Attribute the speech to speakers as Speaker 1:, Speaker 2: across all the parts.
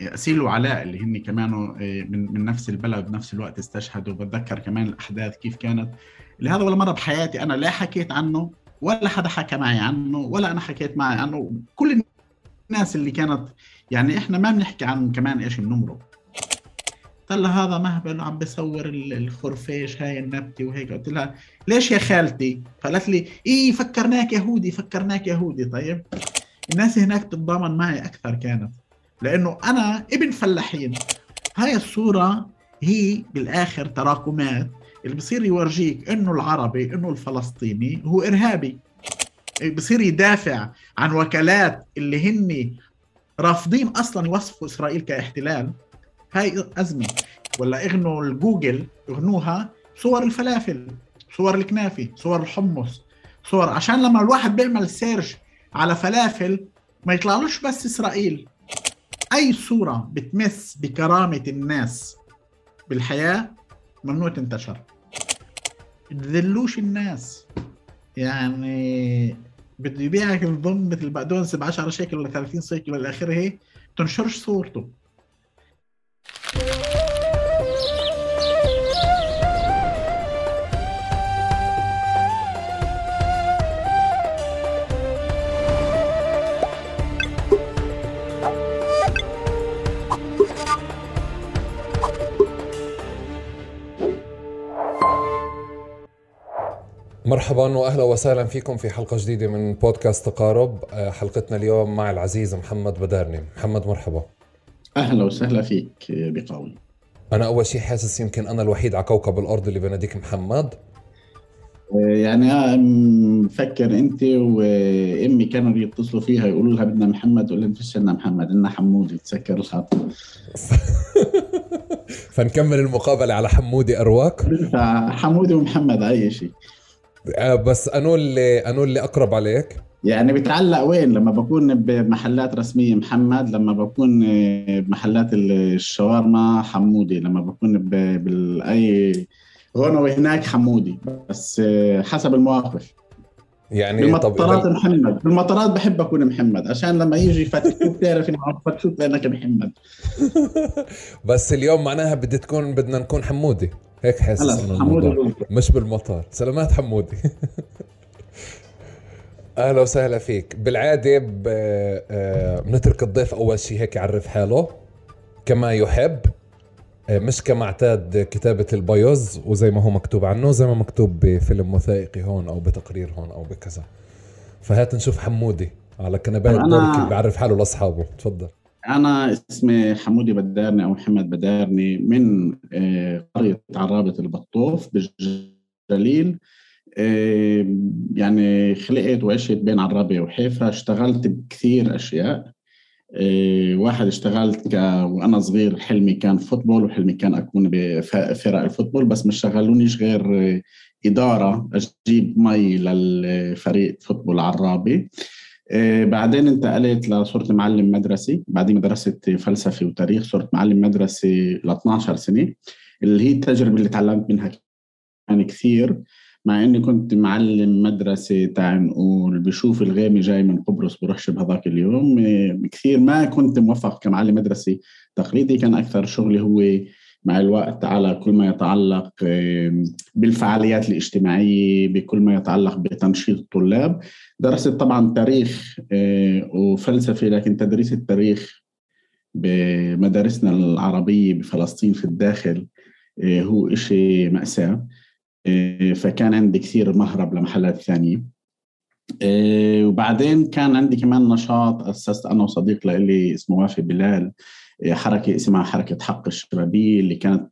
Speaker 1: اسيل وعلاء اللي هن كمان من من نفس البلد بنفس الوقت استشهدوا. بتذكر كمان الأحداث كيف كانت. اللي هذا ولا مرة بحياتي أنا لا حكيت عنه ولا حدا حكى معي عنه ولا أنا حكيت معي عنه. كل الناس اللي كانت يعني إحنا ما بنحكي عن كمان إيش بنمرق. قال لها هذا مهبل عم بصور الخرفيش هاي النبتة وهيك. قلت لها ليش يا خالتي؟ قالت لي إيه فكرناك يهودي فكرناك يهودي. طيب الناس هناك تتضامن معي أكثر كانت. لأنه أنا ابن فلاحين. هاي الصورة هي بالآخر تراكمات اللي بصير يورجيك إنه العربي إنه الفلسطيني هو إرهابي. بصير يدافع عن وكالات اللي هن رافضين أصلا يوصفوا إسرائيل كاحتلال. هاي أزمة. ولا إغنوا الجوجل إغنوها صور الفلافل صور الكنافه صور الحمص صور عشان لما الواحد بيعمل سيرش على فلافل ما يطلعلوش بس إسرائيل. أي صورة بتمس بكرامة الناس بالحياة ممنوع تنتشر. تذلوش الناس. يعني بده يبيعك الظن مثل البقدونس ب 10 شيكل ولا 30 شيكل ولا آخره تنشرش صورته.
Speaker 2: مرحبا واهلا وسهلا فيكم في حلقة جديدة من بودكاست تقارب. آه، حلقتنا اليوم مع العزيز محمد بدارني محمد مرحبا.
Speaker 1: أهلا وسهلا فيك بقول
Speaker 2: أنا أول شيء حاسس يمكن أنا الوحيد على كوكب الأرض اللي بناديك محمد.
Speaker 1: آه، يعني مفكر أنت وأمي كانوا يتصلوا فيها يقولوا لها بدنا محمد ولا فيش لنا محمد لنا حمودي. تسكر الخط.
Speaker 2: فنكمل المقابلة على حمودي أرواك.
Speaker 1: حمودي ومحمد أي شيء.
Speaker 2: آه، بس أنو اللي أنو اللي أقرب عليك؟
Speaker 1: يعني بتعلق وين؟ لما بكون بمحلات رسمية محمد لما بكون بمحلات الشاورما حمودي لما بكون بالاي هون وهناك حمودي. بس حسب المواقف.
Speaker 2: يعني
Speaker 1: بالمطارات طب محمد. بالمطارات بحب أكون محمد. عشان لما يجي يفتشوك تعرف إني فتشوك لأنك محمد.
Speaker 2: بس اليوم معناها بدي تكون بدنا نكون حمودي. هيك حاسس حمودي مش بالمطار. سلامات حمودي. أهلا وسهلا فيك. بالعادة آه، بنترك الضيف أول شيء هيك يعرف حاله. كما يحب. آه، مش كما اعتاد كتابة البيوز وزي ما هو مكتوب عنه زي ما مكتوب بفيلم وثائقي هون أو بتقرير هون أو بكذا. فهات نشوف حمودي. على كنباية أنا... بيعرف حاله لأصحابه. تفضل.
Speaker 1: أنا اسمي حمودي بدارني أو محمد بدارني من آه، قرية عرابة البطوف بالجليل. يعني خلقت وعشت بين عرابة وحيفا. اشتغلت بكثير أشياء. آه، واحد اشتغلت ك... وأنا صغير حلمي كان فوتبول وحلمي كان أكون بفرق الفوتبول بس ما شغلونيش غير إدارة أجيب مي للفريق فوتبول عرابي. آه، بعدين انتقلت لصرت معلم مدرسي. بعدين مدرسة فلسفه وتاريخ صرت معلم مدرسي ل 12 سنة اللي هي التجربة اللي تعلمت منها كان كثير مع إني كنت معلم مدرسة تعال نقول بشوف الغامي جاي من قبرص بروحش بهذاك اليوم. كثير ما كنت موفق كمعلم مدرسي. تقليدي كان أكثر شغلي هو مع الوقت على كل ما يتعلق بالفعاليات الاجتماعية بكل ما يتعلق بتنشيط الطلاب. درست طبعا تاريخ آه، وفلسفة لكن تدريس التاريخ بمدارسنا العربية بفلسطين في الداخل آه، هو شيء مأساة آه، فكان عندي كثير مهرب لمحلات ثانية. وبعدين كان عندي كمان نشاط أسست أنا وصديق لي اسمه وافي بلال. حركة اسمها حركة حق الشبابية اللي كانت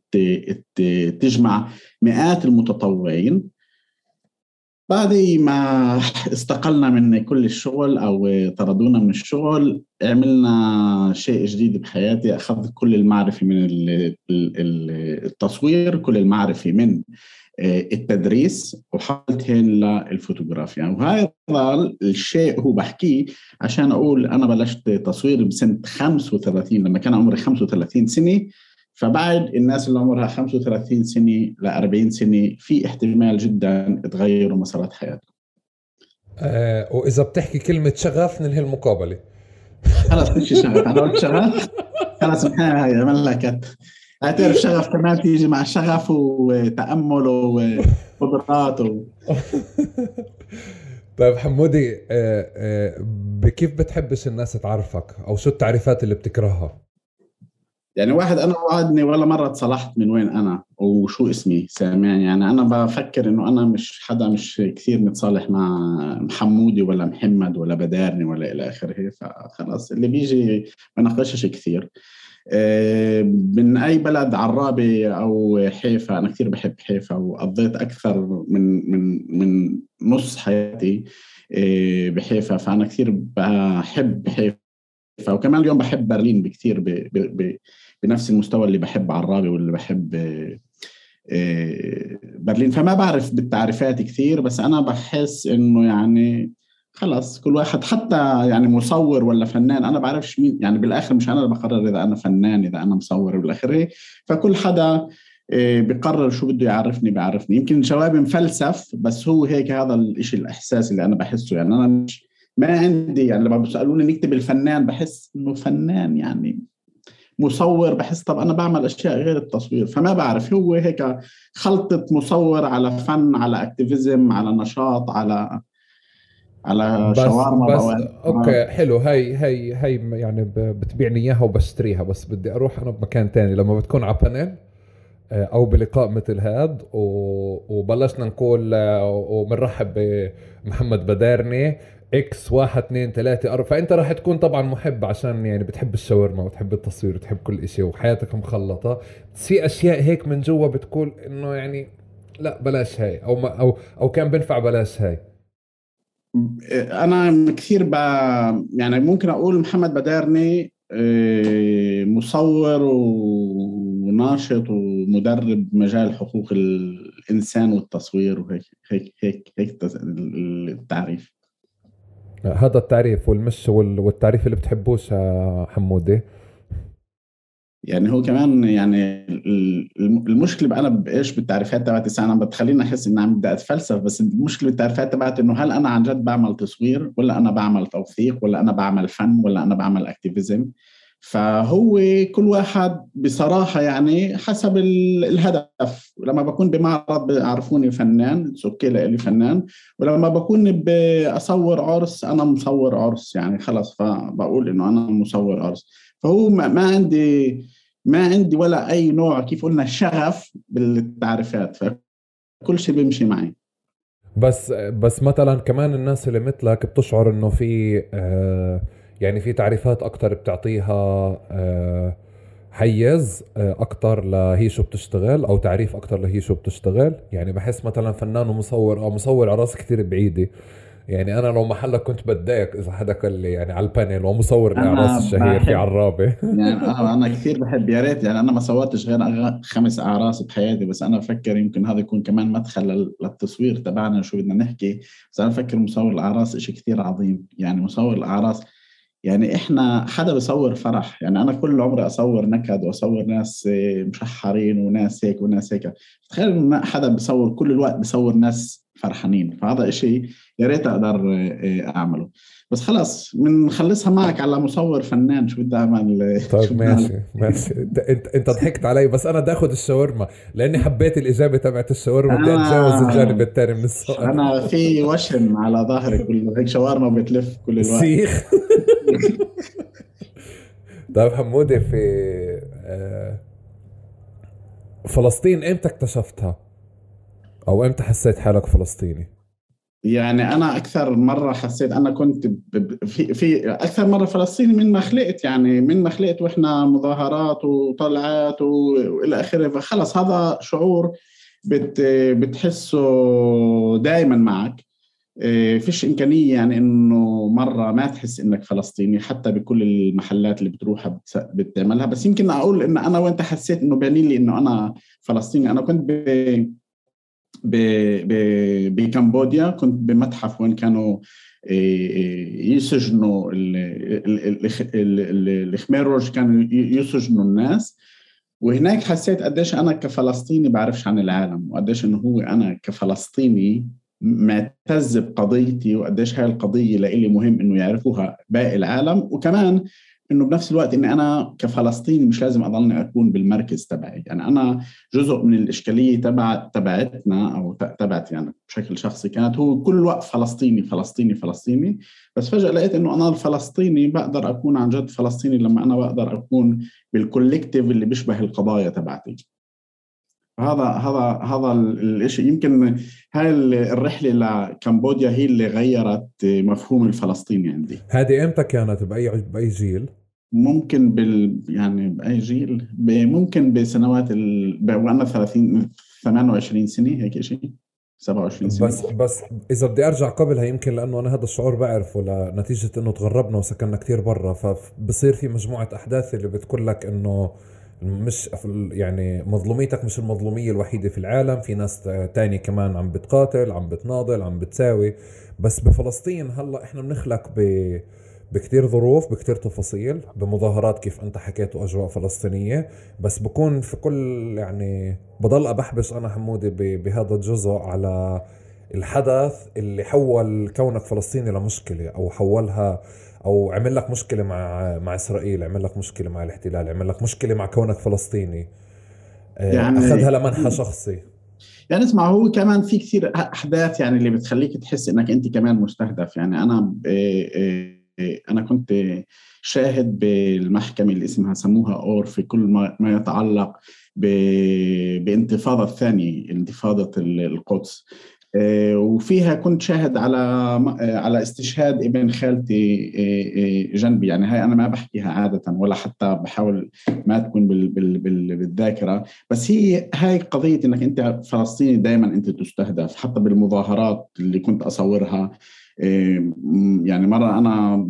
Speaker 1: تجمع مئات المتطوعين. بعد ما استقلنا من كل الشغل أو طردونا من الشغل عملنا شيء جديد بحياتي أخذت كل المعرفة من التصوير كل المعرفة من التدريس وحولتهن للفوتوغرافيا يعني وهذا الشيء هو بحكيه عشان أقول أنا بلشت تصوير بسنة 35 لما كان عمري 35 سنة فبعد الناس اللي عمرها 35 سنة ل 40 سنة في احتمال جدا تغيروا مسارات حياتهم.
Speaker 2: آه وإذا بتحكي كلمة شغف ننهي المقابلة.
Speaker 1: خلص مش شغف أنا قلت شغف خلص هاي عملنا كت أعترف شغف كمان تيجي مع شغف وتأمل وقدرات و...
Speaker 2: طيب حمودي آه، آه، بكيف بتحبش الناس تعرفك أو شو التعريفات اللي بتكرهها؟
Speaker 1: يعني واحد أنا وعدني ولا مرة اتصلحت من وين أنا وشو اسمي سامعني؟ يعني أنا بفكر إنه أنا مش حدا مش كثير متصالح مع محمودي ولا محمد ولا بدارني ولا إلى آخره فخلص اللي بيجي بناقشش كثير. من أي بلد عرابي أو حيفا أنا كثير بحب حيفا وقضيت أكثر من من من نص حياتي آه، بحيفا فأنا كثير بحب حيفا وكمان اليوم بحب برلين بكثير بنفس المستوى اللي بحب عرابي واللي بحب آه، برلين. فما بعرف بالتعريفات كثير بس أنا بحس إنه يعني خلص كل واحد حتى يعني مصور ولا فنان أنا بعرفش مين يعني بالآخر مش أنا اللي بقرر إذا أنا فنان إذا أنا مصور بالاخر فكل حدا آه، بقرر شو بده يعرفني بيعرفني. يمكن جوابي مفلسف بس هو هيك هذا الشيء الإحساس اللي أنا بحسه. يعني أنا مش ما عندي يعني لما بيسالوني نكتب الفنان بحس إنه فنان يعني مصور بحس طب أنا بعمل أشياء غير التصوير. فما بعرف هو هيك خلطة مصور على فن على activism على نشاط على على
Speaker 2: بس شاورما بس okay حلو. هاي هاي هاي يعني بتبيعني إياها وبشتريها. بس بدي أروح أنا بمكان تاني. لما بتكون على panel آه، أو بلقاء مثل هذا وبلشنا نقول آه، وبنرحب بمحمد بدارني إكس واحد اثنين ثلاثة أربعة. فأنت راح تكون طبعا محب عشان يعني بتحب الشاورما وتحب التصوير وتحب كل إشي وحياتك مخلطة. في أشياء هيك من جوا بتقول إنه يعني لا بلاش هاي. أو ما أو أو كان بنفع بلاش هاي.
Speaker 1: أنا كثير ب... يعني ممكن أقول محمد بدارني آه، مصور وناشط ومدرب مجال حقوق الإنسان والتصوير وهيك هيك هيك هيك التعريف.
Speaker 2: هذا التعريف والمش والتعريف اللي بتحبوش حمودي
Speaker 1: يعني هو كمان يعني المشكلة أنا بايش بالتعريفات تبعتي؟ أنا بتخليني أحس إني عم بدي أتفلسف بس المشكلة بالتعريفات تبعتي إنه هل أنا عن جد بعمل تصوير ولا أنا بعمل توثيق ولا أنا بعمل فن ولا أنا بعمل activism فهو كل واحد بصراحة يعني حسب الهدف. لما بكون بمعرض بيعرفوني فنان okay لي فنان ولما بكون بأصور عرس أنا مصور عرس يعني خلص فبقول إنه أنا مصور عرس. فهو ما عندي ما عندي ولا أي نوع كيف قلنا شغف بالتعريفات فكل شيء بيمشي معي.
Speaker 2: بس بس مثلا كمان الناس اللي مثلك بتشعر إنه في آه يعني في تعريفات أكثر بتعطيها آه حيز آه، أكثر لهي شو بتشتغل أو تعريف أكثر لهي شو بتشتغل. يعني بحس مثلا فنان ومصور أو مصور على رأس كثير بعيدة. يعني أنا لو محلك كنت بتضايق إذا حدا قال لي يعني على ال panel ومصور الاعراس الشهير في عرابه
Speaker 1: يعني آه أنا كثير بحب يا ريت يعني أنا ما صورتش غير خمس أعراس بحياتي بس أنا بفكر يمكن هذا يكون كمان مدخل للتصوير تبعنا شو بدنا نحكي بس أنا بفكر مصور الأعراس شيء كثير عظيم. يعني مصور الأعراس يعني إحنا حدا بصور فرح. يعني أنا كل عمري أصور نكد وأصور ناس مشحرين وناس هيك وناس هيك. تخيل حدا بصور كل الوقت بصور ناس فرحانين. فهذا إشي يا ريت أقدر آه، أعمله. بس خلاص بنخلصها معك على مصور فنان شو بدي أعمل
Speaker 2: طيب ماشي ماشي. انت انت ضحكت علي بس أنا بدي آخذ الشاورما لأني حبيت الإجابة تبعت الشاورما بدي أتجاوز الجانب الثاني من السؤال.
Speaker 1: أنا في وشم على ظهري كله هيك شاورما بتلف كل الوقت.
Speaker 2: سيخ. طيب حمودي في آه، فلسطين إمتى اكتشفتها؟ أو إمتى حسيت حالك فلسطيني؟
Speaker 1: يعني أنا أكثر مرة حسيت أنا كنت في في أكثر مرة فلسطيني من ما خلقت يعني من ما خلقت وإحنا مظاهرات وطلعات وإلى آخره. فخلص هذا شعور بت بتحسه دائما معك. إيه، فيش إمكانية يعني إنه مرة ما تحس إنك فلسطيني حتى بكل المحلات اللي بتروحها بتعملها. بس يمكن أقول إن أنا وإنت حسيت إنه بانين لي إنه أنا فلسطيني. أنا كنت بكمبوديا كنت بمتحف وين كانوا إيه، إيه، يسجنوا الخميروج كانوا يسجنوا الناس. وهناك حسيت قديش أنا كفلسطيني بعرفش عن العالم وقديش إنه هو أنا كفلسطيني معتز بقضيتي وقديش هاي القضية لإلي مهم إنه يعرفوها باقي العالم. وكمان إنه بنفس الوقت إني أنا كفلسطيني مش لازم أضلني أكون بالمركز تبعي. يعني أنا جزء من الإشكالية تبع تبعتنا أو تبعت يعني بشكل شخصي كانت هو كل الوقت فلسطيني فلسطيني فلسطيني. بس فجأة لقيت إنه أنا الفلسطيني بقدر أكون عن جد فلسطيني لما أنا بقدر أكون بالكوليكتيف اللي بيشبه القضايا تبعتي. هذا هذا هذا الشيء يمكن هاي الرحلة لكمبوديا هي اللي غيرت مفهوم الفلسطيني عندي
Speaker 2: هذه إمتى كانت؟ بأي بأي جيل؟
Speaker 1: ممكن بال يعني بأي جيل؟ ممكن بسنوات ال... وأنا 30 28 سنة هيك شيء 27 سنة.
Speaker 2: بس بس إذا بدي أرجع قبلها يمكن لأنه أنا هذا الشعور بعرفه لنتيجة إنه تغربنا وسكننا كثير برا فبصير في مجموعة أحداث اللي بتقول لك إنه مش يعني مظلوميتك مش المظلومية الوحيدة في العالم. في ناس تاني كمان عم بتقاتل عم بتناضل عم بتساوي. بس بفلسطين هلا إحنا بنخلق ب بكتير ظروف بكتير تفاصيل بمظاهرات كيف أنت حكيت واجواء فلسطينية. بس بكون في كل يعني بضل أبحبش أنا حمودي بهذا الجزء على الحدث اللي حول كونك فلسطيني لمشكلة أو حولها أو عمل لك مشكلة مع مع إسرائيل عمل لك مشكلة مع الاحتلال عمل لك مشكلة مع كونك فلسطيني. آه، يعني أخذها لمنحى شخصي.
Speaker 1: يعني اسمع هو كمان في كثير أحداث يعني اللي بتخليك تحس إنك أنت كمان مستهدف. يعني أنا آه، آه، أنا كنت شاهد بالمحكمة اللي اسمها سموها أور في كل ما يتعلق بانتفاضة الثانية انتفاضة القدس. وفيها كنت شاهد على آه، على استشهاد ابن خالتي آه، جنبي. يعني هاي أنا ما بحكيها عادة ولا حتى بحاول ما تكون بالذاكرة. بس هي هاي قضية إنك أنت فلسطيني دائما أنت تستهدف حتى بالمظاهرات اللي كنت أصورها. يعني مرة أنا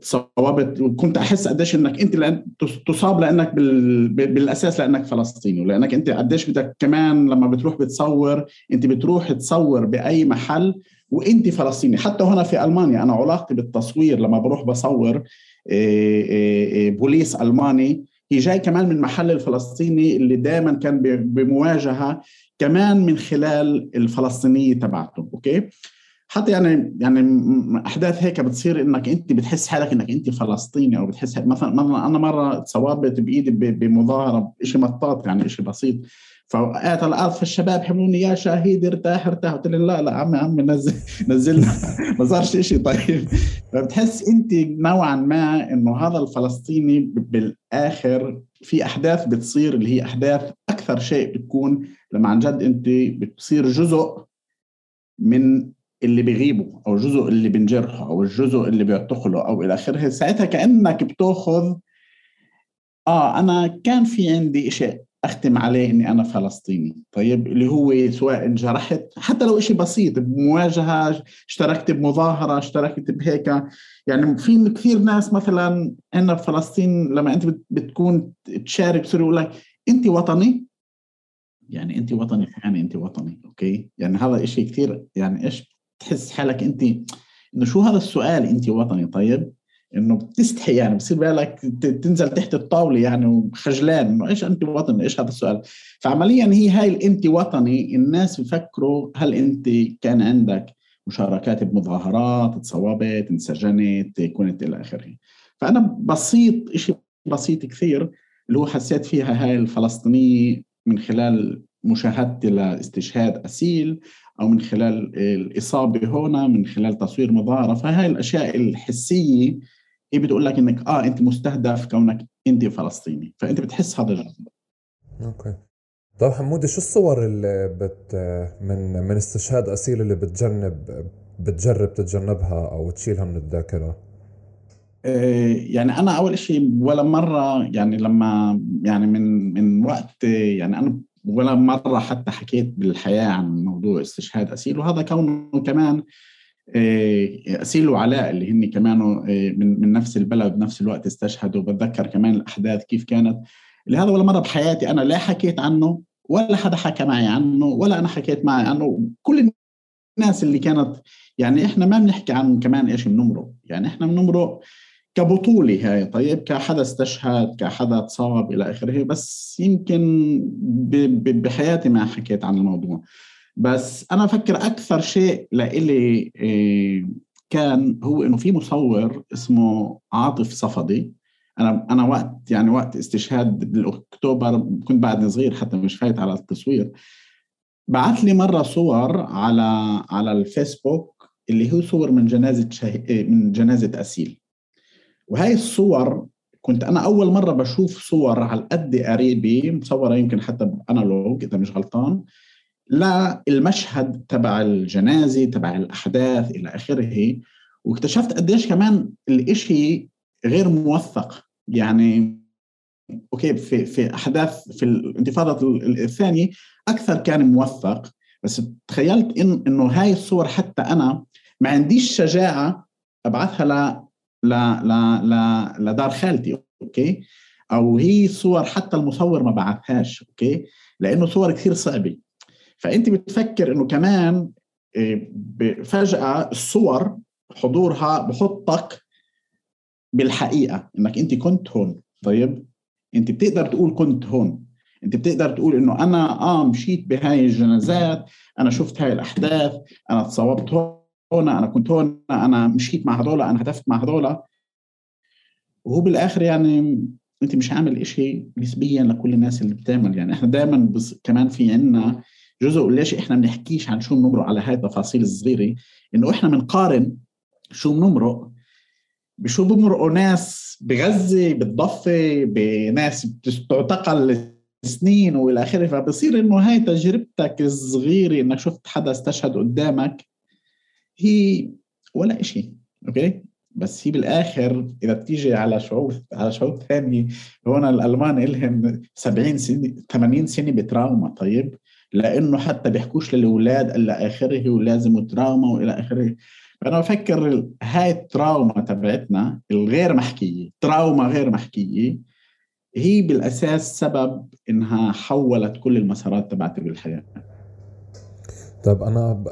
Speaker 1: تصابت وكنت أحس قديش إنك أنت لأن تصاب لأنك بال... بالأساس لأنك فلسطيني ولأنك أنت قديش بدك كمان لما بتروح بتصور أنت بتروح تصور بأي محل وأنت فلسطيني. حتى هنا في ألمانيا أنا علاقتي بالتصوير لما بروح بصور بوليس ألماني هي جاي كمان من محل الفلسطيني اللي دائما كان بمواجهة كمان من خلال الفلسطينية تبعته أوكي؟ حتى يعني يعني أحداث هيك بتصير إنك أنت بتحس حالك إنك أنت فلسطيني أو بتحس مثلا مثلا أنا مرة تصوبت بإيدي بمظاهره شيء مطاط يعني شيء بسيط. فوقعت على الأرض فالشباب حملوني يا شهيد ارتاح ارتاح. قلت لا لا عمي عمي نزل نزلنا. ما صارش شيء طيب. فبتحس أنت نوعا ما إنه هذا الفلسطيني بالآخر في أحداث بتصير اللي هي أحداث أكثر شيء بتكون لما عن جد أنت بتصير جزء من اللي بيغيبوا أو الجزء اللي بنجرحه أو الجزء اللي بيعتقله أو إلى آخره ساعتها كأنك بتأخذ آه أنا كان في عندي شيء أختم عليه إني أنا فلسطيني طيب؟ اللي هو سواء انجرحت حتى لو شيء بسيط بمواجهة اشتركت بمظاهرة اشتركت بهيك يعني في كثير ناس مثلا عندنا بفلسطين لما أنت بتكون تشارك بصير يقول لك انت وطني؟ يعني انت وطني يعني انت وطني أوكي؟ يعني هذا شيء كثير يعني إيش تحس حالك أنت إنه شو هذا السؤال أنت وطني؟ طيب إنه بتستحي يعني بصير بالك تنزل تحت الطاولة يعني وخجلان إنه إيش أنت وطني؟ إيش هذا السؤال؟ فعمليا هي هاي الانت وطني الناس بفكروا هل أنت كان عندك مشاركات بمظاهرات تصوبت انسجنت كنت إلى آخره. فأنا بسيط شيء بسيط كثير اللي هو حسيت فيها هاي الفلسطينية من خلال مشاهدتي لإستشهاد أسيل أو من خلال الإصابة هنا من خلال تصوير مظاهرة. فهاي الأشياء الحسية هي بتقول لك إنك آه أنت مستهدف كونك أنت فلسطيني. فأنت بتحس هذا الجزء
Speaker 2: أوكي. طيب حمودي شو الصور اللي بت من من استشهاد أسيل اللي بتجنب بتجرب تتجنبها أو تشيلها من الذاكرة؟
Speaker 1: إيه، يعني أنا أول شيء ولا مرة يعني لما يعني من من وقت يعني أنا ولا مرة حتى حكيت بالحياة عن موضوع استشهاد أسيل وهذا كونه كمان آه، أسيل وعلاء اللي هن كمان آه، من من نفس البلد نفس الوقت استشهدوا بتذكر كمان الأحداث كيف كانت. لهذا ولا مرة بحياتي أنا لا حكيت عنه ولا حدا حكى معي عنه ولا أنا حكيت معي عنه. كل الناس اللي كانت يعني إحنا ما بنحكي عن كمان إيش بنمرق. يعني إحنا بنمرق كبطولة هاي. طيب كحدا استشهد كحدا تصاب إلى آخره بس يمكن بحياتي ما حكيت عن الموضوع. بس أنا أفكر أكثر شيء لإلي إيه، كان هو إنه في مصور اسمه عاطف صفدي. أنا أنا وقت يعني وقت استشهاد بالأكتوبر كنت بعدني صغير حتى مش فايت على التصوير. بعث لي مرة صور على على الفيسبوك اللي هو صور من جنازة شه... من جنازة أسيل. وهي الصور كنت أنا أول مرة بشوف صور على قد قريبه مصورة يمكن حتى بأنالوج إذا مش غلطان للمشهد تبع الجنازة تبع الأحداث إلى آخره. واكتشفت قديش كمان الإشي غير موثق. يعني okay في في أحداث في الانتفاضة الثانية أكثر كان موثق. بس تخيلت إن إنه هاي الصور حتى أنا ما عنديش شجاعة أبعثها ل ل ل لدار خالتي okay؟ أو هي صور حتى المصور ما بعثهاش okay؟ لأنه صور كثير صعبة. فأنت بتفكر إنه كمان آه، فجأة الصور حضورها بحطك بالحقيقة إنك أنت كنت هون. طيب؟ أنت بتقدر تقول كنت هون. أنت بتقدر تقول إنه أنا آه مشيت بهاي الجنازات أنا شفت هاي الأحداث أنا تصوبت هون. أنا كنت هون أنا مشيت مع هذول أنا هدفت مع هذول وهو بالآخر يعني أنت مش عامل إشي نسبيا لكل الناس اللي بتعمل. يعني إحنا دائما كمان في عنا جزء ليش إحنا بنحكيش عن شو بنمرق على هاي التفاصيل الصغيرة؟ إنه إحنا بنقارن شو بنمرق بشو بمرقوا ناس بغزة بالضفة بناس بتعتقل سنين وإلى آخره. فبصير إنه هاي تجربتك الصغيرة إنك شفت حدا استشهد قدامك هي ولا شيء أوكي؟ بس هي بالآخر إذا بتيجي على شعوب على شعوب ثانية هون الألمان لهم 70 سنه 80 سنة بتراوما طيب؟ لأنه حتى بيحكوش للأولاد إلى آخره ولازم تراوما وإلى آخره. فأنا بفكر هاي التراوما تبعتنا الغير محكية تراوما غير محكية هي بالأساس سبب إنها حولت كل المسارات تبعتي بالحياة.
Speaker 2: طيب أنا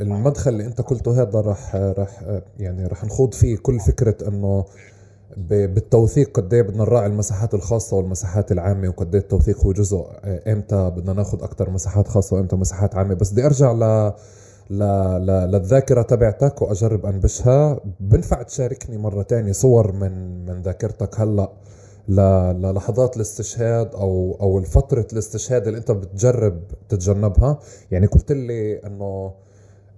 Speaker 2: المدخل اللي أنت قلته هذا راح راح يعني راح نخوض فيه كل فكرة إنه بالتوثيق قد إيه بدنا نراعي المساحات الخاصة والمساحات العامة وقد إيه التوثيق هو جزء إمتى بدنا ناخذ أكثر مساحات خاصة وإمتى مساحات عامة. بس بدي أرجع ل ل... ل... للذاكرة تبعتك وأجرب أنبشها. بنفع تشاركني مرة تانية صور من من ذاكرتك هلأ؟ ل... للحظات الاستشهاد أو أو الفترة الاستشهاد اللي أنت بتجرب تتجنبها. يعني قلت لي إنه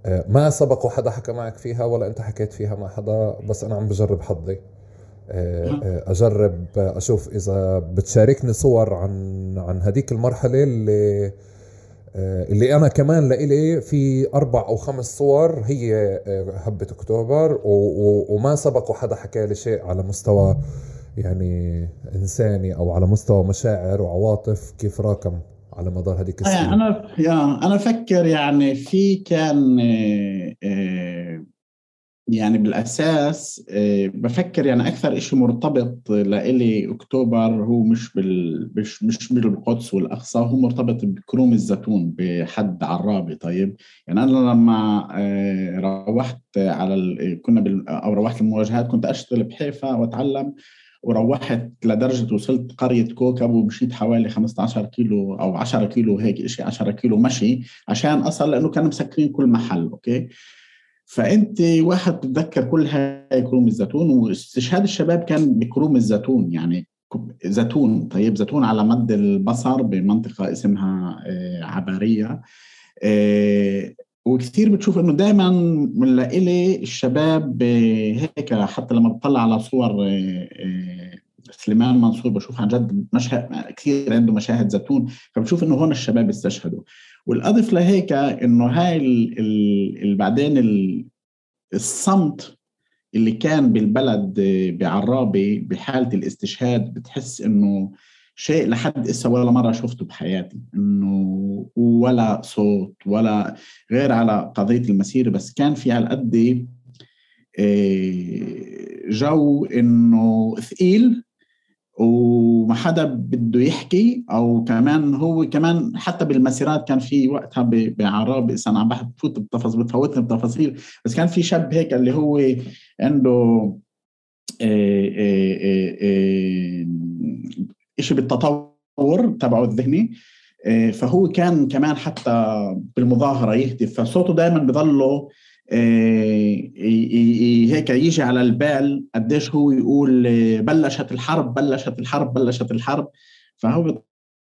Speaker 2: آه، ما سبق وحدا حكى معك فيها ولا أنت حكيت فيها مع حدا بس أنا عم بجرب حظي. آه، آه، أجرب أشوف إذا بتشاركني صور عن عن هذيك المرحلة اللي اللي أنا كمان لإلي في أربع أو خمس صور هي هبة أكتوبر وما سبق وحدا حكى لي شيء على مستوى يعني إنساني أو على مستوى مشاعر وعواطف كيف راكم على مدار هذيك
Speaker 1: السنين؟ أنا يا أنا أفكر يعني في كان آه، يعني بالأساس آه، بفكر يعني أكثر شيء مرتبط لإلي أكتوبر هو مش بال مش مش بالقدس والأقصى هو مرتبط بكروم الزيتون بحد عرابي طيب؟ يعني أنا لما آه، روحت على ال... كنا بال... أو روحت المواجهات كنت أشتغل بحيفا وأتعلم وروحت لدرجة وصلت قرية كوكب ومشيت حوالي 15 كيلو أو 10 كيلو هيك شيء 10 كيلو مشي عشان أصل لأنه كانوا مسكرين كل محل okay؟ فأنت واحد بتتذكر كل هاي كروم الزيتون واستشهاد الشباب كان بكروم الزيتون يعني زيتون طيب زيتون على مد البصر بمنطقة اسمها آه، عبارية آه، وكثير بتشوف إنه دائما من لإلي الشباب آه، هيك حتى لما بطلع على صور سليمان منصور بشوف عن جد مشهد كثير عنده مشاهد زيتون فبشوف إنه هون الشباب استشهدوا. والاضف لهيك إنه هاي اللي بعدين الصمت اللي كان بالبلد بعرابي بحالة الاستشهاد بتحس إنه شيء لحد هسه ولا مرة شفته بحياتي إنه ولا صوت ولا غير على قضية المسيرة بس كان في على قد آه، جو إنه ثقيل وما حدا بده يحكي أو كمان هو كمان حتى بالمسيرات كان في وقتها بعراب إذا أنا عم بفوت بتفاصيل بتفوتني بتفاصيل بس كان في شاب هيك اللي هو عنده آه، آه، آه، شيء بالتطور تبعه الذهني فهو كان كمان حتى بالمظاهرة يهتف فصوته دائما بضله هيك يجي على البال قديش هو يقول بلشت الحرب بلشت الحرب بلشت الحرب. فهو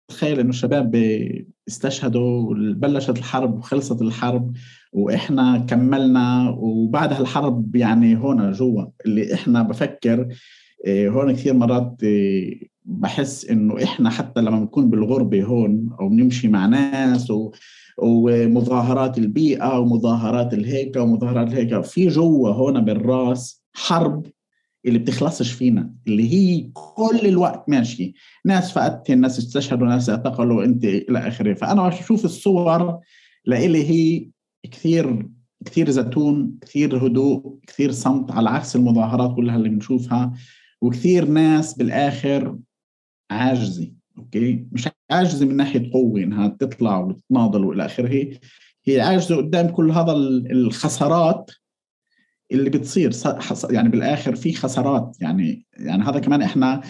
Speaker 1: تخيل إنه الشباب استشهدوا بلشت الحرب وخلصت الحرب وإحنا كملنا وبعدها الحرب يعني هون جوا اللي إحنا بفكر آه، هون كثير مرات آه، بحس إنه إحنا حتى لما بنكون بالغربة هون أو بنمشي مع ناس و ومظاهرات البيئة ومظاهرات الهيك ومظاهرات الهيك في جوا هون بالراس حرب اللي بتخلصش فينا اللي هي كل الوقت ماشي ناس فقدتهم ناس استشهدوا ناس اعتقلوا أنت إلى آخره. فأنا بشوف الصور لإلي هي كثير كثير زيتون كثير هدوء كثير صمت على عكس المظاهرات كلها اللي بنشوفها وكثير ناس بالآخر عاجزة أوكي؟ مش عاجزة من ناحية قوة إنها تطلع وتناضل وإلى آخره هي عاجزة قدام كل هذا الخسارات اللي بتصير يعني بالآخر في خسارات يعني يعني هذا كمان إحنا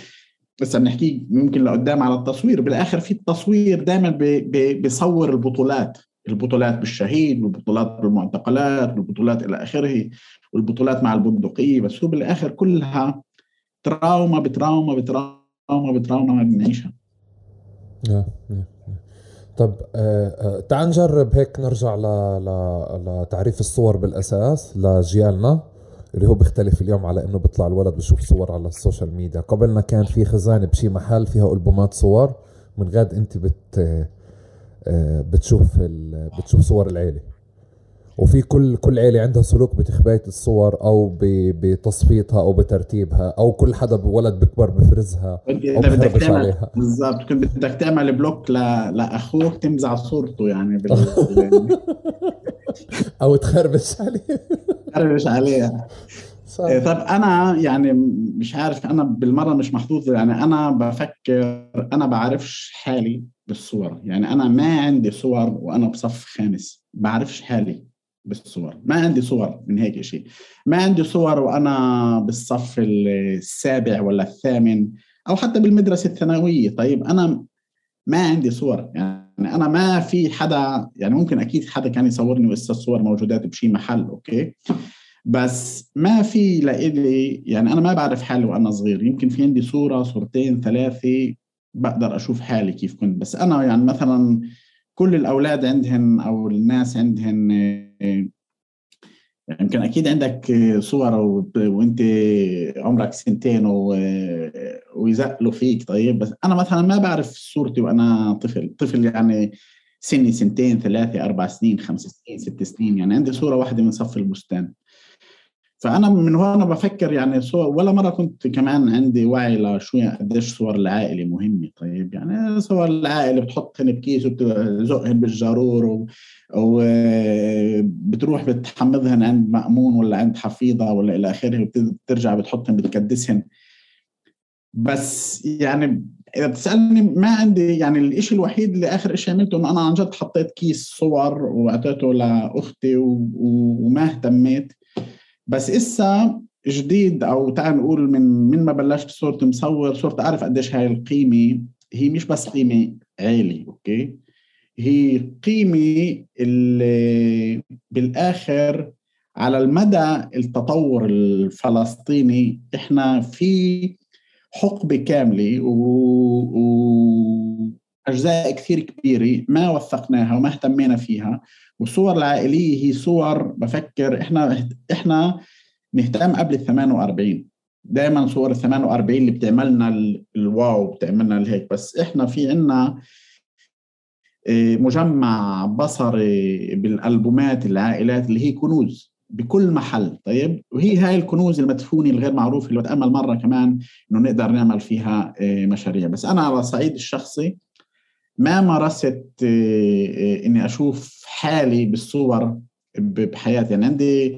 Speaker 1: بس بنحكي ممكن لقدام على التصوير بالآخر في التصوير دائما بيصور البطولات البطولات بالشهيد والبطولات بالمعتقلات والبطولات إلى آخره والبطولات مع البندقية بس هو بالآخر كلها trauma ب trauma ب trauma ب trauma ما بنعيشها.
Speaker 2: طب آه، آه، تعال نجرب هيك نرجع ل... ل... لتعريف الصور بالأساس لجيالنا اللي هو بيختلف اليوم على إنه بيطلع الولد بشوف صور على ال social media. قبلنا كان في خزانة بشي محل فيها ألبومات صور من غاد أنت بت بتشوف ال... بتشوف صور العيلة. وفي كل كل عيلة عندها سلوك بتخباية الصور أو بتصفيتها أو بترتيبها أو كل حدا ولد بكبر بفرزها
Speaker 1: أو بدك تعمل عليها. بالضبط. كنت بدك تعمل بلوك ل... لأخوك تمزع صورته يعني بال...
Speaker 2: أو تخربش عليه.
Speaker 1: تخربش عليها. إيه، طب أنا يعني مش عارف أنا بالمرة مش محظوظ يعني أنا بفكر أنا بعرفش حالي بالصور. يعني أنا ما عندي صور وأنا بصف خامس بعرفش حالي. بالصور. ما عندي صور من هيك شيء ما عندي صور وأنا بالصف السابع ولا الثامن أو حتى بالمدرسة الثانوية. طيب أنا ما عندي صور. يعني أنا ما في حدا يعني ممكن أكيد حدا كان يصورني وإسا الصور موجودات بشي محل أوكي؟ بس ما في لإلي يعني أنا ما بعرف حالي وأنا صغير. يمكن في عندي صورة صورتين ثلاثة بقدر أشوف حالي كيف كنت. بس أنا يعني مثلا كل الأولاد عندهن أو الناس عندهن يمكن أكيد عندك صور وأنت عمرك سنتين ويزقلوا فيك طيب. بس أنا مثلا ما بعرف صورتي وأنا طفل. طفل يعني سني سنتين ثلاثة أربع سنين خمس سنين ست سنين يعني عندي صورة واحدة من صف البستان. فأنا من هون بفكر يعني صور ولا مرة كنت كمان عندي وعي لشو قديش صور العائلة مهمة. طيب يعني صور العائلة بتحطهن بكيس وبتزقهن بالجارور وبتروح بتحمضهن عند مأمون ولا عند حفيظة ولا إلى آخره وبترجع بتحطهن بتكدسهن. بس يعني إذا بتسألني ما عندي يعني الشيء الوحيد اللي آخر شيء عملته إنه أنا عن جد حطيت كيس صور واعطيته لأختي وما اهتميت. بس إسا جديد أو تعال نقول من من ما بلشت صرت مصور صرت أعرف قديش هاي القيمة هي مش بس قيمة عالي أوكي؟ هي قيمة اللي بالآخر على المدى التطور الفلسطيني إحنا في حقبة كاملة و... و... أجزاء كثير كبيرة ما وثقناها وما اهتمينا فيها. والصور العائلية هي صور بفكر إحنا إحنا نهتم قبل ال 48 دائما صور ال 48 اللي بتعملنا الواو بتعملنا الهيك بس إحنا في عنا آه، مجمع بصري بالألبومات العائلات اللي هي كنوز بكل محل طيب؟ وهي هاي الكنوز المدفونة الغير معروفة اللي بتأمل مرة كمان إنه نقدر نعمل فيها آه، مشاريع. بس أنا على الصعيد الشخصي ما مارست آه، إني أشوف حالي بالصور بحياتي. يعني عندي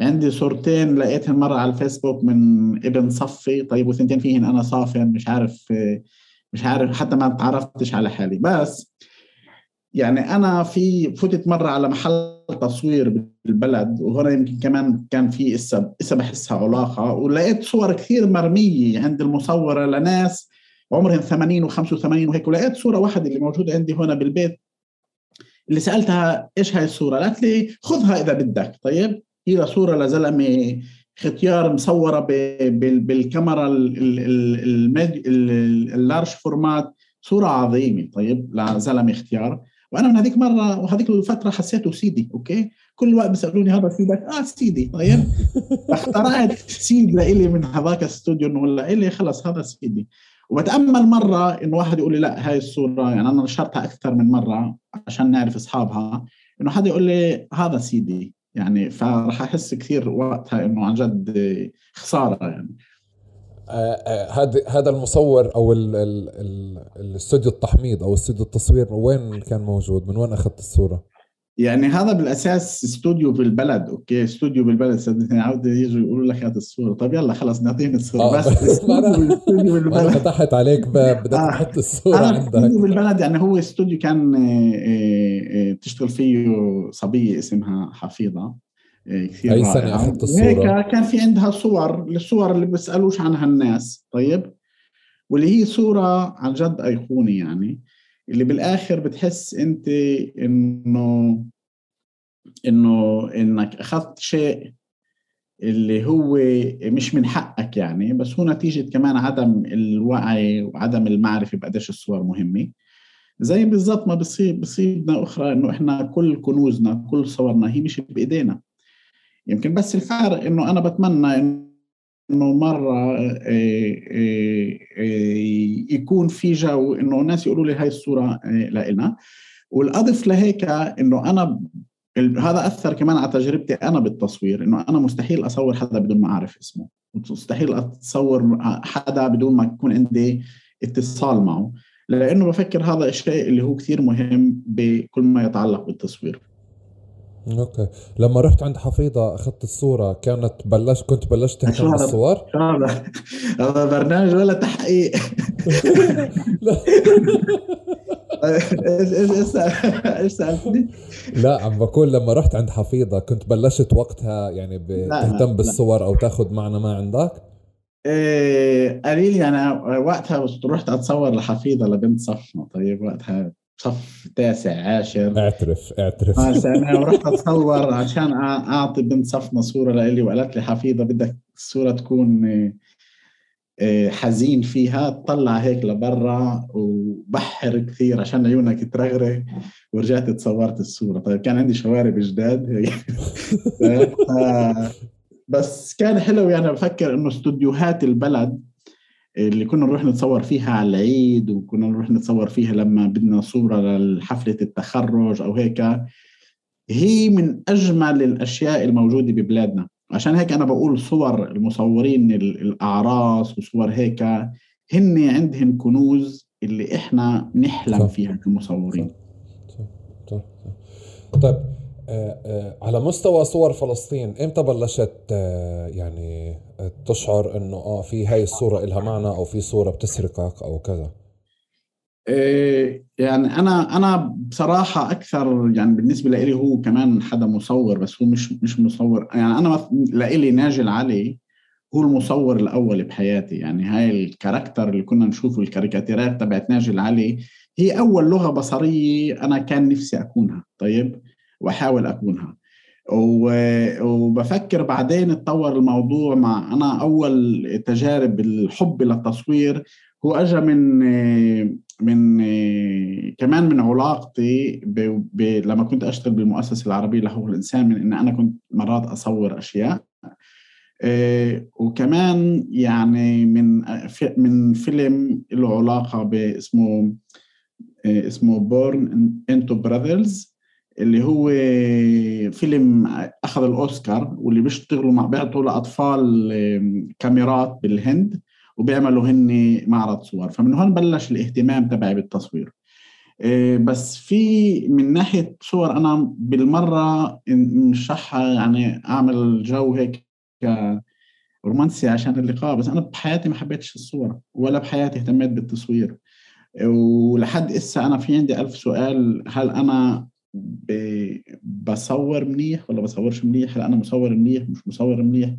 Speaker 1: عندي صورتين لقيتهم مرة على الفيسبوك من ابن صفي. طيب وثنتين فيهن أنا صافن مش عارف مش عارف حتى ما تعرفتش على حالي. بس يعني أنا في فتت مرة على محل تصوير بالبلد وهنا يمكن كمان كان في إسا إسا بحسها علاقة ولقيت صور كثير مرمية عند المصورة لناس عمرهم 80 و85 وهيك. ولقيت صورة واحدة اللي موجودة عندي هنا بالبيت اللي سألتها إيش هاي الصورة؟ قالت لي خذها إذا بدك. طيب؟ هي صورة لزلمه ختيار مصورة بالكاميرا ال large format. صورة عظيمة. طيب؟ لزلمه ختيار. وأنا من هذيك مرة وهذيك الفترة حسيته سيدي okay؟ كل وقت بيسألوني هذا سيدك آه سيدي طيب؟ اخترعت سيد لإلي من هذاك الاستوديو إنه لإلي خلص هذا سيدي وبتأمل مرة إنه واحد يقول لي لا هاي الصورة يعني أنا نشرتها أكثر من مرة عشان نعرف أصحابها إنه حدا يقول لي هذا سيدي يعني فراح أحس كثير وقتها إنه عن جد خسارة يعني
Speaker 2: آه، آه، هذا هذا المصور أو الاستوديو التحميض أو استوديو التصوير وين كان موجود؟ من وين أخذت الصورة؟
Speaker 1: يعني هذا بالأساس استوديو بالبلد okay؟ استوديو بالبلد. صدقني عاود يجوا يقولوا لك هات الصورة. طيب يلا خلص نعطيهم الصورة. آه. بس
Speaker 2: استوديو بالبلد. فتحت عليك باب. بدك آه. تحط الصورة
Speaker 1: أنا عندك. استوديو بالبلد يعني هو استوديو كان آه، تشتغل فيه صبية اسمها حفيظة.
Speaker 2: كثير اي سنه أخذت الصورة.
Speaker 1: هيك كان في عندها صور الصور اللي بيسألوش عنها الناس. طيب؟ واللي هي صورة عن جد أيقوني يعني. اللي بالآخر بتحس أنت إنه إنه إنك أخذت شيء اللي هو مش من حقك يعني بس هو نتيجة كمان عدم الوعي وعدم المعرفة بقديش الصور مهمة. زي بالضبط ما بصيب بصيبنا أخرى إنه إحنا كل كنوزنا كل صورنا هي مش بإيدينا. يمكن بس الفارق إنه أنا بتمنى إنه إنه مرة آه، آه، آه، يكون في جو إنه الناس يقولوا لي هاي الصورة لنا والأضف لهيك إنه أنا هذا أثر كمان على تجربتي أنا بالتصوير إنه أنا مستحيل أصور حدا بدون ما أعرف اسمه. مستحيل أتصور حدا بدون ما يكون عندي اتصال معه. لأنه بفكر هذا الشيء اللي هو كثير مهم بكل ما يتعلق بالتصوير.
Speaker 2: أوكي لما رحت عند حفيظة أخذت الصورة كانت بلشت كنت بلشت تهتم بالصور؟
Speaker 1: هذا هذا برنامج ولا تحقيق إيش إيش إيش سألتني؟
Speaker 2: لا عم بقول لما رحت عند حفيظة كنت بلشت وقتها يعني بتهتم بالصور أو تاخذ معنا ما عندك؟
Speaker 1: إيه قليل يعني وقتها رحت أتصور لحفيظة لبنت صفنا طيب وقتها صف تاسع عاشر.
Speaker 2: اعترف اعترف.
Speaker 1: أنا ورحت أتصور عشان أعطي بنت صفنا صورة لإلي وقالت لي حفيظة بدك الصورة تكون آه، حزين فيها طلع هيك لبرا وبحر كثير عشان عيونك ترغرغ. ورجعت تصورت الصورة. طيب كان عندي شوارب جداد بس كان حلو يعني بفكر إنه استوديوهات البلد اللي كنا نروح نتصور فيها على العيد وكنا نروح نتصور فيها لما بدنا صورة لحفلة التخرج أو هيك. هي من أجمل الأشياء الموجودة ببلادنا. عشان هيك أنا بقول صور المصورين الأعراس وصور هيك هن عندهم كنوز اللي إحنا نحلم فيها كمصورين.
Speaker 2: طيب آه، آه، على مستوى صور فلسطين إمتى بلشت آه، يعني تشعر إنه آه في هاي الصورة إلها معنى أو في صورة بتسرقك أو كذا؟
Speaker 1: يعني أنا أنا بصراحة أكثر يعني بالنسبة لي هو كمان حدا مصور بس هو مش مش مصور. يعني أنا لإلي ناجي العلي هو المصور الأول بحياتي. يعني هاي الكاركتر اللي كنا نشوفه الكاريكاتيرات تبعت ناجي العلي هي أول لغة بصرية أنا كان نفسي أكونها. طيب؟ وأحاول أكونها. وبفكر بعدين أتطور الموضوع مع أنا أول تجارب الحب للتصوير هو اجى من من كمان من علاقتي ب... ب... لما كنت أشتغل بالمؤسسة العربية لحقوق الإنسان من إن أنا كنت مرات أصور أشياء. وكمان يعني من من فيلم له علاقة باسمه اسمه Born into Brothels اللي هو فيلم أخذ الأوسكار واللي بيشتغلوا مع بيعطوا لأطفال كاميرات بالهند وبيعملوا هن معرض صور. فمن هون بلش الاهتمام تبعي بالتصوير. بس في من ناحية صور أنا بالمرة نشحها يعني أعمل جو هيك رومانسي عشان اللقاء بس أنا بحياتي ما حبيتش الصور ولا بحياتي اهتميت بالتصوير. ولحد إسا أنا في عندي ألف سؤال هل أنا بصور منيح ولا بصورش منيح؟ هل أنا مصور منيح مش مصور منيح.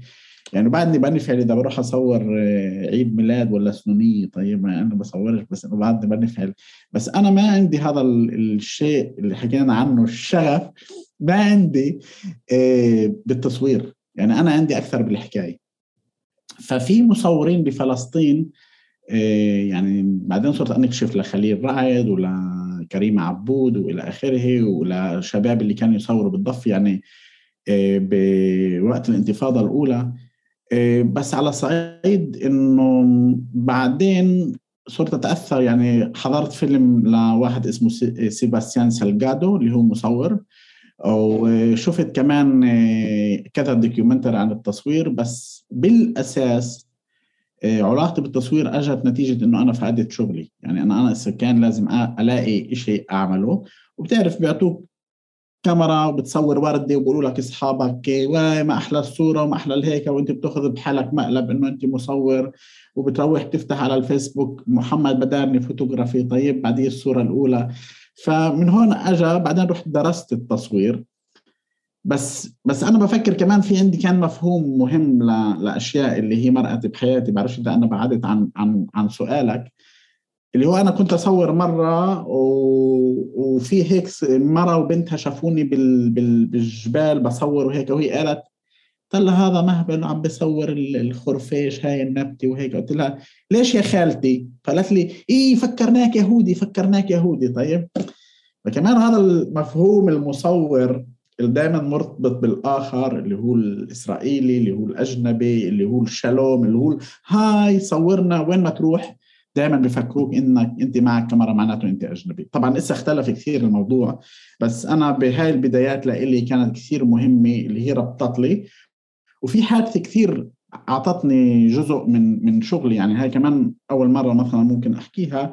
Speaker 1: يعني بعدني بنفعل اذا بروح أصور آه، عيد ميلاد ولا سنونية طيب ما أنا بصورش بس انه بعدني بنفعل بس أنا ما عندي هذا الشيء اللي حكينا عنه الشغف ما عندي آه، بالتصوير. يعني أنا عندي أكثر بالحكاية. ففي مصورين بفلسطين آه، يعني بعدين صرت أنكشف لخليل رعد ولكريم عبود وإلى آخره ولشباب اللي كانوا يصوروا بالضف يعني بوقت الانتفاضة الأولى. إيه، بس على صعيد إنه بعدين صرت أتأثر يعني حضرت فيلم لواحد اسمه سيباستيان سالجادو اللي هو مصور. وشفت كمان كذا documentary عن التصوير بس بالأساس علاقتي بالتصوير اجت نتيجة إنه أنا فقدت شغلي. يعني أنا أنا كان لازم ألاقي شيء أعمله. وبتعرف بيعطوك كاميرا وبتصور وردة وبقولوا لك أصحابك واي ما أحلى الصورة وما أحلى الهيكة وأنت بتأخذ بحالك مقلب إنه أنت مصور وبتروح تفتح على الفيسبوك محمد بدارني فوتوغرافي طيب بعدين الصورة الأولى فمن هون اجى بعدين رحت درست التصوير. بس بس أنا بفكر كمان في عندي كان مفهوم مهم لأشياء اللي هي مرقت بحياتي. بعرفش إذا أنا بعدت عن عن عن سؤالك. اللي هو أنا كنت أصور مرة و... وفي هيك مرة وبنتها شافوني بال... بال... بالجبال بصور وهيك وهي قالت قلت لها هذا مهبل عم بصور الخرفيش هاي النبتة وهيك. قلت لها ليش يا خالتي؟ قالت لي إيه فكرناك يهودي فكرناك يهودي. طيب. فكمان هذا المفهوم المصور اللي دائما مرتبط بالآخر اللي هو الإسرائيلي اللي هو الأجنبي اللي هو الشالوم اللي هو هاي صورنا وين ما تروح دائما بفكروك إنك أنت معك كاميرا معناته أنت أجنبي. طبعا لسه اختلف كثير الموضوع بس أنا بهاي البدايات لإلي كانت كثير مهمة اللي هي ربطت لي. وفي حادثة كثير أعطتني جزء من من شغلي يعني هاي كمان أول مرة مثلا ممكن أحكيها.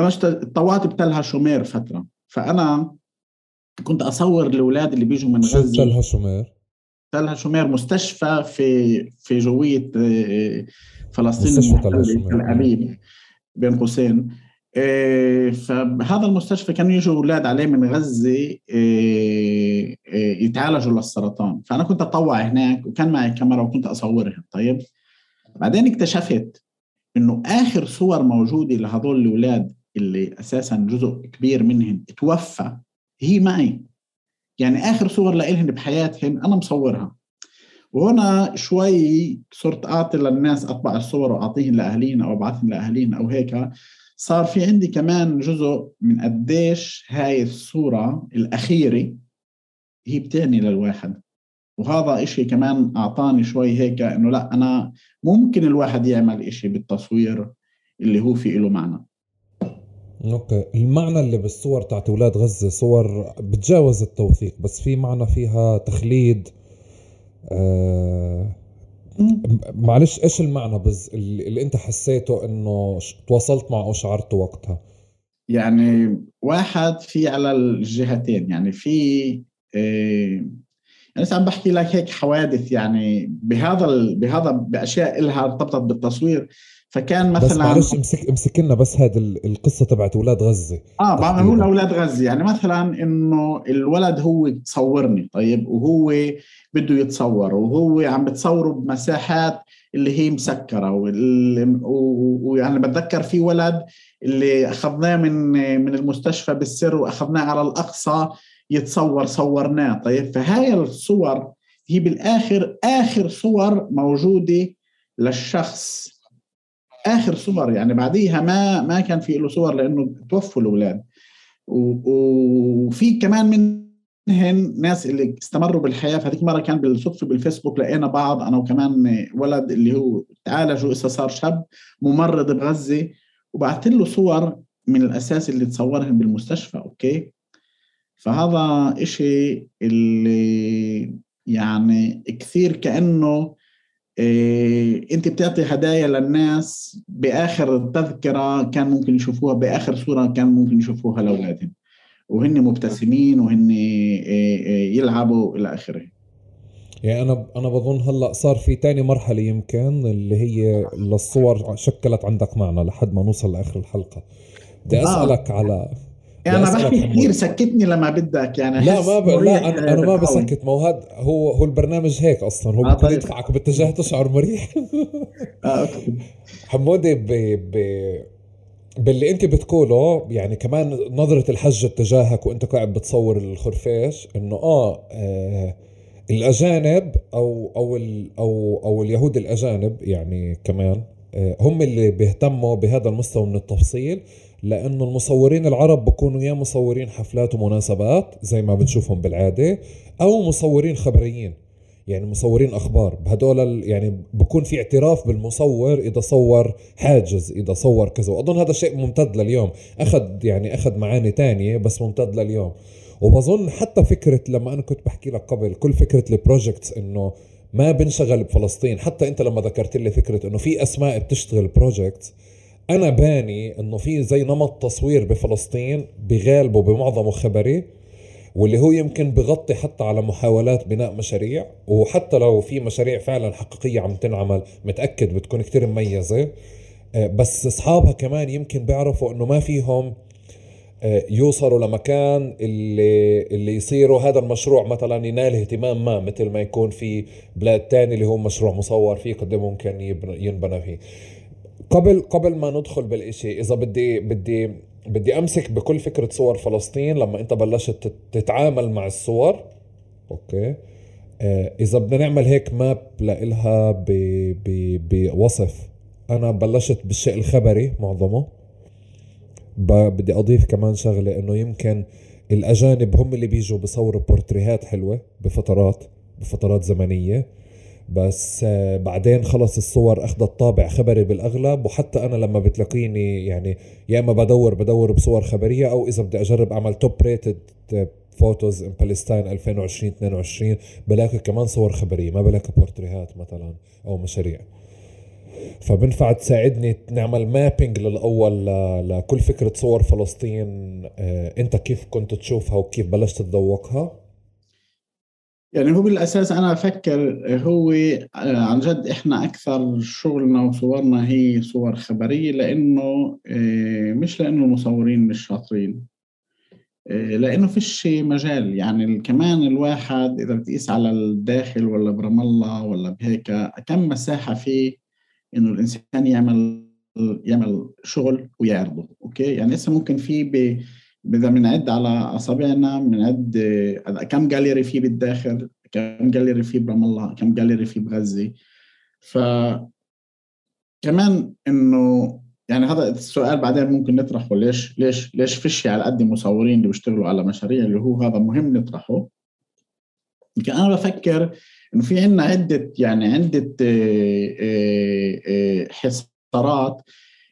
Speaker 1: أنا طوعت بتلها شومير فترة. فأنا كنت أصور الأولاد اللي بيجوا من غزة.
Speaker 2: تلها شومير؟
Speaker 1: تلها شومير مستشفى في في جوية آه، فلسطين تل أبيب بين قوسين. آه، فهذا المستشفى كانوا يجوا أولاد عليه من غزة آه، يتعالجوا للسرطان. فأنا كنت أطوع هناك وكان معي كاميرا وكنت اصورهم طيب. بعدين اكتشفت إنه آخر صور موجودة لهذول الأولاد اللي أساسا جزء كبير منهم توفى هي معي. يعني آخر صور لإلهم بحياتهم أنا مصورها. وهنا شوي صرت أعطي للناس أطبع الصور واعطيهم لاهلين أو ابعثهم لاهلين أو هيك. صار في عندي كمان جزء من قديش هاي الصورة الأخيرة هي بتعني للواحد. وهذا إشي كمان أعطاني شوي هيك إنه لا أنا ممكن الواحد يعمل إشي بالتصوير اللي هو في له معنى.
Speaker 2: أوكي. المعنى اللي بالصور تاعت أولاد غزة صور بتجاوز التوثيق بس في معنى فيها تخليد. آه معلش إيش المعنى بز اللي, أنت حسيته إنه تواصلت معه أو شعرته وقتها؟
Speaker 1: يعني واحد في على الجهتين يعني في آه يعني عم بحكي لك هيك حوادث يعني بهذا بهذا بأشياء لها ارتبطت بالتصوير. فكان مثلا
Speaker 2: بس معلش امسك امسك لنا بس هذه القصة تبعت أولاد غزة.
Speaker 1: آه بعمل أولاد غزة. يعني مثلا إنه الولد هو تصورني طيب وهو بده يتصور وهو عم بتصوره بمساحات اللي هي مسكرة ويعني بتذكر في ولد اللي أخذناه من من المستشفى بالسر وأخذناه على الأقصى يتصور صورناه طيب. فهاي الصور هي بالآخر آخر صور موجودة للشخص. آخر صور يعني بعديها ما ما كان في له صور لأنه توفوا الأولاد. وفي كمان منهن ناس اللي استمروا بالحياة فهذيك مرة كان بالصدفة بالفيسبوك لقينا بعض أنا وكمان ولد اللي هو تعالج وإسا صار شاب ممرض بغزة وبعثت له صور من الأساس اللي تصورهن بالمستشفى أوكي؟ فهذا إشي اللي يعني كثير كأنه إيه أنت بتعطي هدايا للناس بآخر التذكره كان ممكن يشوفوها بآخر صورة كان ممكن يشوفوها لأولادهم وهن مبتسمين وهن إيه إيه يلعبوا إلى آخره
Speaker 2: يعني أنا أنا بظن هلأ صار في تاني مرحلة يمكن اللي هي للصور شكلت عندك معنى لحد ما نوصل لآخر الحلقة بدي آه. أسألك آه. على
Speaker 1: يعني أنا بحكي كثير سكتني لما بدك يعني
Speaker 2: لا ما ب... لا أنا, أنا ما بسكت. ما هو هذا هو هو البرنامج هيك أصلا. هو آه بده طيب. يدفعك باتجاه تشعر مريح. آه أوكي. حمودي ب... ب... باللي أنت بتقوله يعني كمان نظرة الحج تجاهك وأنت قاعد بتصور الخرفاش إنه آه, آه الأجانب أو أو ال أو أو اليهود الأجانب يعني كمان آه هم اللي بيهتموا بهذا المستوى من التفصيل. لأنه المصورين العرب بكونوا يا مصورين حفلات ومناسبات زي ما بنشوفهم بالعادة أو مصورين خبريين يعني مصورين أخبار. بهدول يعني بكون في اعتراف بالمصور إذا صور حاجز إذا صور كذا. وأظن هذا شيء ممتد لليوم. أخذ يعني أخذ معاني تانية بس ممتد لليوم. وبظن حتى فكرة لما أنا كنت بحكي لك قبل كل فكرة البروجكتس إنه ما بنشغل بفلسطين. حتى أنت لما ذكرت لي فكرة إنه في أسماء بتشتغل بروجكتس أنا باني إنه في زي نمط تصوير بفلسطين بغالبه بمعظمه خبري واللي هو يمكن بغطي حتى على محاولات بناء مشاريع وحتى لو في مشاريع فعلا حقيقية عم تنعمل متأكد بتكون كتير مميزة. آه، بس أصحابها كمان يمكن بيعرفوا إنه ما فيهم آه، يوصلوا لمكان اللي اللي يصيروا هذا المشروع مثلا ينال اهتمام ما مثل ما يكون في بلاد تاني اللي هو مشروع مصور فيه قد ممكن ينبنى فيه. قبل قبل ما ندخل بالإشي إذا بدي بدي بدي أمسك بكل فكرة صور فلسطين لما أنت بلشت تتعامل مع الصور. okay. آه إذا بدنا نعمل هيك map لإلها بوصف. أنا بلشت بالشيء الخبري معظمه. بدي أضيف كمان شغلة إنه يمكن الأجانب هم اللي بيجوا بصوروا بورتريهات حلوة بفترات بفترات زمنية. بس آه، بعدين خلص الصور اخذت طابع خبري بالأغلب وحتى أنا لما بتلاقيني يعني يا إما بدور بدور بصور خبرية أو إذا بدي أجرب أعمل top rated photos in Palestine 2020 22 بلاقي كمان صور خبرية ما بلاقي بورتريهات مثلا أو مشاريع. فبنفع تساعدني نعمل mapping للأول لكل فكرة صور فلسطين آه، أنت كيف كنت تشوفها وكيف بلشت تذوقها.
Speaker 1: يعني هو بالأساس أنا أفكر هو آه، عن جد إحنا أكثر شغلنا وصورنا هي صور خبرية لأنه آه، مش لأنه المصورين مش شاطرين آه، لأنه فيش مجال. يعني كمان الواحد إذا بتقيس على الداخل ولا برام الله ولا بهيك كم مساحة فيه إنه الإنسان يعمل يعمل شغل ويعرضه أوكي؟ يعني لسه ممكن في إذا بنعد على أصابعنا بنعد كم جاليري في بالداخل كم جاليري في برام الله كم جاليري في بغزة. ف كمان إنه يعني هذا السؤال بعدين ممكن نطرحه ليش ليش ليش فيش على قد المصورين اللي بيشتغلوا على مشاريع اللي هو هذا مهم نطرحه؟ لكن أنا بفكر إنه في عندنا عدة يعني عدة آه، آه، آه، حصارات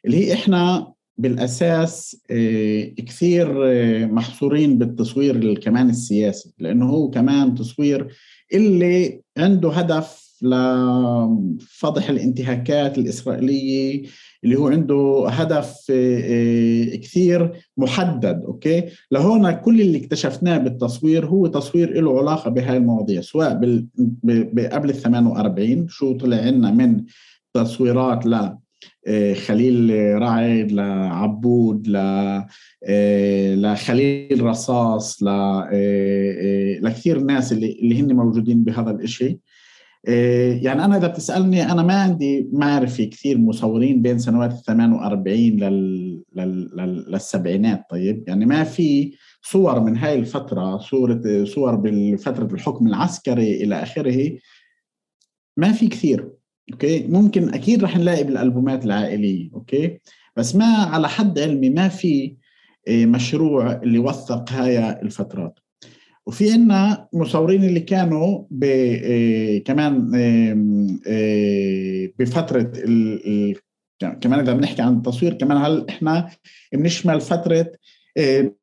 Speaker 1: اللي هي إحنا بالأساس آه، كثير آه، محصورين بالتصوير كمان السياسي لأنه هو كمان تصوير اللي عنده هدف لفضح الانتهاكات الإسرائيلية اللي هو عنده هدف آه، كثير محدد أوكي؟ لهون كل اللي اكتشفناه بالتصوير هو تصوير له علاقة بهاي المواضيع سواء قبل ال 48 شو طلع عنا من تصويرات ل خليل رعد لعبود ل آه، لخليل رصاص آه، لكثير ناس اللي اللي هن موجودين بهذا الشيء يعني أنا إذا بتسألني أنا ما عندي معرفة كثير مصورين بين سنوات ال 48 لل... لل... للسبعينات طيب؟ يعني ما في صور من هاي الفترة صورة صور بفتره الحكم العسكري إلى آخره ما في كثير. okay؟ ممكن أكيد رح نلاقي بالألبومات العائلية أوكي؟ بس ما على حد علمي ما في آه، مشروع اللي وثق هاي الفترات. وفي عنا مصورين اللي كانوا ب آه، كمان آه، بفترة ال كمان إذا بنحكي عن التصوير كمان هل إحنا بنشمل فترة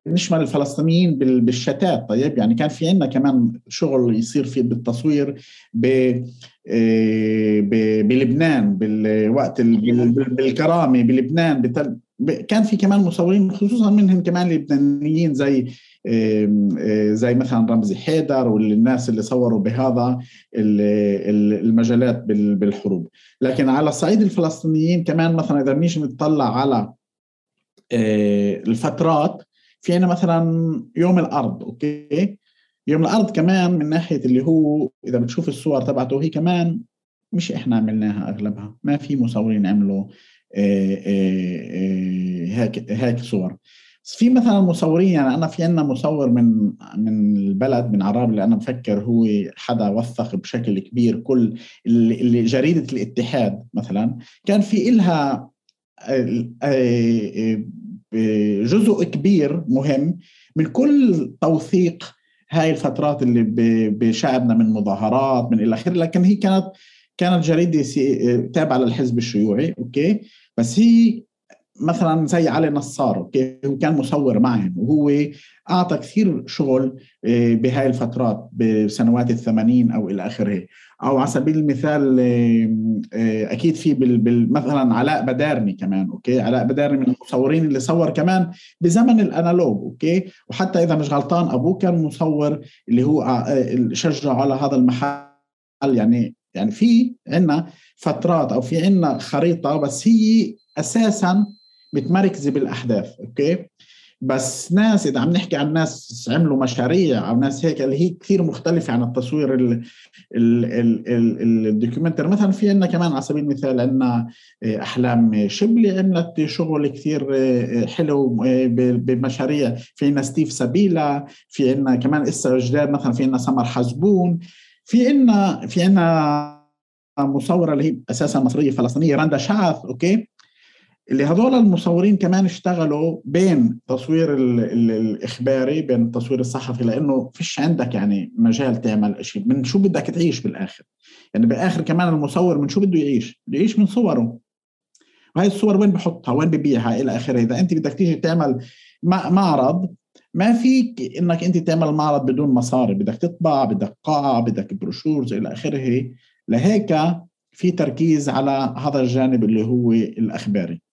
Speaker 1: بنشمل الفلسطينيين بالشتات. طيب يعني كان في عندنا كمان شغل يصير في بالتصوير آه، بلبنان بالوقت بالكرامة بلبنان بتل... كان في كمان مصورين خصوصا منهم كمان لبنانيين زي آه، زي مثلا رمزي حيدر والناس اللي صوروا بهذا المجالات بالحروب. لكن على الصعيد الفلسطينيين كمان مثلا إذا بنيجي نطلع على الفترات في عندنا مثلا يوم الأرض أوكي؟ يوم الأرض كمان من ناحية اللي هو إذا بتشوف الصور تبعته هي كمان مش إحنا عملناها أغلبها ما في مصورين عملوا آه، آه، آه، هيك هيك صور. في مثلا مصورين يعني أنا في عندنا مصور من من البلد من عراب اللي أنا بفكر هو حدا وثق بشكل كبير كل اللي جريدة الاتحاد مثلا. كان في إلها جزء كبير مهم من كل توثيق هاي الفترات اللي بشعبنا من مظاهرات من إلى آخره. لكن هي كانت كانت جريدة تابعة للحزب الشيوعي أوكي؟ بس هي مثلا زي علي نصار أوكي؟ هو كان مصور معهم وهو أعطى كثير شغل آه، بهاي الفترات بسنوات الثمانين أو إلى آخره. أو على سبيل المثال آه، آه، أكيد في مثلا علاء بدارني كمان أوكي؟ علاء بدارني من المصورين اللي صور كمان بزمن ال analog أوكي؟ وحتى إذا مش غلطان أبوه كان مصور اللي هو شجع على هذا المحل. يعني يعني في عندنا فترات أو في عندنا خريطة بس هي أساسا متمركزه بالأحداث أوكي؟ بس ناس إذا عم نحكي عن ناس عملوا مشاريع أو ناس هيك اللي هي كثير مختلفة عن التصوير ال documentary. مثلا في عندنا كمان على سبيل المثال عندنا آه، أحلام شبلي عملت شغل كثير آه، حلو آه، بمشاريع. في عندنا ستيف سبيلا في عندنا كمان إسا جداد مثلا في عندنا سمر حزبون. في عندنا في عندنا مصورة اللي هي أساسا مصرية فلسطينية رندا شعث أوكي؟ اللي هذول المصورين كمان اشتغلوا بين تصوير الإخباري بين التصوير الصحفي لأنه فيش عندك يعني مجال تعمل شيء من شو بدك تعيش بالآخر؟ يعني بالآخر كمان المصور من شو بده يعيش؟ بده يعيش من صوره. وهي الصور وين بحطها؟ وين ببيعها؟ إلى آخره. إذا أنت بدك تيجي تعمل معرض ما فيك إنك أنت تعمل معرض بدون مصاري. بدك تطبع بدك قاعة بدك بروشورز إلى آخره. لهيك في تركيز على هذا الجانب اللي هو الإخباري.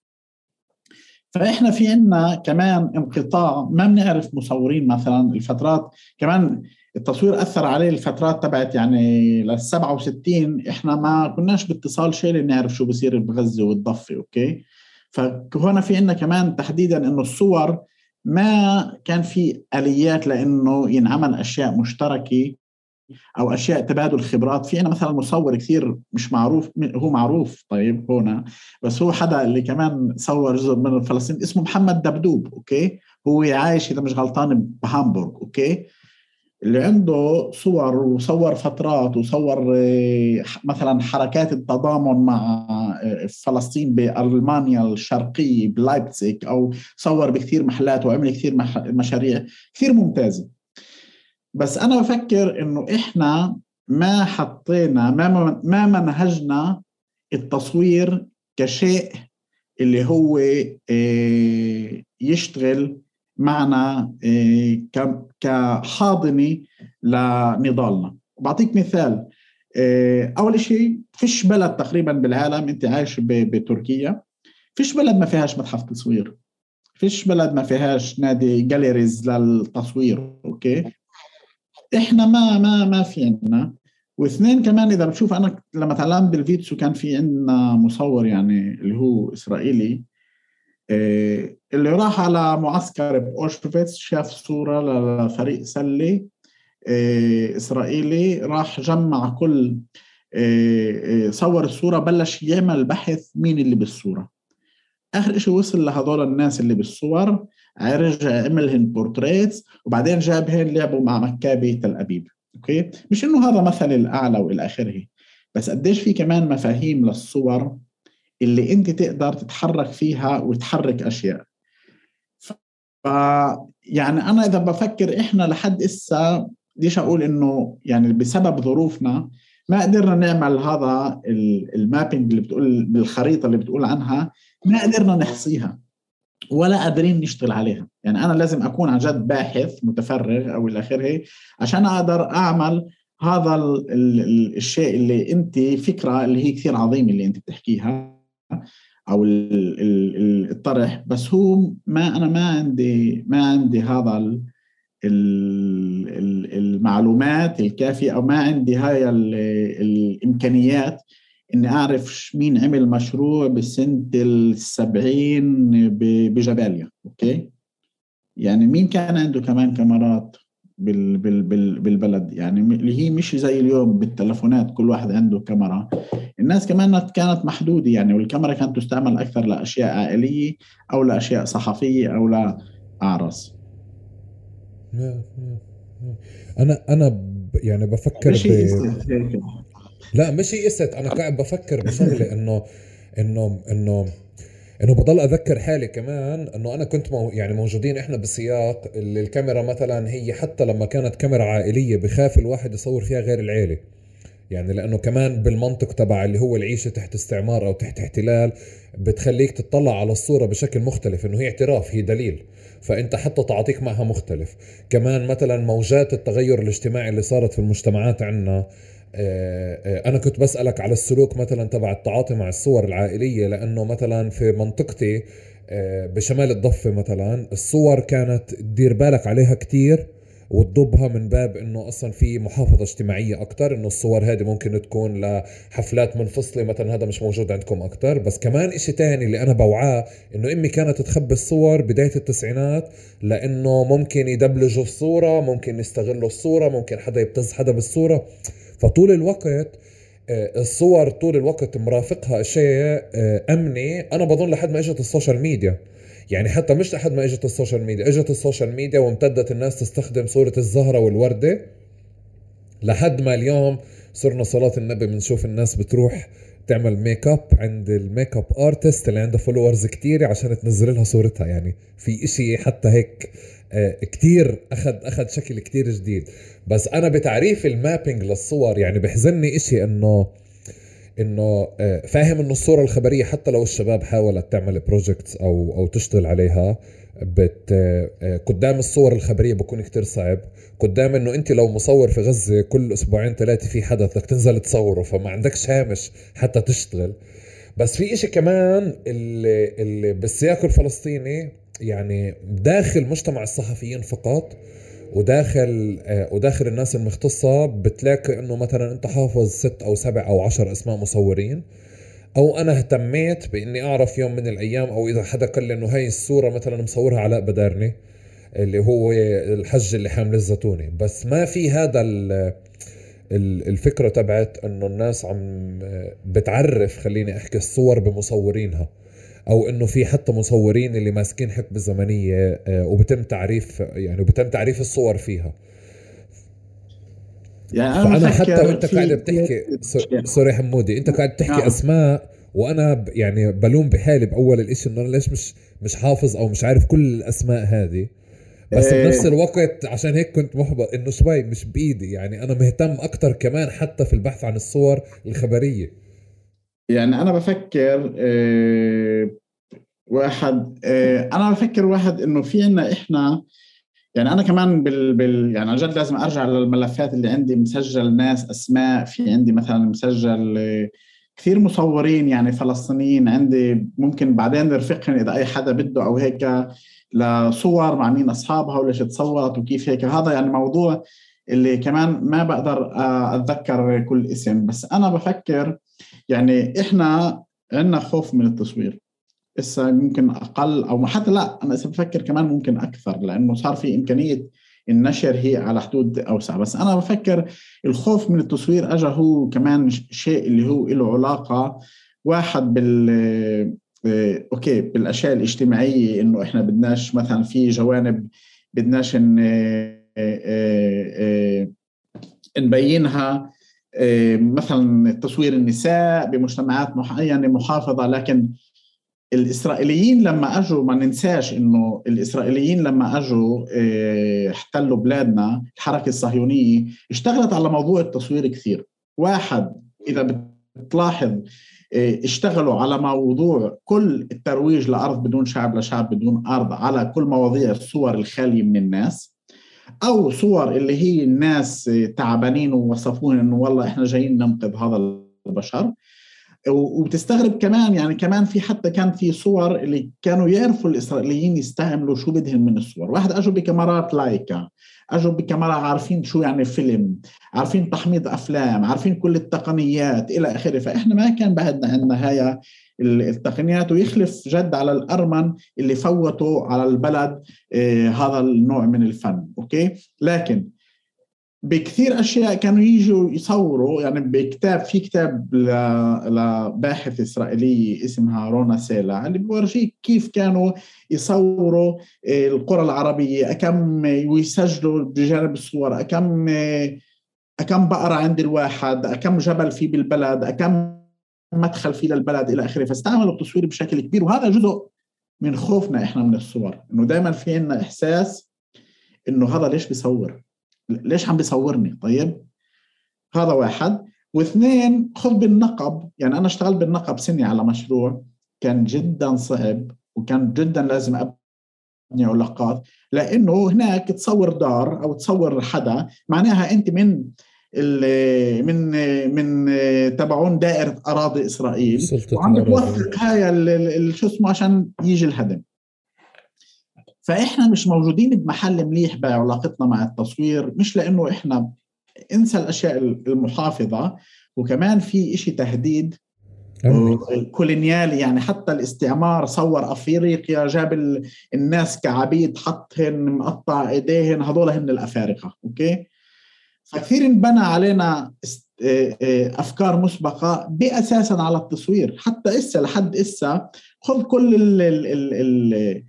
Speaker 1: فإحنا في عندنا كمان انقطاع ما بنعرف مصورين مثلا الفترات. كمان التصوير أثر عليه الفترات تبعت يعني لل 67 إحنا ما كناش باتصال شيء نعرف شو بصير بغزة والضفه أوكي؟ فهنا في عندنا كمان تحديدا إنه الصور ما كان في آليات لإنه ينعمل أشياء مشتركة أو أشياء تبادل خبرات في عنا مثلا مصور كثير مش معروف هو معروف طيب هنا بس هو حدا اللي كمان صور جزء من فلسطين اسمه محمد دبدوب أوكي؟ هو عايش إذا مش غلطان بهامبورغ أوكي؟ اللي عنده صور وصور فترات وصور آه، مثلا حركات التضامن مع آه، فلسطين بألمانيا الشرقية بلايبتسيك أو صور بكثير محلات وعمل كثير مشاريع كثير ممتازة. بس أنا بفكر إنه إحنا ما حطينا ما ما منهجنا التصوير كشيء اللي هو آه، يشتغل معنا آه، كحاضنه لنضالنا. بعطيك مثال آه، أول شيء فيش بلد تقريبا بالعالم أنت عايش بتركيا فيش بلد ما فيهاش متحف تصوير. فيش بلد ما فيهاش نادي جاليريز للتصوير أوكي؟ إحنا ما ما ما في عندنا واثنين كمان إذا بتشوف أنا لما تعلمت بالفيتسو كان في عندنا مصور يعني اللي هو إسرائيلي آه، اللي راح على معسكر باوشفيتس شاف صورة لفريق سلة آه، إسرائيلي راح جمع كل آه، صور الصورة بلش يعمل بحث مين اللي بالصورة. آخر شيء وصل لهذول الناس اللي بالصور رجع عملهن portraits وبعدين جابهن لعبوا مع مكابي تل أبيب. أوكي؟ مش إنه هذا مثل الأعلى وإلى آخره بس قديش في كمان مفاهيم للصور اللي أنت تقدر تتحرك فيها وتحرك أشياء. ف يعني أنا إذا بفكر إحنا لحد إسا بديش أقول إنه يعني بسبب ظروفنا ما قدرنا نعمل هذا ال mapping اللي بتقول بالخريطة اللي بتقول عنها ما قدرنا نحصيها. ولا قادرين نشتغل عليها. يعني أنا لازم أكون عن جد باحث متفرغ أو إلى آخره عشان أقدر أعمل هذا ال ال الشيء اللي أنت فكرة اللي هي كثير عظيمة اللي أنت بتحكيها أو الطرح. بس هو ما أنا ما عندي ما عندي هذا المعلومات الكافية أو ما عندي هاي الإمكانيات إني أعرف مين عمل مشروع بسنة السبعين بجباليا أوكي؟ يعني مين كان عنده كمان كاميرات بال بال بال بالبلد؟ يعني اللي هي مش زي اليوم بالتلفونات كل واحد عنده كاميرا. الناس كمان كانت محدودة يعني والكاميرا كانت تستعمل أكثر لأشياء عائلية أو لأشياء صحفية أو لأعرس
Speaker 2: أنا أنا يعني بفكر ب... لا مش يئست أنا قاعد بفكر بشغلة إنه إنه إنه إنه بضل أذكر حالي كمان إنه أنا كنت مو يعني موجودين إحنا بسياق اللي الكاميرا مثلا هي حتى لما كانت كاميرا عائلية بخاف الواحد يصور فيها غير العيلة. يعني لأنه كمان بالمنطق تبع اللي هو العيشة تحت استعمار أو تحت احتلال بتخليك تطلع على الصورة بشكل مختلف إنه هي اعتراف هي دليل. فأنت حتى تعاطيك معها مختلف. كمان مثلا موجات التغير الاجتماعي اللي صارت في المجتمعات عندنا أنا كنت بسألك على السلوك مثلا تبع التعاطي مع الصور العائلية لأنه مثلا في منطقتي آه، بشمال الضفة مثلا الصور كانت تدير بالك عليها كتير وتضبها من باب إنه أصلا في محافظة اجتماعية أكثر إنه الصور هذه ممكن تكون لحفلات منفصلة مثلا هذا مش موجود عندكم أكثر بس كمان إشي تاني اللي أنا بوعاه إنه أمي كانت تخبي الصور بداية التسعينات لأنه ممكن يدبلجوا الصورة ممكن يستغلوا الصورة ممكن حدا يبتز حدا بالصورة. فطول الوقت آه، الصور طول الوقت مرافقها شيء آه، أمني. أنا بظن لحد ما إجت ال social media. يعني حتى مش لحد ما إجت ال social media. إجت ال social media وامتدت الناس تستخدم صورة الزهرة والوردة. لحد ما اليوم صرنا صلاة النبي بنشوف الناس بتروح تعمل ميك اب عند ال makeup artist اللي عندها followers كتير عشان تنزل لها صورتها. يعني في إشي حتى هيك آه، كتير أخذ أخذ شكل كتير جديد. بس أنا بتعريف ال mapping للصور يعني بحزني إشي إنه إنه آه، فاهم إنه الصورة الخبرية حتى لو الشباب حاولت تعمل projects أو أو تشتغل عليها بت آه، قدام الصور الخبرية بكون كتير صعب. قدام إنه أنت لو مصور في غزة كل أسبوعين ثلاثة في حدث بدك تنزل تصوره فما عندكش هامش حتى تشتغل. بس في إشي كمان اللي, اللي بالسياق الفلسطيني يعني داخل مجتمع الصحفيين فقط وداخل آه، وداخل الناس المختصة بتلاقي إنه مثلا أنت حافظ ست أو سبع أو عشر أسماء مصورين. أو أنا اهتميت بإني أعرف يوم من الأيام أو إذا حدا قال لي إنه هاي الصورة مثلا مصورها علاء بدارني اللي هو الحج اللي حامل الزيتوني بس ما في هذا الفكرة تبعت إنه الناس عم بتعرف خليني أحكي الصور بمصورينها أو إنه في حتى مصورين اللي ماسكين حقبة زمنية آه، وبتم تعريف يعني وبتم تعريف الصور فيها. يعني أنا فأنا حتى وأنت قاعد بتحكي سوري حمودي أنت قاعد تحكي نعم. أسماء وأنا يعني بلوم بحالي بأول الإشي إنه أنا ليش مش مش حافظ أو مش عارف كل الأسماء هذه بس إيه. بنفس الوقت عشان هيك كنت محبط إنه شوي مش بإيدي يعني أنا مهتم أكثر كمان حتى في البحث عن الصور الخبرية
Speaker 1: يعني أنا بفكر آه، واحد آه، أنا بفكر واحد إنه في عنا إحنا يعني أنا كمان بال, بال يعني عن جد لازم أرجع للملفات اللي عندي مسجل ناس أسماء في عندي مثلا مسجل آه، كثير مصورين يعني فلسطينيين عندي ممكن بعدين نرفقهم إذا أي حدا بده أو هيك لصور مع مين أصحابها وليش تصورت وكيف هيك. هذا يعني موضوع اللي كمان ما بقدر أتذكر كل اسم. بس أنا بفكر يعني إحنا عندنا خوف من التصوير. هسه ممكن أقل أو حتى لا أنا بفكر كمان ممكن أكثر لأنه صار في إمكانية النشر هي على حدود أوسع. بس أنا بفكر الخوف من التصوير اجى هو كمان شيء اللي هو له علاقة واحد بال آه، أوكي بالأشياء الاجتماعية إنه إحنا بدناش مثلا في جوانب بدناش ان آه، آه، نبينها مثلا تصوير النساء بمجتمعات معينه محافظة لكن الإسرائيليين لما أجوا ما ننساش إنه الإسرائيليين لما أجوا آه، احتلوا بلادنا الحركة الصهيونية اشتغلت على موضوع التصوير كثير. واحد إذا بتلاحظ آه، اشتغلوا على موضوع كل الترويج لأرض بدون شعب لشعب بدون أرض على كل مواضيع الصور الخالية من الناس أو صور اللي هي الناس تعبانين ووصفوهم إنه والله إحنا جايين ننقذ هذا البشر. وبتستغرب كمان يعني كمان في حتى كان في صور اللي كانوا يعرفوا الإسرائيليين يستعملوا شو بدهم من الصور. واحد أجوا بكاميرات لايكا أجوا بكاميرا عارفين شو يعني فيلم عارفين تحميض أفلام عارفين كل التقنيات إلى آخره. فإحنا ما كان بعدنا عندنا هاي التقنيات ويخلف جد على الأرمن اللي فوتوا على البلد آه هذا النوع من الفن أوكي؟ لكن بكثير أشياء كانوا يجوا يصوروا. يعني بكتاب في كتاب لباحث إسرائيلي اسمها رونا سيلا اللي بورجيك كيف كانوا يصوروا آه، القرى العربية كم ويسجلوا بجانب الصور كم كم بقرة عند الواحد كم جبل في بالبلد كم مدخل في للبلد إلى آخره. فاستعملوا التصوير بشكل كبير وهذا جزء من خوفنا إحنا من الصور إنه دائما في عندنا إحساس إنه هذا ليش بيصور؟ ليش عم بيصورني؟ طيب هذا واحد. واثنين خذ بالنقب. يعني أنا اشتغلت بالنقب سنة على مشروع كان جدا صعب وكان جدا لازم أبني علاقات لأنه هناك تصور دار أو تصور حدا. معناها أنت من من من تبعون دائرة أراضي إسرائيل. وعم بتوثق هاي شو اسمه عشان يجي الهدم. فإحنا مش موجودين بمحل مليح بعلاقتنا مع التصوير مش لأنه إحنا انسى الأشياء المحافظة وكمان في إشي تهديد كولونيالي يعني حتى الاستعمار صور أفريقيا جاب الناس كعبيد حطهن مقطع إيديهن هذول هن الأفارقة أوكي؟ فكثير انبنى علينا أفكار مسبقة باساسا على التصوير حتى إسا لحد إسا خذ كل ال ال ال ال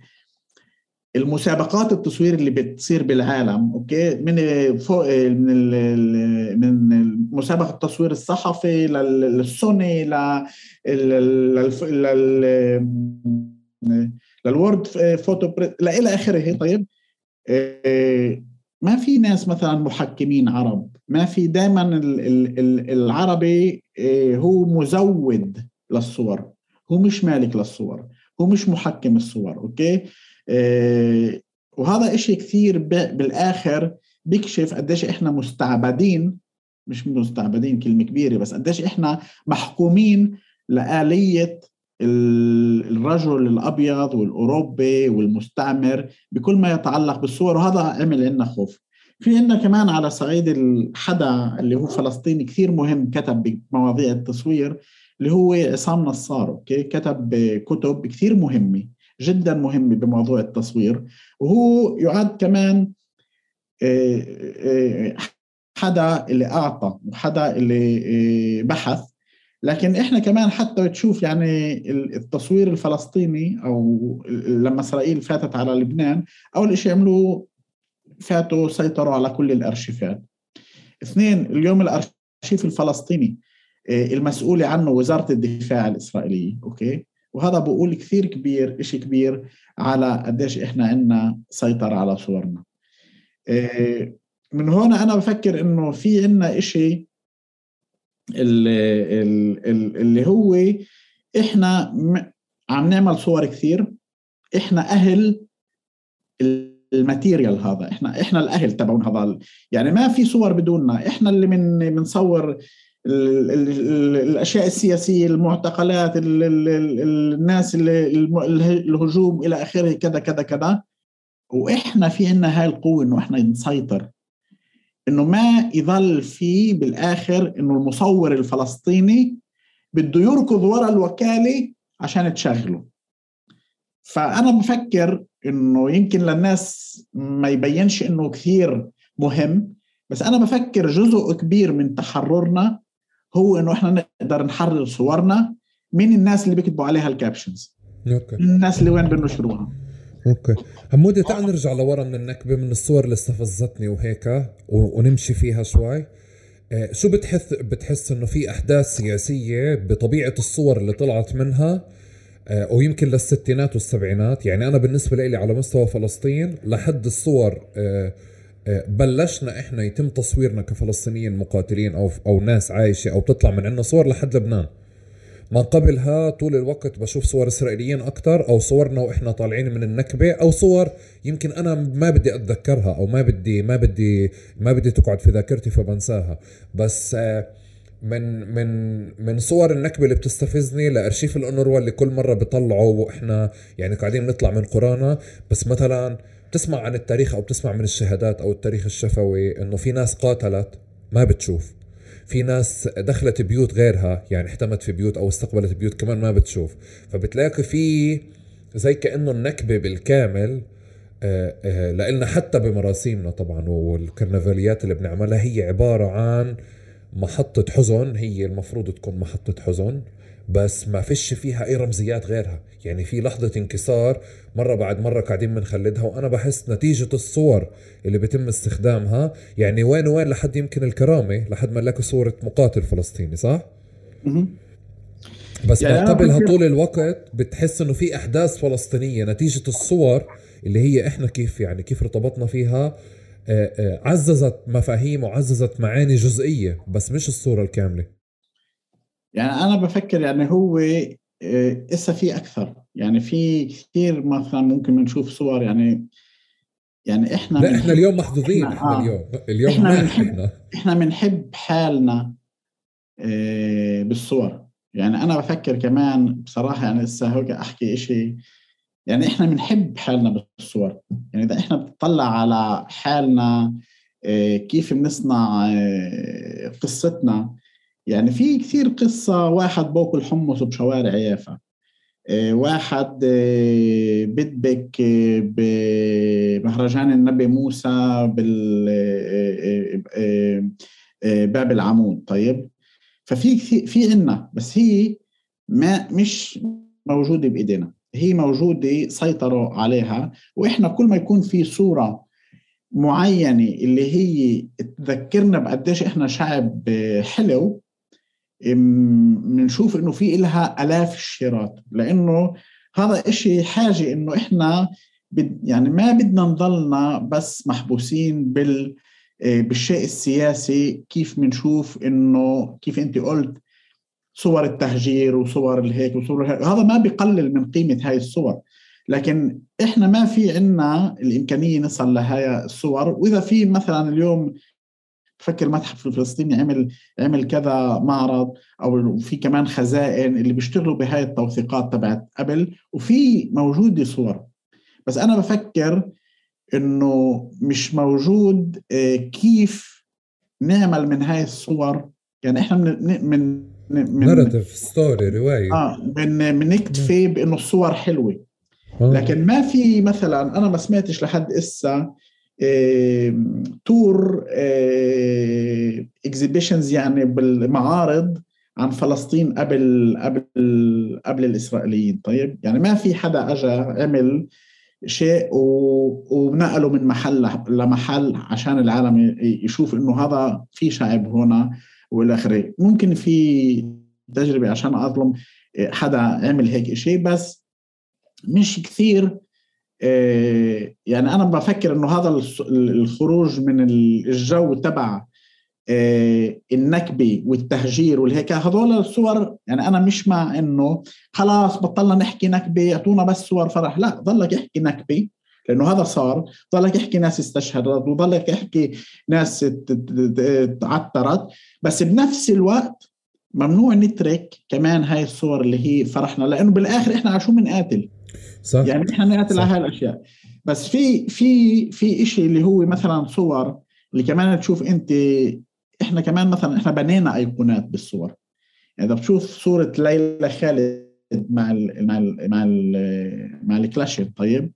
Speaker 1: المسابقات التصوير اللي بتصير بالعالم أوكي؟ من فوق من من مسابقه التصوير الصحفي للسوني لل لل World Photo إلى آخره. طيب؟ ما في ناس مثلا محكمين عرب. ما في دائما العربي هو مزود للصور. هو مش مالك للصور. هو مش محكم الصور أوكي؟ وهذا إشي كثير بالآخر بيكشف قديش إحنا مستعبدين مش مستعبدين كلمة كبيرة بس قديش إحنا محكومين لآلية الرجل الأبيض والأوروبي والمستعمر بكل ما يتعلق بالصور وهذا عمل لنا خوف. في عندنا كمان على صعيد الحدا اللي هو فلسطيني كثير مهم كتب بمواضيع التصوير اللي هو عصام نصار أوكي؟ كتب كتب كثير مهمة. جدا مهمة بموضوع التصوير. وهو يعد كمان آه، آه، حدا اللي أعطى وحدا اللي آه، بحث. لكن إحنا كمان حتى تشوف يعني التصوير الفلسطيني أو لما إسرائيل فاتت على لبنان أول شيء عملوا فاتوا سيطروا على كل الأرشيفات. اثنين اليوم الأرشيف الفلسطيني المسؤولة عنه وزارة الدفاع الإسرائيلية أوكي؟ وهذا بقول كثير كبير إشي كبير على قديش إحنا عندنا سيطرة على صورنا. إيه، من هون أنا بفكر إنه في عندنا إشي اللي, اللي هو إحنا عم نعمل صور كثير. إحنا أهل الماتيريال هذا إحنا إحنا الأهل تبعون هذا يعني ما في صور بدوننا. إحنا اللي من بنصور الأشياء السياسية المعتقلات الناس الهجوم إلى آخره كذا كذا كذا. وإحنا في عندنا هاي القوة إنه إحنا نسيطر. إنه ما يظل في بالآخر إنه المصور الفلسطيني بده يركض ورا الوكالة عشان تشغله. فأنا بفكر إنه يمكن للناس ما يبينش إنه كثير مهم بس أنا بفكر جزء كبير من تحررنا هو إنه إحنا نقدر نحرر صورنا من الناس اللي بيكتبوا عليها ال captions okay. الناس اللي وين بنشروها.
Speaker 2: okay. حمودي تعال نرجع لورا من النكبة من الصور اللي استفزتني وهيك ونمشي فيها شوي. آه، شو بتحس بتحس إنه في أحداث سياسية بطبيعة الصور اللي طلعت منها؟ آه، ويمكن للستينات والسبعينات. يعني أنا بالنسبة لي على مستوى فلسطين لحد الصور آه، بلشنا إحنا يتم تصويرنا كفلسطينيين مقاتلين أو أو ناس عايشة أو بتطلع من عندنا صور لحد لبنان. ما قبلها طول الوقت بشوف صور إسرائيليين أكثر أو صورنا وإحنا طالعين من النكبة أو صور يمكن أنا ما بدي أتذكرها أو ما بدي ما بدي ما بدي تقعد في ذاكرتي فبنساها. بس من من من صور النكبة اللي بتستفزني لأرشيف الأنوروا اللي كل مرة بيطلعوا وإحنا يعني قاعدين نطلع من قرانا. بس مثلا بتسمع عن التاريخ أو بتسمع من الشهادات أو التاريخ الشفوي إنه في ناس قاتلت ما بتشوف. في ناس دخلت بيوت غيرها يعني احتمت في بيوت أو استقبلت بيوت كمان ما بتشوف. فبتلاقي في زي كأنه النكبة بالكامل آه، آه، لإلنا حتى بمراسيمنا طبعا والكرنفاليات اللي بنعملها هي عبارة عن محطة حزن هي المفروض تكون محطة حزن. بس ما فيش فيها أي رمزيات غيرها. يعني في لحظة انكسار مرة بعد مرة قاعدين بنخلدها وأنا بحس نتيجة الصور اللي بيتم استخدامها. يعني وين وين لحد يمكن الكرامة لحد ما نلاقي صورة مقاتل فلسطيني صح؟ بس يعني قبلها طول الوقت بتحس إنه في أحداث فلسطينية. نتيجة الصور اللي هي إحنا كيف يعني كيف ارتبطنا فيها آه، آه، عززت مفاهيم وعززت معاني جزئية بس مش الصورة الكاملة.
Speaker 1: يعني أنا بفكر يعني هو آه، في أكثر. يعني في كثير مثلا ممكن نشوف صور يعني يعني إحنا
Speaker 2: لا إحنا اليوم محظوظين إحنا, إحنا اليوم اليوم إحنا
Speaker 1: بنحب إحنا بنحب حالنا بالصور. يعني أنا بفكر كمان بصراحة يعني لسه هيك أحكي شيء يعني إحنا بنحب حالنا بالصور. يعني إذا إحنا بنطلع على حالنا آه، كيف بنصنع آه، قصتنا يعني في كثير قصة واحد باكل حمص بشوارع يافا. آه، واحد بدبك بمهرجان النبي موسى بال باب العمود طيب؟ ففي كثير في عنا بس هي ما مش موجودة بإيدينا. هي موجودة سيطروا عليها وإحنا كل ما يكون في صورة معينة اللي هي تذكرنا بقديش إحنا شعب حلو بنشوف إنه في إلها آلاف الشيرات. لأنه هذا إشي حاجة إنه إحنا يعني ما بدنا نضلنا بس محبوسين بال بالشيء السياسي كيف بنشوف إنه كيف أنت قلت صور التهجير وصور الهيك وصور الهيك هذا ما بيقلل من قيمة هاي الصور. لكن إحنا ما في عنا الإمكانية نصل لهاي الصور. وإذا في مثلا اليوم بفكر المتحف الفلسطيني عمل عمل كذا معرض أو في كمان خزائن اللي بيشتغلوا بهاي التوثيقات تبعت قبل وفي موجودة صور. بس أنا بفكر إنه مش موجود آه، كيف نعمل من هاي الصور. يعني إحنا من, من
Speaker 2: من narrative story رواية.
Speaker 1: آه من بنكتفي بإنه الصور حلوة. آه. لكن ما في مثلا أنا ما سمعتش لحد إسا tour إيه exhibitions يعني بالمعارض عن فلسطين قبل قبل قبل الإسرائيليين. طيب يعني ما في حدا اجى عمل شيء ونقله من محل لمحل عشان العالم يشوف إنه هذا في شعب هنا والى آخره. ممكن في تجربة عشان أظلم حدا عمل هيك شيء بس مش كثير آه، يعني أنا بفكر إنه هذا الخروج من الجو تبع آه، النكبة والتهجير والهيك هذول الصور يعني أنا مش مع إنه خلاص بطلنا نحكي نكبة اعطونا بس صور فرح لا ضلك احكي نكبة لأنه هذا صار ضلك احكي ناس استشهدت وضلك احكي ناس تعترت بس بنفس الوقت ممنوع نترك كمان هاي الصور اللي هي فرحنا لأنه بالآخر إحنا على شو بنقاتل. صح؟ يعني إحنا نقاتل على هاي الاشياء بس في في في شيء اللي هو مثلا صور اللي كمان تشوف أنت إحنا كمان مثلا إحنا بنينا أيقونات بالصور. يعني إذا بتشوف صورة ليلى خالد مع ال مع ال مع ال مع الكلاشر طيب؟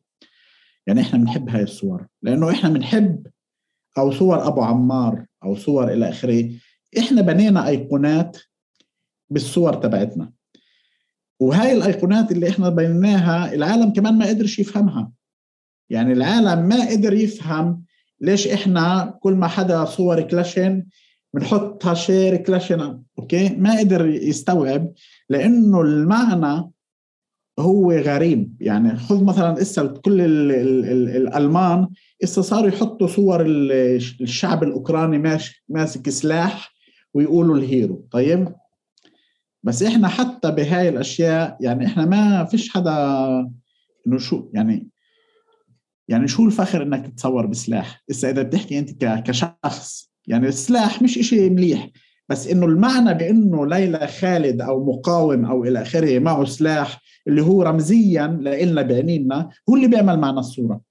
Speaker 1: يعني إحنا بنحب هاي الصور. لأنه إحنا بنحب أو صور أبو عمار أو صور إلى آخره. إحنا بنينا أيقونات بالصور تبعتنا. وهاي الأيقونات اللي إحنا بنيناها العالم كمان ما قدرش يفهمها. يعني العالم ما قدر يفهم ليش إحنا كل ما حدا صور كلاشن بنحطها share كلاشن okay؟ ما قدر يستوعب لأنه المعنى هو غريب. يعني خذ مثلا اسا كل ال ال ال الألمان اسا صاروا يحطوا صور الشعب الأوكراني ماسك سلاح ويقولوا ال hero. طيب؟ بس إحنا حتى بهاي الأشياء يعني إحنا ما فيش حدا إنه شو يعني يعني شو الفخر إنك تتصور بسلاح؟ إسا إذا بتحكي أنت كشخص يعني السلاح مش إشي مليح بس إنه المعنى بإنه ليلى خالد أو مقاوم أو إلى آخره معه سلاح اللي هو رمزيا لنا بعينينا هو اللي بيعمل معنى الصورة.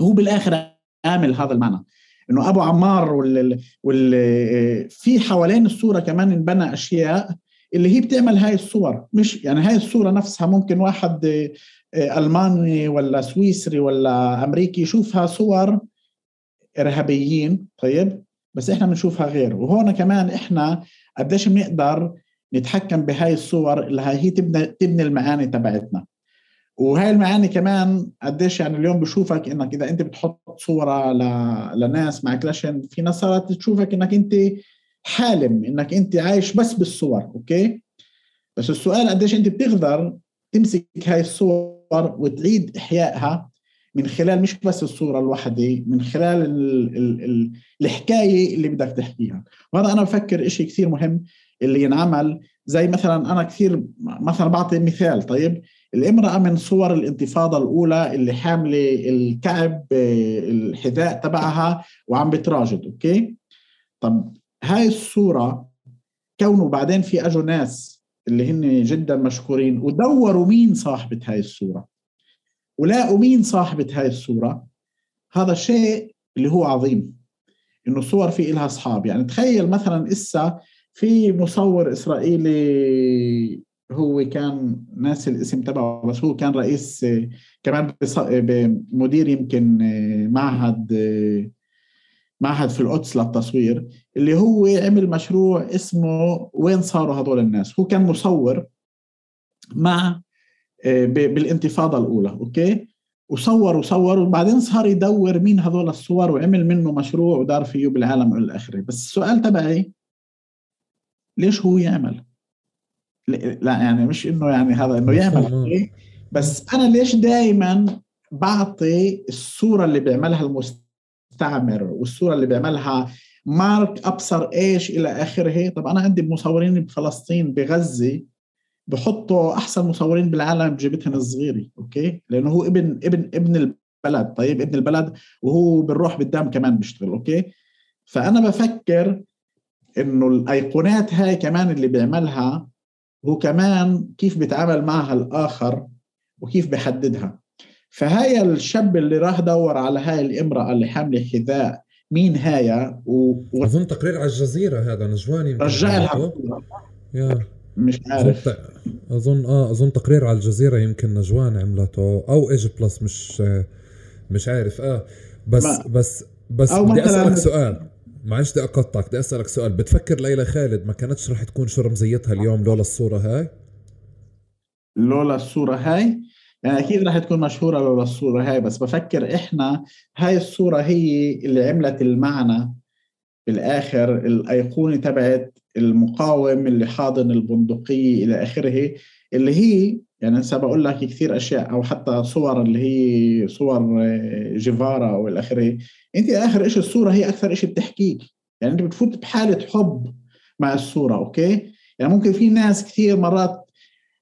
Speaker 1: هو بالآخر عامل هذا المعنى. إنه أبو عمار وال, وال... في حوالين الصورة كمان انبنى أشياء اللي هي بتعمل هاي الصور. مش يعني هاي الصورة نفسها ممكن واحد ألماني ولا سويسري ولا أمريكي يشوفها صور إرهابيين طيب؟ بس إحنا بنشوفها غير. وهون كمان إحنا قديش بنقدر نتحكم بهاي الصور اللي هي تبني تبني المعاني تبعتنا. وهاي المعاني كمان قديش يعني اليوم بشوفك إنك إذا أنت بتحط صورة ل... لناس مع كلاشن في ناس صارت تشوفك إنك أنت حالم إنك أنت عايش بس بالصور okay؟ بس السؤال قديش أنت بتقدر تمسك هاي الصور وتعيد إحيائها من خلال مش بس الصورة الواحده من خلال ال ال ال الحكاية اللي بدك تحكيها. وهذا أنا بفكر إشي كثير مهم اللي ينعمل. زي مثلا أنا كثير مثلا بعطي مثال طيب؟ الامرأة من صور الانتفاضة الأولى اللي حاملة الكعب الحذاء تبعها وعم بتراجد أوكي؟ طب هاي الصورة كونه بعدين في اجوا ناس اللي هن جدا مشكورين ودوروا مين صاحبة هاي الصورة. ولاقوا مين صاحبة هاي الصورة؟ هذا الشيء اللي هو عظيم إنه الصور في إلها أصحاب. يعني تخيل مثلا إسا في مصور إسرائيلي هو كان ناسي الاسم تبعه بس هو كان رئيس كمان مدير يمكن معهد معهد في القدس للتصوير اللي هو عمل مشروع اسمه وين صاروا هذول الناس. هو كان مصور مع بالانتفاضة الأولى أوكي؟ وصور وصور وبعدين صار يدور مين هذول الصور وعمل منه مشروع ودار فيه بالعالم إلى آخره بس السؤال تبعي ليش هو يعمل؟ لا يعني مش إنه يعني هذا إنه يعمل بس أنا ليش دائما بعطي الصورة اللي بيعملها المستعمر والصورة اللي بيعملها مارك أبصر إيش إلى آخره؟ طب أنا عندي مصورين بفلسطين بغزة بحطوا أحسن مصورين بالعالم بجيبتهم الصغيرة okay؟ لأنه هو ابن ابن ابن البلد طيب ابن البلد وهو بالروح بالدم كمان بيشتغل okay؟ فأنا بفكر إنه الأيقونات هاي كمان اللي بيعملها هو كمان كيف بيتعامل معها الآخر وكيف بيحددها. فهاي الشاب اللي راح دور على هاي الامرأة اللي حاملة حذاء مين هاي؟
Speaker 2: و... أظن تقرير على الجزيرة هذا نجواني
Speaker 1: رجع لها مش عارف.
Speaker 2: أظن آه أظن تقرير على الجزيرة يمكن نجوان عملته أو إيج بلس مش مش عارف. آه بس ما. بس بس بدي أسألك سؤال. معلش بدي أقطعك بدي أسألك سؤال. بتفكر ليلى خالد ما كانتش رح تكون شو رمزيتها اليوم لولا الصورة هاي؟
Speaker 1: لولا الصورة هاي؟ يعني أكيد رح تكون مشهورة لولا الصورة هاي بس بفكر إحنا هاي الصورة هي اللي عملت المعنى بالآخر الأيقونة تبعت المقاوم اللي حاضن البندقية إلى آخره اللي هي يعني هسه بقول لك كثير أشياء أو حتى صور اللي هي صور آه، جيفارا والى آخره. أنت آخر شيء الصورة هي أكثر شيء بتحكيك. يعني أنت بتفوت بحالة حب مع الصورة أوكي؟ يعني ممكن في ناس كثير مرات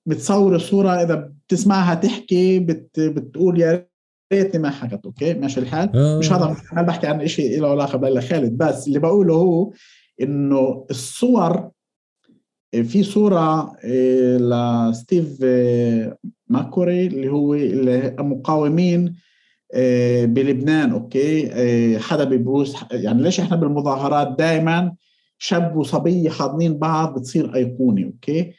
Speaker 1: بتصور الصورة إذا بتسمعها تحكي بت بتقول يا ريتني ما حكت okay؟ ماشي الحال؟ آه. مش هذا أنا بحكي عن شيء له علاقة بليلى خالد بس اللي بقوله هو إنه الصور في صورة آه، لستيف آه، ماكوري اللي هو المقاومين بلبنان okay؟ حدا بيبوس يعني ليش إحنا بالمظاهرات دائما شاب وصبيه حاضنين بعض بتصير أيقونة okay؟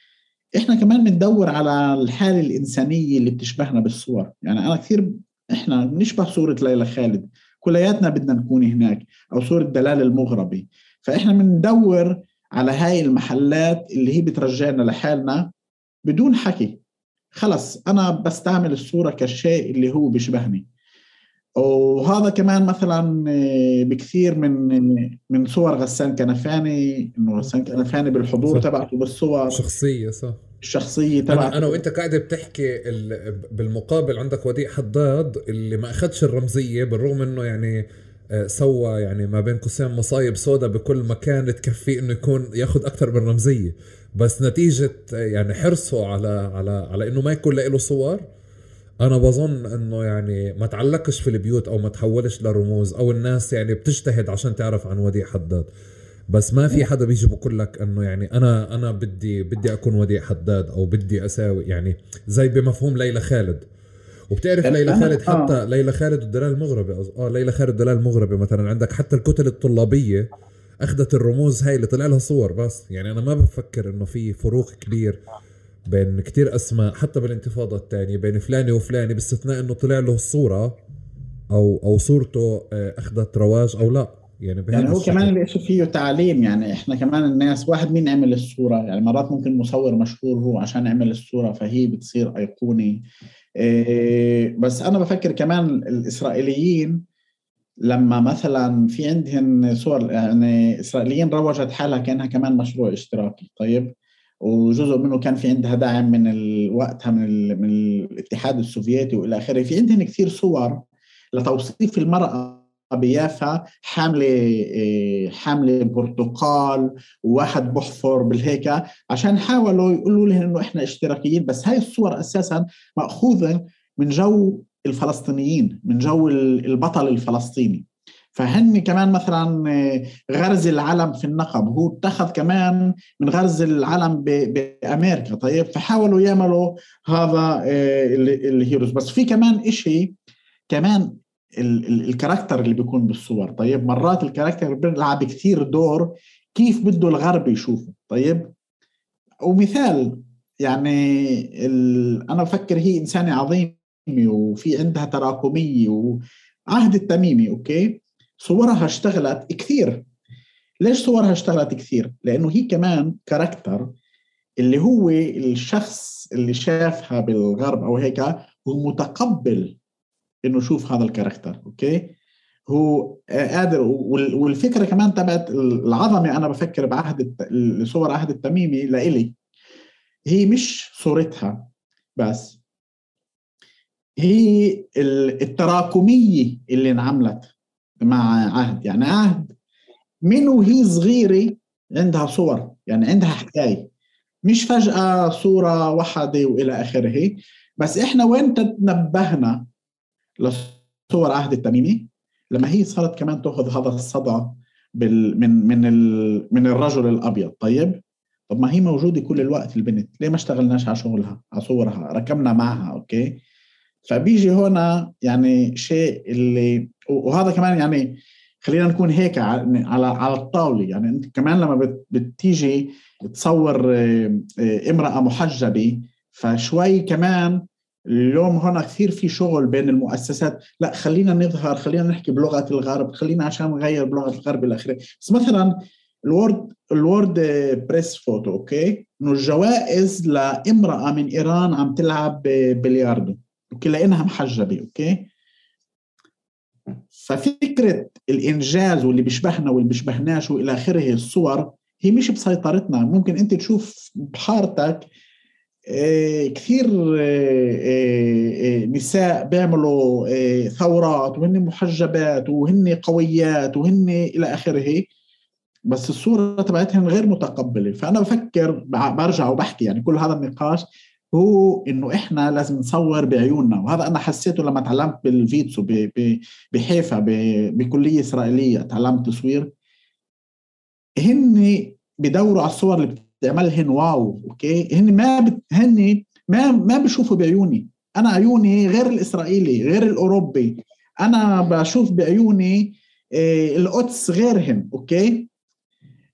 Speaker 1: إحنا كمان بندور على الحالة الإنسانية اللي بتشبهنا بالصور. يعني أنا كثير إحنا بنشبه صورة ليلى خالد. كلياتنا بدنا نكون هناك أو صورة دلال المغربي. فإحنا بندور على هاي المحلات اللي هي بترجعنا لحالنا بدون حكي. خلص أنا بستعمل الصورة كشيء اللي هو بيشبهني. وهذا كمان مثلا آه، بكثير من من صور غسان كنفاني إنه غسان كنفاني بالحضور تبعته بالصور.
Speaker 2: شخصية صح.
Speaker 1: الشخصية تبعته.
Speaker 2: أنا, أنا وأنت قاعد بتحكي بالمقابل عندك وديع حداد اللي ما أخذش الرمزية بالرغم إنه يعني سوى يعني ما بين قوسين مصايب سودا بكل مكان تكفيه إنه يكون ياخذ أكثر من رمزية. بس نتيجة آه، يعني حرصه على على على إنه ما يكون له صور أنا بظن إنه يعني ما تعلقش في البيوت أو ما تحولش لرموز أو الناس يعني بتجتهد عشان تعرف عن وديع حداد. بس ما في حدا بيجي بقول لك إنه يعني أنا أنا بدي بدي أكون وديع حداد أو بدي أساوي يعني زي بمفهوم ليلى خالد. وبتعرف ليلى خالد حتى آه. ليلى خالد والدلال المغربي آه ليلى خالد والدلال المغربي مثلا. عندك حتى الكتل الطلابية أخذت الرموز هاي اللي طلع لها صور بس. يعني أنا ما بفكر إنه في فروق كبير بين كتير أسماء حتى بالانتفاضة الثانية بين فلاني وفلاني باستثناء إنه طلع له الصورة أو أو صورته آه، أخذت رواج أو لا.
Speaker 1: يعني, يعني هو كمان اللي فيه تعليم يعني إحنا كمان الناس واحد مين عمل الصورة؟ يعني مرات ممكن مصور مشهور هو عشان يعمل الصورة فهي بتصير أيقوني. إيه بس أنا بفكر كمان الإسرائيليين لما مثلا في عندهم صور يعني إسرائيليين روجت حالها كأنها كمان مشروع اشتراكي طيب؟ وجزء منه كان في عندها دعم من وقتها من, من الاتحاد السوفيتي وإلى آخره. في عندهم كثير صور لتوصيف المرأة بيافا حامله حامله برتقال وواحد بحفر بالهيك عشان حاولوا يقولوا لهم إنه إحنا اشتراكيين. بس هاي الصور أساسا مأخوذة من جو الفلسطينيين من جو البطل الفلسطيني. فهن كمان مثلا إيه، غرز العلم في النقب. هو اتخذ كمان من غرز العلم بأمريكا. طيب فحاولوا يعملوا هذا إيه، ال heroes. بس في كمان إشي كمان ال character اللي بيكون بالصور طيب؟ مرات ال character بيلعب كثير دور كيف بده الغرب يشوفه طيب؟ ومثال يعني أنا بفكر هي إنسانة عظيمة وفي عندها تراكمية وعهد التميمي okay؟ صورها اشتغلت كثير. ليش صورها اشتغلت كثير؟ لأنه هي كمان character اللي هو الشخص اللي شافها بالغرب أو هيك هو متقبل إنه شوف هذا ال character okay؟ هو قادر والفكرة كمان تبعت العظمة أنا بفكر بعهد صور عهد التميمي لإلي. هي مش صورتها بس. هي التراكمية اللي انعملت مع عهد. يعني عهد من وهي صغيرة عندها صور يعني عندها حكاية. مش فجأة صورة واحدة وإلى آخره. بس إحنا وين تنبهنا لصور عهد التميمي لما هي صارت كمان تأخذ هذا الصدى بال من من ال من الرجل الأبيض. طيب؟ طب ما هي موجودة كل الوقت البنت. ليه ما اشتغلناش على شغلها على صورها ركبنا معها أوكي؟ فبيجي هنا يعني شيء اللي وهذا كمان يعني خلينا نكون هيك على على الطاولة. يعني أنت كمان لما بتيجي تصور امرأة محجبة فشوي كمان اليوم هنا كثير في شغل بين المؤسسات. لا خلينا نظهر خلينا نحكي بلغة الغرب خلينا عشان نغير بلغة الغرب إلى آخره. بس مثلا ال World ال World Press Photo okay؟ إنه الجوائز لامرأة من إيران عم تلعب بلياردو okay؟ لإنها محجبة أوكي؟ ففكرة الإنجاز واللي بيشبهنا واللي بيشبهناش وإلى آخره الصور هي مش بسيطرتنا. ممكن أنت تشوف بحارتك كثير آه، آه، نساء بيعملوا ثورات وهن محجبات وهن قويات وهن إلى آخره. بس الصورة تبعتهم غير متقبلة. فأنا بفكر برجع وبحكي يعني كل هذا النقاش هو إنه إحنا لازم نصور بعيوننا. وهذا أنا حسيته لما تعلمت بالـ ويتسو بحيفا بكلية إسرائيلية تعلمت تصوير. هن بدوروا على الصور اللي تعملهن واو okay؟ هن ما بت... هن ما ما بشوفوا بعيوني. أنا عيوني غير الإسرائيلي غير الأوروبي. أنا بشوف بعيوني إيه القدس غيرهم okay؟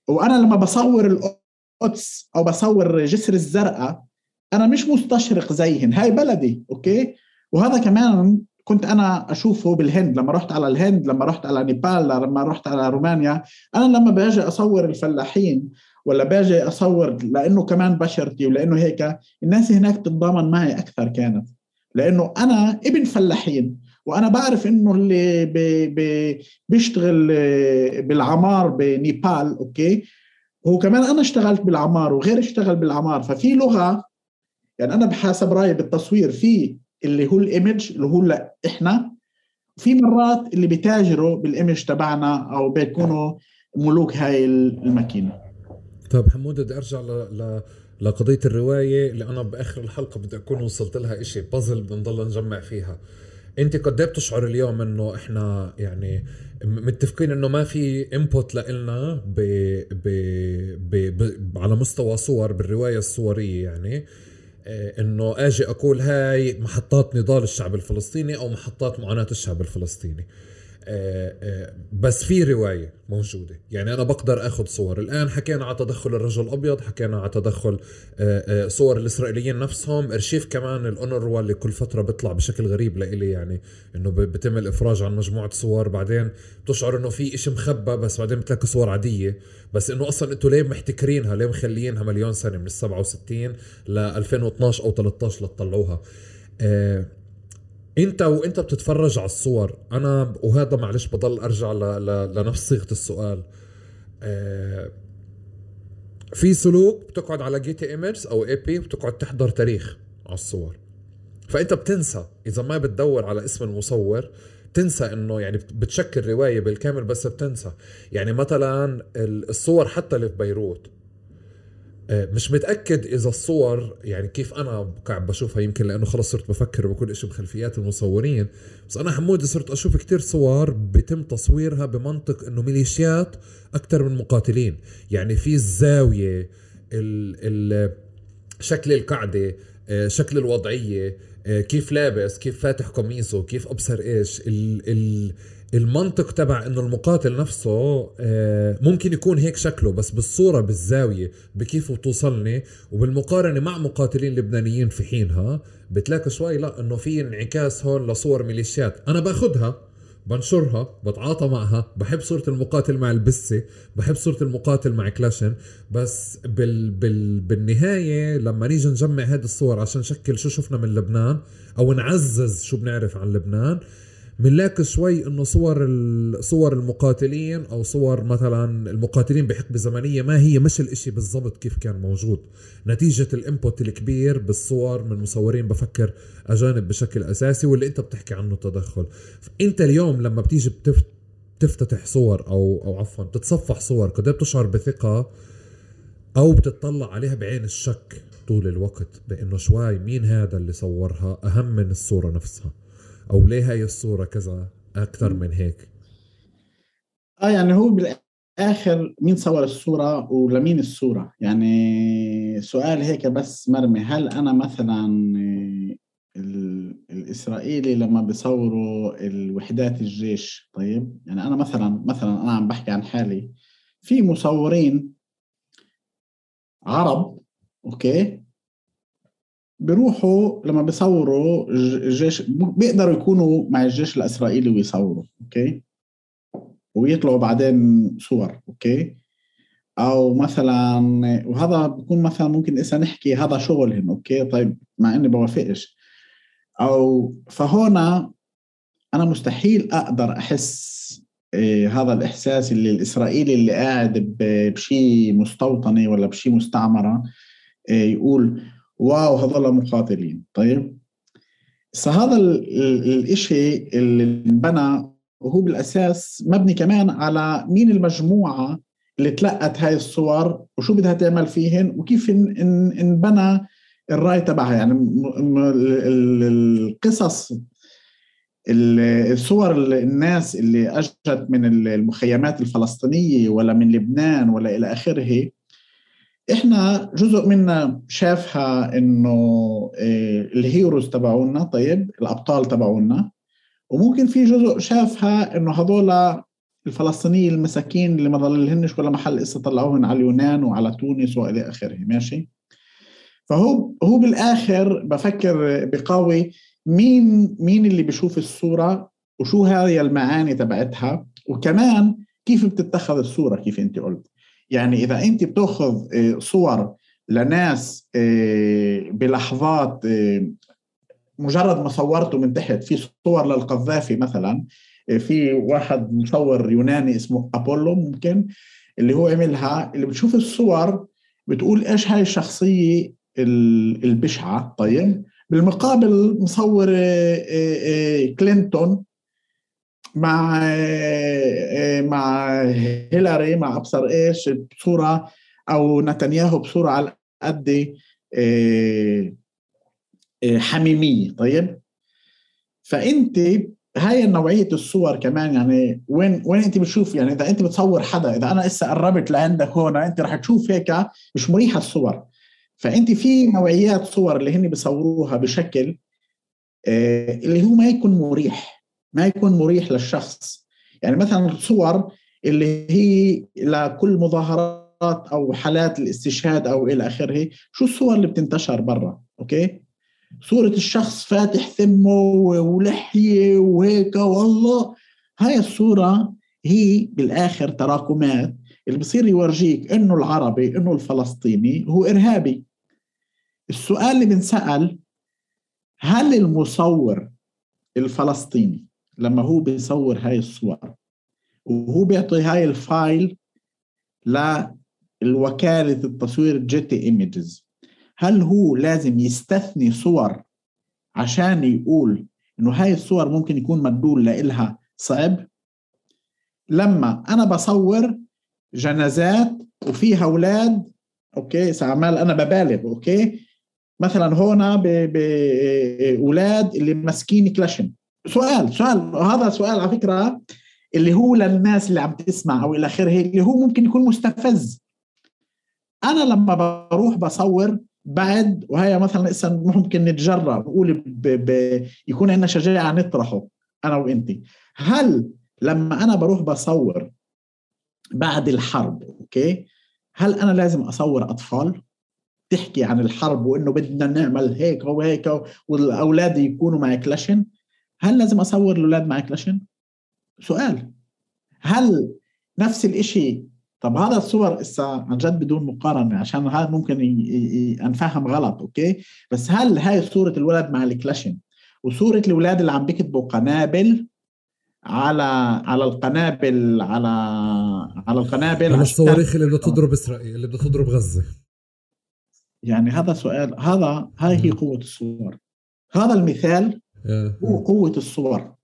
Speaker 1: وأنا لما بصور القدس أو بصور جسر الزرقاء أنا مش مستشرق زيهن. هاي بلدي okay؟ وهذا كمان كنت أنا أشوفه بالهند. لما رحت على الهند لما رحت على نيبال لما رحت على رومانيا أنا لما باجي أصور الفلاحين ولا باجي أصور لأنه كمان بشرتي ولأنه هيك الناس هناك تتضامن معي أكثر كانت. لأنه أنا ابن فلاحين وأنا بعرف إنه اللي بي بي بيشتغل بالعمار بنيبال okay؟ هو كمان أنا اشتغلت بالعمار وغير اشتغل بالعمار. ففي لغة يعني أنا بحسب رأيي بالتصوير في اللي هو ال image اللي هو إحنا في مرات اللي بيتاجروا بال image تبعنا أو بيكونوا ملوك هاي الماكينة.
Speaker 2: طيب حمود بدي أرجع ل... ل... لقضية الرواية اللي أنا بآخر الحلقة بدي أكون وصلت لها إشي بازل بنضل نجمع فيها. أنت قد إيه بتشعر اليوم إنه إحنا يعني متفقين إنه ما في انبوت لنا ب... ب... ب... ب... على مستوى صور بالرواية الصورية يعني؟ آه، إنه آجي أقول هاي محطات نضال الشعب الفلسطيني أو محطات معاناة الشعب الفلسطيني. بس في رواية موجودة. يعني أنا بقدر آخذ صور. الآن حكينا على تدخل الرجل الأبيض حكينا على تدخل آه، صور الإسرائيليين نفسهم. إرشيف كمان الأونروا اللي كل فترة بيطلع بشكل غريب لإلي يعني إنه بتم الإفراج عن مجموعة صور. بعدين بتشعر إنه في إشي مخبى بس بعدين بتلاقي صور عادية. بس إنه أصلا إنتوا ليه محتكرينها؟ ليه مخليينها مليون سنة؟ من ال 67 ل 2012 أو 13 لتطلعوها. انت وانت بتتفرج على الصور أنا وهذا معلش بضل ارجع ل... ل... لنفس صيغة السؤال. آه في سلوك بتقعد على Getty Images أو AP بتقعد تحضر تاريخ على الصور. فأنت بتنسى إذا ما بتدور على اسم المصور تنسى إنه يعني بتشكل رواية بالكامل بس بتنسى. يعني مثلا الصور حتى اللي في بيروت مش متأكد إذا الصور يعني كيف أنا قاعد بشوفها يمكن لأنه خلص صرت بفكر بكل شيء بخلفيات المصورين. بس أنا حمودي صرت أشوف كتير صور بتم تصويرها بمنطق إنه ميليشيات أكثر من مقاتلين. يعني في الزاوية ال ال شكل القعده آه، شكل الوضعية آه، كيف لابس كيف فاتح قميصه كيف أبصر إيش ال ال المنطق تبع إنه المقاتل نفسه آه، ممكن يكون هيك شكله بس بالصورة بالزاوية بكيف بتوصلني. وبالمقارنة مع مقاتلين لبنانيين في حينها بتلاقي شوي لا إنه في انعكاس هون لصور ميليشيات. أنا باخذها بنشرها بتعاطى معها بحب صورة المقاتل مع البسة بحب صورة المقاتل مع كلاشن. بس بال بال بالنهاية لما نيجي نجمع هذه الصور عشان نشكل شو شفنا من لبنان أو نعزز شو بنعرف عن لبنان بنلاقي شوي إنه صور صور المقاتلين أو صور مثلا المقاتلين بحقبة زمنية ما هي مش الإشي بالضبط كيف كان موجود. نتيجة ال input الكبير بالصور من مصورين بفكر أجانب بشكل أساسي واللي أنت بتحكي عنه تدخل أنت اليوم لما بتيجي بتفتتح صور أو أو عفوا بتتصفح صور قد إيه بتشعر بثقة أو بتطلع عليها بعين الشك طول الوقت بإنه شوي مين هذا اللي صورها؟ أهم من الصورة نفسها. أو ليه هاي الصورة كذا أكثر من هيك؟
Speaker 1: آه يعني هو بالآخر مين صور الصورة ولمين الصورة؟ يعني سؤال هيك بس مرمي. هل أنا مثلا الإسرائيلي لما بيصوروا الوحدات الجيش طيب؟ يعني أنا مثلا مثلا أنا عم بحكي عن حالي. في مصورين عرب okay؟ بيروحوا لما بيصوروا الجيش بيقدروا يكونوا مع الجيش الإسرائيلي ويصوروا okay؟ ويطلعوا بعدين صور okay؟ أو مثلا وهذا بكون مثلا ممكن إذا نحكي هذا شغلهم okay؟ طيب مع إني بوافقش. أو فهنا أنا مستحيل أقدر أحس إيه هذا الإحساس اللي الإسرائيلي اللي قاعد بشيء مستوطنة ولا بشيء مستعمرة إيه يقول واو هذول مقاتلين طيب؟ فهذا الإشي اللي انبنى وهو بالأساس مبني كمان على مين المجموعة اللي تلقت هاي الصور وشو بدها تعمل فيهن وكيف انبنى الرأي تبعها. يعني القصص الصور الناس اللي أجت من المخيمات الفلسطينية ولا من لبنان ولا إلى آخره إحنا جزء منا شافها إنه آه، الهيروز تبعونا طيب الأبطال تبعونا. وممكن في جزء شافها إنه هذول الفلسطينيين المساكين اللي ما ضللهنش ولا محل اسا طلعوهن على اليونان وعلى تونس وإلى آخره ماشي؟ فهو هو بالآخر بفكر بقاوي مين مين اللي بيشوف الصورة وشو هاي المعاني تبعتها وكمان كيف بتتخذ الصورة كيف أنت قلت. يعني إذا أنت بتأخذ آه، صور لناس آه، بلحظات آه، مجرد ما صورته من تحت في صور للقذافي مثلا في واحد مصور يوناني اسمه أبولو ممكن اللي هو عملها اللي بتشوف الصور بتقول إيش هاي الشخصية البشعة طيب؟ بالمقابل مصور كلينتون مع مع هيلاري مع أبصر إيش بصورة أو نتنياهو بصورة على قد آه، آه، حميمية طيب؟ فأنت هاي نوعية الصور كمان يعني وين وين أنت بتشوف يعني إذا أنت بتصور حدا إذا أنا هسه قربت لعندك هون أنت رح تشوف هيك مش مريحة الصور. فأنت في نوعيات صور اللي هن بيصوروها بشكل آه، اللي هو ما يكون مريح. ما يكون مريح للشخص. يعني مثلا صور اللي هي لكل مظاهرات أو حالات الاستشهاد أو إلى آخره شو الصور اللي بتنتشر برا؟ أوكي؟ صورة الشخص فاتح ثمه ولحية وهيك والله. هاي الصورة هي بالآخر تراكمات اللي بصير يورجيك إنه العربي إنه الفلسطيني هو إرهابي. السؤال اللي بنسأل هل المصور الفلسطيني لما هو بيصور هاي الصور. وهو بيعطي هاي ال file للوكالة التصوير Getty Images هل هو لازم يستثني صور عشان يقول إنه هاي الصور ممكن يكون مدلول لإلها صعب؟ لما أنا بصور جنازات وفيها أولاد أوكي سعمال أنا ببالغ أوكي مثلا هون باولاد اللي ماسكين كلاشن. سؤال سؤال هذا سؤال على فكرة اللي هو للناس اللي عم تسمع أو إلى آخره اللي هو ممكن يكون مستفز. أنا لما بروح بصور بعد وهي مثلا إسا ممكن نتجرأ نقول. يكون عندنا شجاعة نطرحه أنا وأنت. هل لما أنا بروح بصور بعد الحرب okay؟ هل أنا لازم أصور أطفال؟ تحكي عن الحرب وإنه بدنا نعمل هيك وهيك والأولاد يكونوا مع كلاشن هل لازم أصور الأولاد مع كلاشن سؤال. هل نفس الشيء طب هذا الصور إسا عن جد بدون مقارنة عشان هذا ممكن أنفهم غلط okay؟ بس هل هاي صورة الولد مع الكلاشن وصورة الأولاد اللي عم بيكتبوا قنابل على على القنابل على على القنابل
Speaker 2: على الصواريخ اللي بدها تضرب إسرائيل اللي بدها تضرب غزة.
Speaker 1: يعني هذا سؤال هذا هاي هي قوة الصور. هذا المثال هو قوة الصور.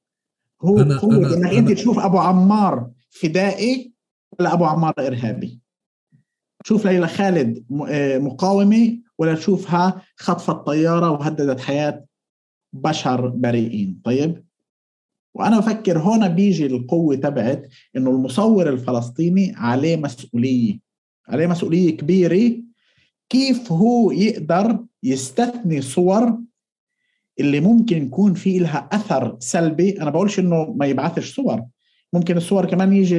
Speaker 1: هو أنا قوة أنا إنك أنت تشوف أبو عمار فدائي ولا أبو عمار إرهابي. تشوف ليلى خالد آه، مقاومة ولا تشوفها خطفت طيارة وهددت حياة بشر بريئين. طيب؟ وأنا بفكر هون بيجي القوة تبعت إنه المصور الفلسطيني عليه مسؤولية. عليه مسؤولية كبيرة. كيف هو يقدر يستثني صور اللي ممكن يكون في لها أثر سلبي أنا بقولش إنه ما يبعثش صور. ممكن الصور كمان يجي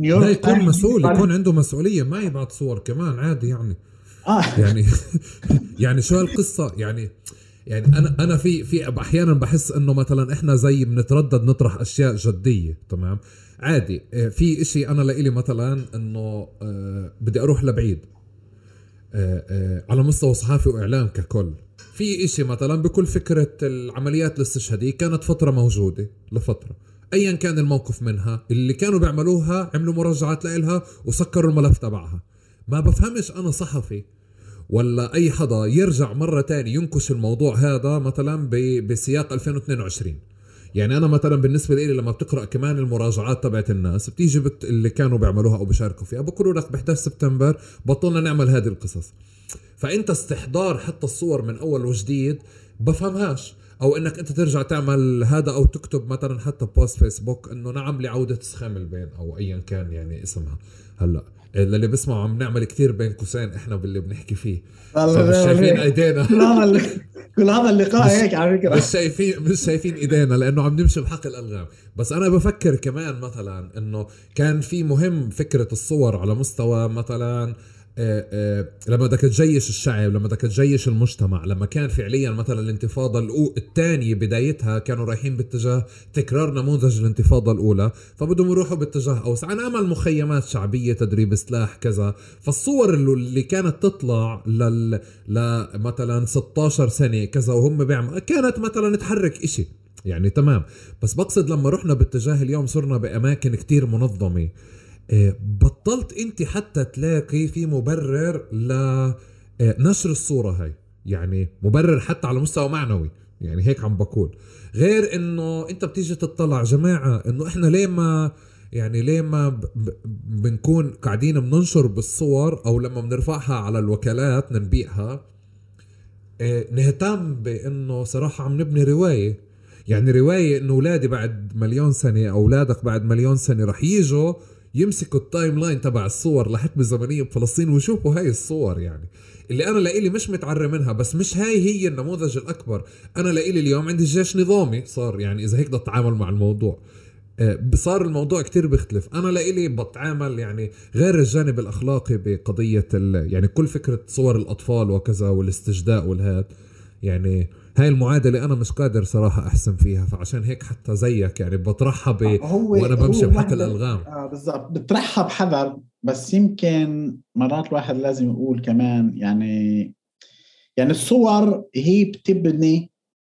Speaker 2: نيويورك لا يكون مسؤول يكون عنده مسؤولية ما يبعث صور كمان عادي يعني. آه. يعني يعني شو هالقصة؟ يعني يعني أنا أنا في في أحيانا بحس إنه مثلا إحنا زي بنتردد نطرح أشياء جدية تمام؟ عادي آه، في إشي أنا لإلي مثلا إنه آه، بدي أروح لبعيد. آه، على مستوى صحافي وإعلام ككل. في إشي مثلا بكل فكرة العمليات الاستشهادية كانت فترة موجودة لفترة. ايا كان الموقف منها اللي كانوا بيعملوها عملوا مراجعات لإلها وسكروا الملف تبعها. ما بفهمش أنا صحفي ولا أي حدا يرجع مرة تاني ينكش الموضوع هذا مثلا بسياق 2022 يعني أنا مثلا بالنسبة لي لما بتقرأ كمان المراجعات تبعت الناس بتيجي بت... اللي كانوا بيعملوها أو بيشاركوا فيها بقولوا لك ب 11 سبتمبر بطلنا نعمل هذه القصص. فإنت استحضار حتى الصور من أول وجديد بفهمهاش. أو إنك أنت ترجع تعمل هذا أو تكتب مثلا حتى بوست فيسبوك إنه نعم لعودة سخام البين أو ايا كان يعني اسمها. هلأ للي بيسمعوا عم نعمل كثير بين قوسين إحنا باللي بنحكي فيه. مش شايفين إيدينا.
Speaker 1: كل هذا اللقاء هيك على فكرة.
Speaker 2: مش شايفين مش شايفين إيدينا لأنه عم نمشي بحق الألغام. بس أنا بفكر كمان مثلا إنه كان في مهم فكرة الصور على مستوى مثلا لما بدك تجيش الشعب لما بدك تجيش المجتمع لما كان فعليا مثلا الانتفاضة الثانية بدايتها كانوا رايحين باتجاه تكرار نموذج الانتفاضة الأولى فبدهم يروحوا باتجاه أوسع. عن أمل مخيمات شعبية تدريب سلاح كذا فالصور اللي كانت تطلع لل لمثلا 16 سنة كذا وهم بيعمل كانت مثلا تحرك إشي. يعني تمام. بس بقصد لما رحنا باتجاه اليوم صرنا بأماكن كتير منظمة. آه، بطلت انت حتى تلاقي في مبرر لنشر آه، الصورة هاي. يعني مبرر حتى على مستوى معنوي. يعني هيك عم بقول. غير انه انت بتيجي تطلع جماعة انه إحنا ليه ما يعني ليه ما بنكون قاعدين بننشر بالصور أو لما بنرفعها على الوكالات ننبيعها آه، نهتم بانه صراحة عم نبني رواية. يعني رواية انه اولادي بعد مليون سنة اولادك بعد مليون سنة رح يجوا يمسكوا ال timeline تبع الصور لحقبه زمنيه بفلسطين ويشوفوا هاي الصور يعني. اللي أنا لإلي مش متعرى منها بس مش هاي هي النموذج الأكبر. أنا لإلي اليوم عندي جيش نظامي صار يعني إذا هيك بدي اتعامل مع الموضوع. آه، صار الموضوع كتير بيختلف. أنا لإلي بتعامل يعني غير الجانب الأخلاقي بقضية يعني كل فكرة صور الأطفال وكذا والاستجداء والهاد. يعني هاي المعادلة أنا مش قادر صراحة أحسن فيها فعشان هيك حتى زيك يعني بطرحها ب... آه، هو وأنا بمشي بحق الألغام.
Speaker 1: آه بالضبط. بطرحها بحذر بس يمكن مرات الواحد لازم يقول كمان يعني يعني الصور هي بتبني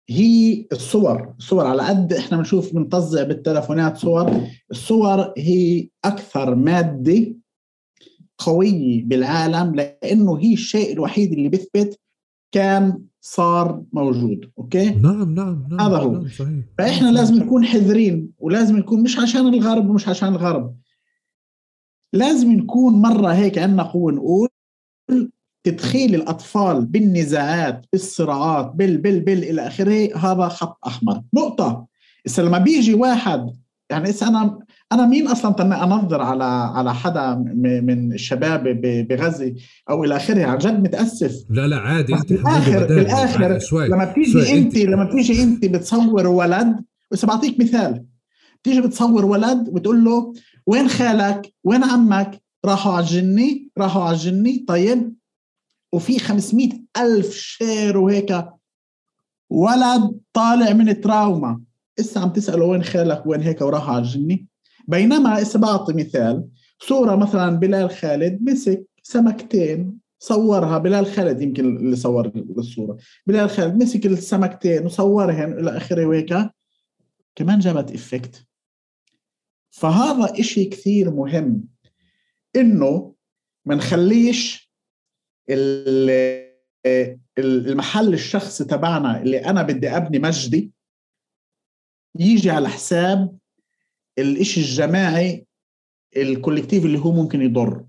Speaker 1: هي الصور الصور على قد إحنا بنشوف بنطزع بالتلفونات صور الصور هي أكثر مادة قوية بالعالم لأنه هي الشيء الوحيد اللي بيثبت كان صار موجود أوكي؟
Speaker 2: نعم نعم نعم
Speaker 1: هذا هو.
Speaker 2: نعم صحيح.
Speaker 1: فإحنا نعم لازم نكون حذرين ولازم نكون مش عشان الغرب ومش عشان الغرب. لازم نكون مرة هيك عندنا قوة نقول تدخيل الأطفال بالنزاعات بالصراعات بال بال بال إلى آخره. هذا خط أحمر. نقطة. هسه لما بيجي واحد يعني هسه أنا أنا مين أصلا تنى أنظر على على حدا من الشباب بغزة أو إلى آخره؟ عن جد متأسف.
Speaker 2: لا لا عادي.
Speaker 1: أنت بالآخر بالاخر شوي لما بتيجي شوي أنت. لما بتيجي أنت بتصور ولد بس بعطيك مثال. بتيجي بتصور ولد وتقول له وين خالك؟ وين عمك؟ راحوا على الجني راحوا على الجني طيب؟ وفي 500 ألف شير وهيك. ولد طالع من تراوما إسا عم تسأله وين خالك؟ وين هيك؟ وراح على الجني بينما اسا بعطي مثال صورة مثلا بلال خالد مسك سمكتين صورها بلال خالد يمكن اللي صور الصورة. بلال خالد مسك السمكتين وصورهن إلى آخره وهيك كمان جابت إفكت. فهذا إشي كثير مهم إنه ما نخليش المحل الشخصي تبعنا اللي أنا بدي أبني مجدي يجي على حساب الإشي الجماعي الكوليكتيف اللي هو ممكن يضر.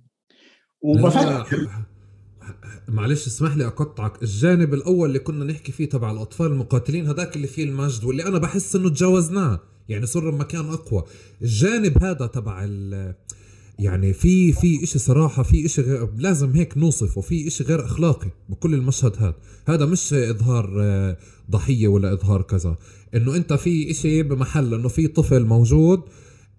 Speaker 2: وبفكر معلش اسمح لي أقطعك. الجانب الأول اللي كنا نحكي فيه تبع الأطفال المقاتلين هذاك اللي فيه المجد واللي أنا بحس إنه تجاوزناه. يعني صر بمكان أقوى. الجانب هذا تبع يعني في في إشي صراحة في غير لازم هيك نوصفه. في إشي غير أخلاقي بكل المشهد هذا. هذا مش إظهار آه، ضحية ولا إظهار كذا. إنه أنت في إشي بمحل إنه في طفل موجود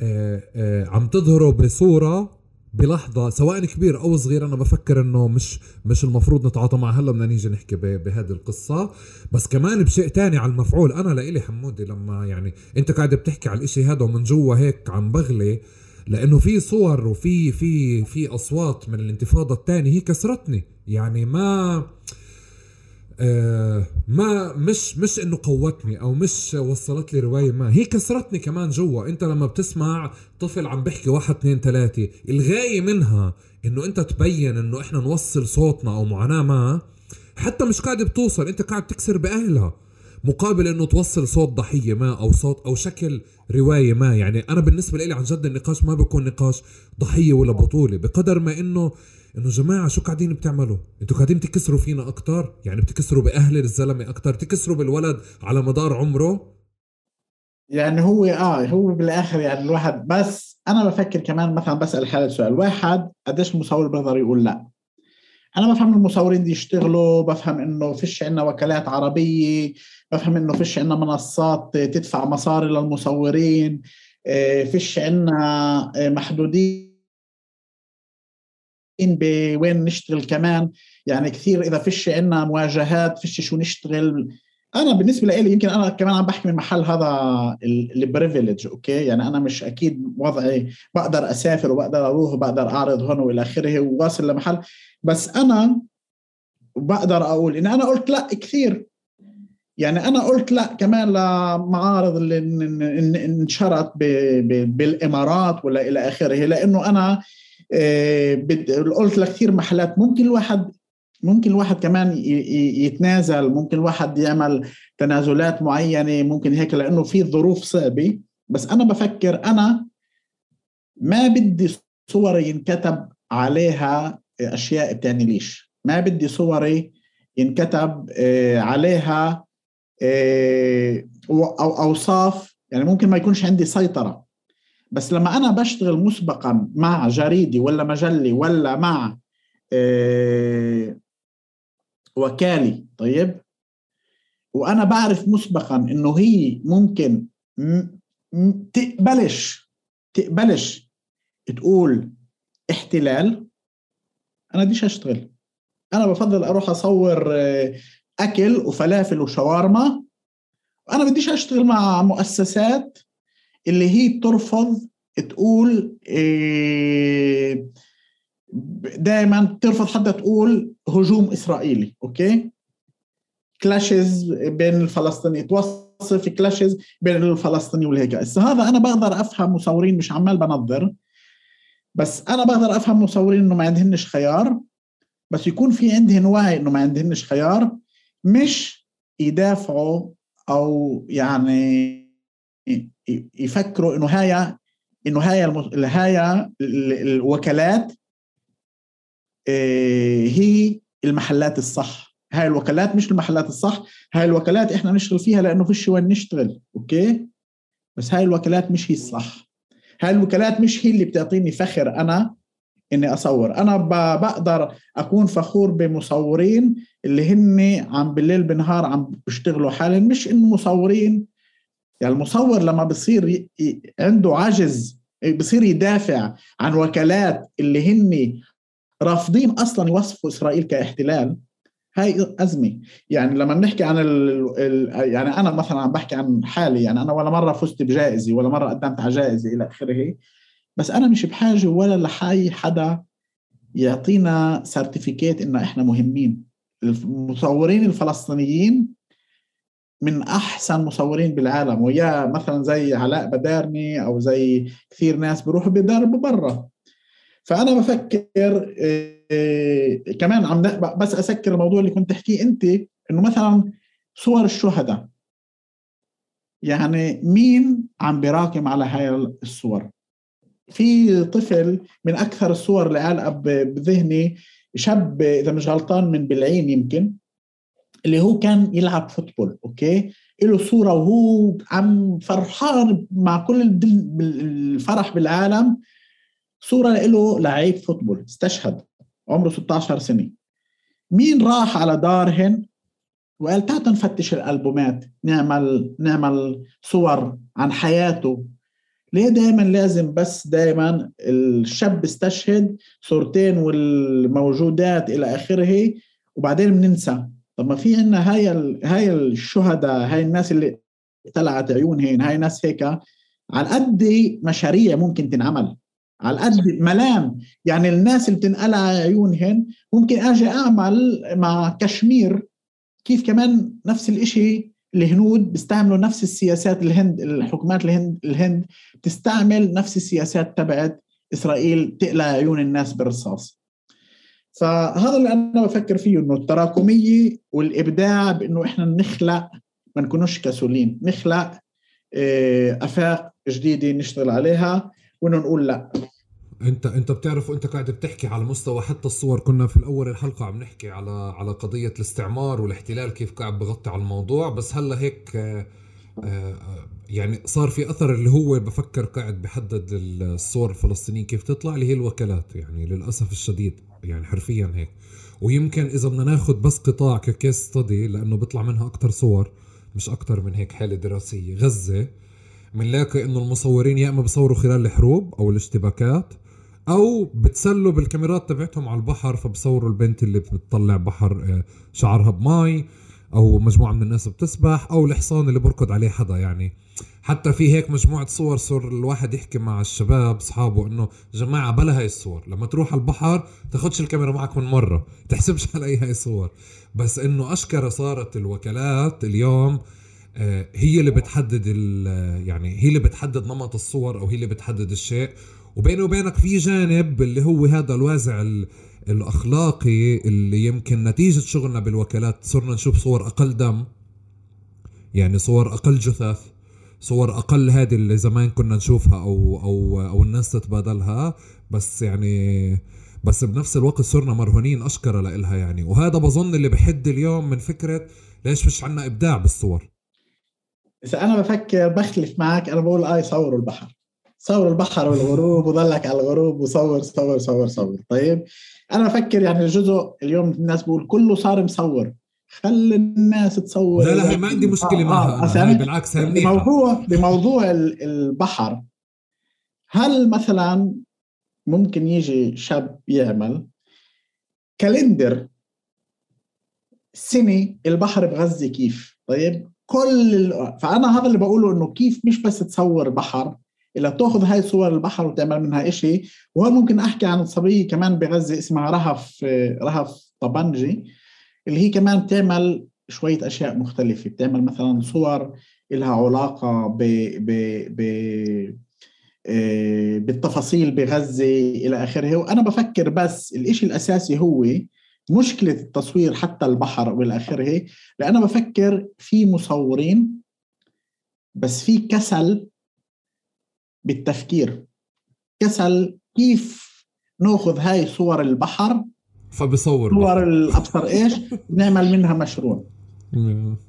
Speaker 2: آه، آه، عم تظهره بصورة بلحظة سواء كبير أو صغير أنا بفكر إنه مش مش المفروض نتعاطى معه. هلا بدنا نيجي نحكي بهذه القصة. بس كمان بشيء تاني على المفعول. أنا لإلي حمودي لما يعني أنت قاعد بتحكي على الإشي هذا ومن جوا هيك عم بغلي لإنه في صور وفي في في أصوات من الانتفاضة الثانية هي كسرتني. يعني ما ما مش مش إنه قوتني أو مش وصلت لي رواية ما. هي كسرتني كمان جوا. أنت لما بتسمع طفل عم بيحكي واحد اثنين ثلاثة الغاية منها إنه أنت تبين إنه إحنا نوصل صوتنا أو معاناة ما. حتى مش قاعد بتوصل أنت قاعد تكسر بأهلها. مقابل إنه توصل صوت ضحية ما أو صوت أو شكل رواية ما. يعني أنا بالنسبة لي عن جد النقاش ما بيكون نقاش ضحية ولا بطولة بقدر ما إنه إنه جماعة شو قاعدين بتعملوا؟ إنتوا قاعدين تكسروا فينا أكثر يعني بتكسروا بأهل الزلمة أكثر تكسروا بالولد على مدار عمره؟
Speaker 1: يعني هو آه هو بالآخر يعني الواحد بس أنا بفكر كمان مثلا بسأل حالي سؤال واحد قديش المصور بيقدر يقول لا؟ أنا بفهم المصورين دي يشتغلوا بفهم إنه فيش عندنا وكالات عربية بفهم إنه فيش عندنا منصات تدفع مصاري للمصورين آه، فيش عندنا آه، محدودين بوين نشتغل كمان. يعني كثير إذا فيش عندنا مواجهات فيش شو نشتغل. أنا بالنسبة لي يمكن أنا كمان عم بحكي من محل هذا ال privilege okay؟ يعني أنا مش أكيد وضعي بقدر أسافر وبقدر أروح وبقدر أعرض هون وإلى آخره وواصل لمحل. بس أنا بقدر أقول إن أنا قلت لا كثير. يعني أنا قلت لا كمان لمعارض اللي انشرت بالإمارات ولا إلى آخره لأنه أنا آه، قلت لكثير محلات ممكن الواحد ممكن الواحد كمان يتنازل ممكن الواحد يعمل تنازلات معينة ممكن هيك لأنه في ظروف صعبة. بس أنا بفكر أنا ما بدي صوري ينكتب عليها أشياء بتعني ليش. ما بدي صوري ينكتب آه، عليها أو أوصاف يعني ممكن ما يكونش عندي سيطرة. بس لما أنا بشتغل مسبقا مع جريدي ولا مجلي ولا مع آه، وكالي طيب؟ وأنا بعرف مسبقا إنه هي ممكن تقبلش تقبلش تقول احتلال أنا بديش أشتغل. أنا بفضل أروح أصور آه، أكل وفلافل وشاورما. أنا بديش أشتغل مع مؤسسات اللي هي بترفض تقول آه، دائما ترفض حتى تقول هجوم إسرائيلي okay؟ clashes بين الفلسطيني توصف clashes بين الفلسطيني والهيك هذا أنا بقدر أفهم مصورين مش عمال بنظر بس أنا بقدر أفهم مصورين إنه ما عندهنش خيار بس يكون في عندهن وعي إنه ما عندهنش خيار. مش يدافعوا أو يعني يفكروا إنه هاي إنه هاي هاي الوكالات آه، هي المحلات الصح. هاي الوكالات مش المحلات الصح. هاي الوكالات إحنا نشتغل فيها لأنه فيش وين نشتغل okay؟ بس هاي الوكالات مش هي الصح. هاي الوكالات مش هي اللي بتعطيني فخر أنا إني أصور. أنا بقدر أكون فخور بمصورين اللي هن عم بالليل بالنهار عم بيشتغلوا حاليا مش إنه مصورين. يعني المصور لما بصير عنده عجز بصير يدافع عن وكالات اللي هن رافضين أصلا يوصفوا إسرائيل كاحتلال هاي أزمة. يعني لما بنحكي عن ال ال يعني أنا مثلا عم بحكي عن حالي يعني أنا ولا مرة فزت بجائزة ولا مرة قدمت على جائزة إلى آخره بس أنا مش بحاجة ولا لحي حدا يعطينا سيرتيفيكيت إنه إحنا مهمين. المصورين الفلسطينيين من أحسن مصورين بالعالم ويا مثلا زي علاء بدارني أو زي كثير ناس بيروحوا بيدربوا برا فأنا بفكر إيه كمان عم بس أسكر الموضوع اللي كنت تحكيه أنت إنه مثلا صور الشهداء. يعني مين عم بركم على هاي الصور؟ في طفل من أكثر الصور اللي علقه بذهني شاب إذا مش غلطان من بلعين يمكن اللي هو كان يلعب football okay؟ له صورة وهو عم فرحان مع كل الفرح بالعالم. صورة له لعيب football استشهد عمره 16 سنة. مين راح على دارهن؟ وقال تعالوا نفتش الألبومات نعمل نعمل صور عن حياته. ليه دائما لازم بس دائما الشاب استشهد صورتين والموجودات إلى آخره وبعدين بننسى؟ طب ما في عندنا هاي هاي الشهداء هاي الناس اللي طلعت عيونهن هاي الناس هيك على قد مشاريع ممكن تنعمل. على قد ملام. يعني الناس اللي بتنقلع عيونهن ممكن أجي أعمل مع كشمير. كيف كمان نفس الإشي الهنود بيستعملوا نفس السياسات الهند الحكومات الهند الهند تستعمل نفس السياسات تبعت إسرائيل تقلع عيون الناس بالرصاص. فهذا اللي أنا بفكر فيه إنه التراكمية والإبداع بإنه إحنا نخلق ما نكونوش كسولين نخلق آه، آفاق جديدة نشتغل عليها وإنه نقول لا.
Speaker 2: انت انت بتعرف وانت قاعد بتحكي على مستوى حتى الصور. كنا في الأول الحلقة عم نحكي على على قضية الاستعمار والاحتلال كيف قاعد بغطي على الموضوع. بس هلا هيك آه، آه، يعني صار في أثر اللي هو بفكر قاعد بحدد الصور الفلسطينيه كيف تطلع اللي هي الوكالات. يعني للأسف الشديد يعني حرفيا هيك. ويمكن إذا بدنا ناخذ بس قطاع ككيس ستدي لأنه بيطلع منها أكثر صور مش أكثر من هيك حالة دراسية. غزة بنلاقي إنه المصورين يا إما بصوروا خلال الحروب أو الاشتباكات أو بتسلوا بالكاميرات تبعتهم على البحر فبصوروا البنت اللي بتطلع بحر آه، شعرها بماي أو مجموعة من الناس بتسبح أو الحصان اللي بركض عليه حدا يعني. حتى في هيك مجموعة صور صور الواحد يحكي مع الشباب أصحابه إنه جماعة بلا هاي الصور. لما تروح على البحر تاخدش الكاميرا معك من مرة تحسبش على أي هاي الصور. بس إنه اشكره صارت الوكالات اليوم آه، هي اللي بتحدد يعني هي اللي بتحدد نمط الصور أو هي اللي بتحدد الشيء. وبيني وبينك في جانب اللي هو هذا الوازع الأخلاقي اللي يمكن نتيجة شغلنا بالوكالات. صرنا نشوف صور أقل دم يعني صور أقل جثث صور أقل هذه اللي زمان كنا نشوفها أو أو أو الناس تتبادلها. بس يعني بس بنفس الوقت صرنا مرهونين اشكره لإلها يعني. وهذا بظن اللي بحد اليوم من فكرة ليش مش عنا إبداع بالصور.
Speaker 1: إذا أنا بفكر بختلف معك أنا بقول آي صوروا البحر. صور البحر والغروب وضلك على الغروب وصور صور صور صور. طيب أنا بفكر يعني الجزء اليوم الناس بقول كله صار مصور. خلي الناس تصور.
Speaker 2: لا لا ما عندي مشكلة آه معها. آه يعني بالعكس
Speaker 1: بموضوع بموضوع البحر هل مثلا ممكن يجي شاب يعمل كالندر سنة البحر بغزة كيف؟ طيب كل ال... فأنا هذا اللي بقوله إنه كيف مش بس تصور بحر إلا تأخذ هاي صور البحر وتعمل منها إشي. وهون ممكن أحكي عن صبية كمان بغزة اسمها رهف رهف طبنجي اللي هي كمان بتعمل شوية أشياء مختلفة. بتعمل مثلا صور لها علاقة ب, ب... ب... آه، بالتفاصيل بغزة إلى آخره. وأنا بفكر بس الإشي الأساسي هو مشكلة التصوير حتى البحر وإلى آخره لأنا بفكر في مصورين بس في كسل بالتفكير. كسل كيف نأخذ هاي صور البحر؟
Speaker 2: فبصور
Speaker 1: صور الأبصر إيش؟ نعمل منها مشروع.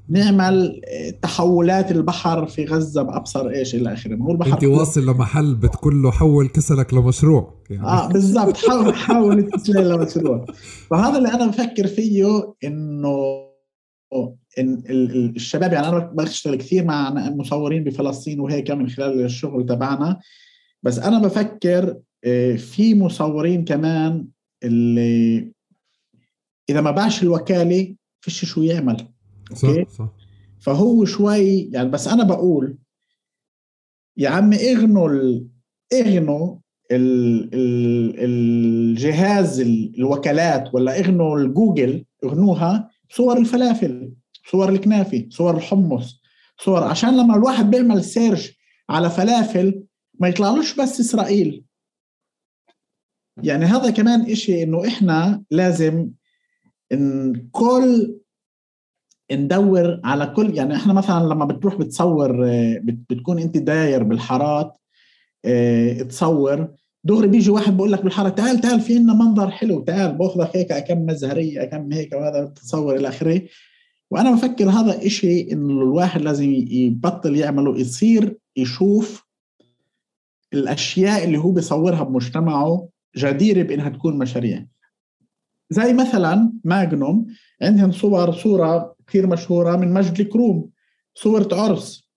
Speaker 1: نعمل تحولات البحر في غزة بأبصر إيش إلى آخره.
Speaker 2: هو البحر أنت واصل لمحل بتقول له حول كسلك لمشروع.
Speaker 1: يعني. آه بالضبط. حول حول الكسل لمشروع. فهذا اللي أنا بفكر فيه إنه إن الشباب يعني أنا بشتغل كثير مع مصورين بفلسطين وهيك من خلال الشغل تبعنا. بس أنا بفكر آه، في مصورين كمان اللي إذا ما باعش الوكالة فيش شو يعمل؟
Speaker 2: صح صح.
Speaker 1: فهو شوي يعني بس أنا بقول يا عمي اغنوا ال... اغنوا ال... ال... الجهاز الوكالات ولا اغنوا الجوجل اغنوها صور الفلافل صور الكنافة صور الحمص صور عشان لما الواحد بيعمل search على فلافل ما يطلعلوش بس إسرائيل. يعني هذا كمان إشي إنه إحنا لازم إن كل ندور على كل يعني إحنا مثلا لما بتروح بتصور بتكون أنت داير بالحارات آه تصور دغري بيجي واحد بقول لك بالحارة تعال تعال في عندنا منظر حلو تعال باخذك هيك كم مزهرية كم هيك وهذا تصور إلى آخره. وأنا بفكر هذا إشي إنه الواحد لازم يبطل يعمله يصير يشوف الأشياء اللي هو بيصورها بمجتمعه جديرة بإنها تكون مشاريع. زي مثلا ماجنوم عندهم صور صورة كثير مشهورة من مجد الكروم صورة عرس.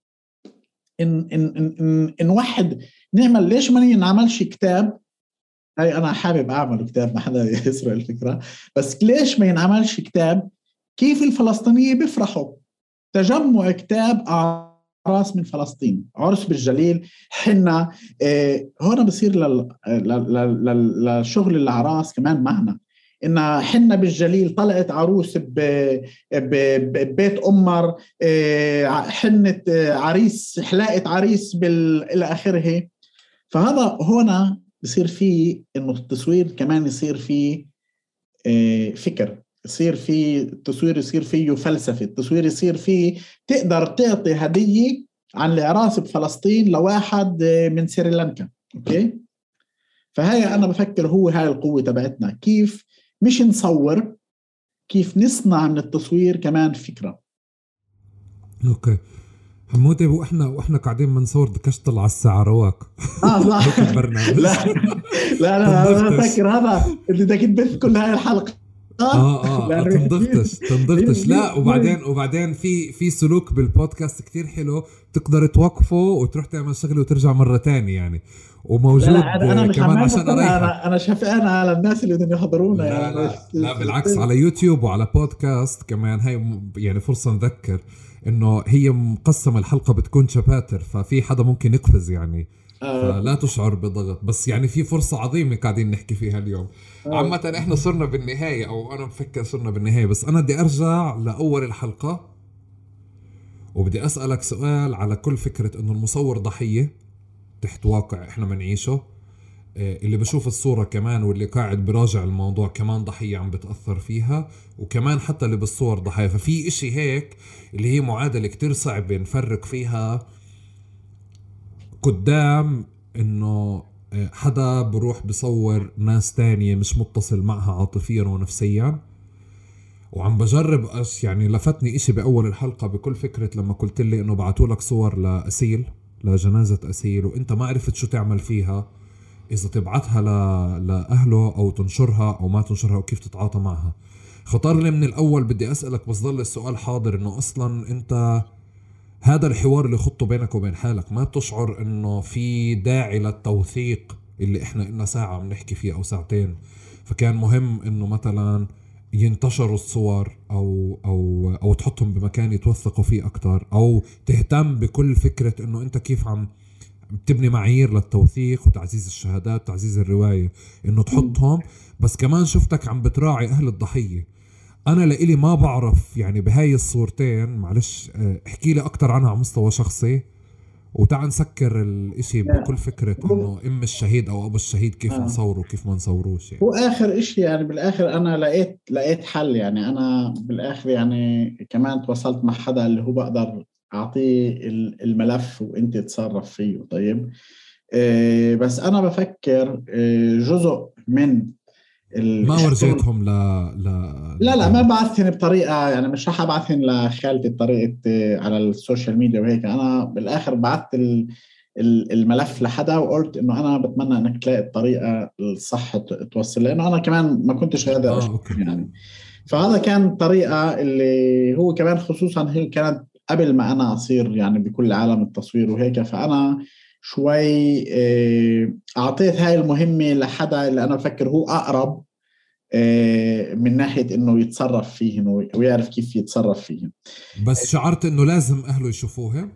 Speaker 1: إن إن إن, إن واحد نعمل ليش ما نعملش كتاب؟ هاي أنا حابب أعمل كتاب ما حدا يسرق الفكرة. بس ليش ما ينعملش كتاب؟ كيف الفلسطينية بيفرحوا؟ تجمع كتاب أعراس من فلسطين عرس بالجليل حنا إيه هون بصير للشغل الأعراس كمان معنا. ان حنا بالجليل طلعت عروس ببيت أمر إيه حنه عريس حلاقه عريس إلى آخره. فهذا هنا بصير فيه إنه التصوير كمان يصير فيه إيه فكر. يصير في التصوير يصير فيه فلسفة. التصوير يصير فيه تقدر تعطي هدية عن العراس بفلسطين لواحد من سريلانكا أوكي؟ فهي أنا بفكر هو هاي القوة تبعتنا. كيف مش نصور كيف نصنع من التصوير كمان فكرة.
Speaker 2: أوكي. حمودي وإحنا وإحنا قاعدين بنصور بكشطل على الساعة رواق
Speaker 1: آه صح لا لا لا أنا بفكر هذا. اللي بدك تبث كل هاي الحلقة.
Speaker 2: آه آه, آه تنضغطش تنضغطش لا وبعدين وبعدين في في سلوك بالبودكاست كتير حلو. تقدر توقفه وتروح تعمل شغله وترجع مرة تانية يعني. وموجود لا
Speaker 1: لا أنا كمان عشان أنا أنا شفقان على الناس اللي بدهم يحضرونا لا
Speaker 2: يعني. لا, لا بالعكس على يوتيوب وعلى بودكاست كمان. هاي يعني فرصة نذكر. إنه هي مقسمة الحلقة بتكون شباتر ففي حدا ممكن يقفز يعني آه. فلا تشعر بضغط بس يعني في فرصة عظيمة قاعدين نحكي فيها اليوم آه. عامة إحنا صرنا بالنهاية أو أنا بفكر صرنا بالنهاية بس أنا بدي أرجع لأول الحلقة وبدي أسألك سؤال على كل فكرة إنه المصور ضحية تحت واقع إحنا بنعيشه اللي بشوف الصورة كمان واللي قاعد براجع الموضوع كمان ضحية عم بتأثر فيها وكمان حتى اللي بالصور ضحايا. ففي إشي هيك اللي هي معادلة كتير صعبة نفرق فيها قدام إنه آه، حدا بروح بصور ناس تانية مش متصل معها عاطفيا ونفسيا. وعم بجرب أش يعني لفتني إشي بأول الحلقة بكل فكرة لما قلت لي إنه بعتوا لك صور لأسيل لجنازة أسيل وأنت ما عرفت شو تعمل فيها. إذا تبعتها ل... لأهله أو تنشرها أو ما تنشرها أو كيف تتعاطى معها. خطر لي من الأول بدي أسألك بس ضل السؤال حاضر إنه أصلا أنت هذا الحوار اللي خطه بينك وبين حالك ما بتشعر إنه في داعي للتوثيق اللي إحنا إلنا ساعة عم نحكي فيه أو ساعتين؟ فكان مهم إنه مثلا ينتشروا الصور أو أو أو تحطهم بمكان يتوثقوا فيه أكثر أو تهتم بكل فكرة إنه أنت كيف عم بتبني معايير للتوثيق وتعزيز الشهادات وتعزيز الرواية إنه تحطهم. بس كمان شفتك عم بتراعي أهل الضحية. أنا لإلي ما بعرف يعني بهاي الصورتين معلش آه، احكي لي أكثر عنها على مستوى شخصي. وتعال نسكر الإشي بكل فكرة إنه إم الشهيد أو أبو الشهيد كيف آه. نصوره وكيف ما نصوروش
Speaker 1: يعني. هو اخر إشي يعني بالآخر أنا لقيت لقيت حل يعني. أنا بالآخر يعني كمان تواصلت مع حدا اللي هو بقدر اعطيه الملف وأنت تتصرف فيه طيب؟ إيه بس أنا بفكر إيه جزء من
Speaker 2: ما ورجيتهم ل... ل...
Speaker 1: لا لا ما بعثهن بطريقة يعني مش رح ابعثهن لخالتي بطريقة آه، على السوشيال ميديا وهيك. أنا بالآخر بعثت الملف لحدا وقلت إنه أنا بتمنى إنك تلاقي الطريقة الصح توصل لأنه أنا كمان ما كنتش قادر آه، يعني. فهذا كان طريقة اللي هو كمان خصوصا هي كانت قبل ما أنا أصير يعني بكل عالم التصوير وهيك فأنا شوي آه، أعطيت هاي المهمة لحدا اللي أنا بفكر هو أقرب آه، من ناحية إنه يتصرف فيهن ويعرف كيف يتصرف فيهن.
Speaker 2: بس شعرت إنه لازم أهله يشوفوها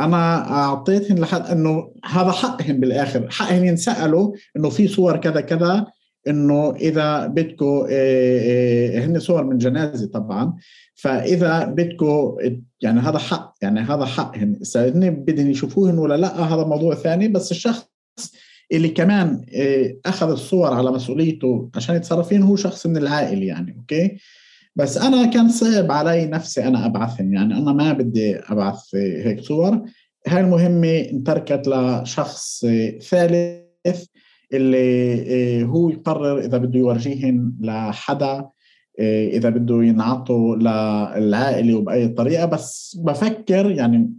Speaker 1: أنا اعطيتهم لحد إنه هذا حقهم بالآخر. حقهم ينسألوا إنه في صور كذا كذا إنه إذا بدكم آه، هن صور من جنازة طبعا. فإذا بدكم يعني هذا حق يعني هذا حقهم هن بدهم يشوفوهن ولا لا هذا موضوع ثاني. بس الشخص اللي كمان آه، أخذ الصور على مسؤوليته عشان يتصرف هو شخص من العائلة يعني okay؟ بس أنا كان صعب علي نفسي أنا أبعثهم. يعني أنا ما بدي أبعث هيك صور. هاي المهمة انتركت لشخص ثالث. اللي آه، هو يقرر إذا بده يورجيهن لحدا آه، إذا بده ينعطوا للعائلة وباي طريقة. بس بفكر يعني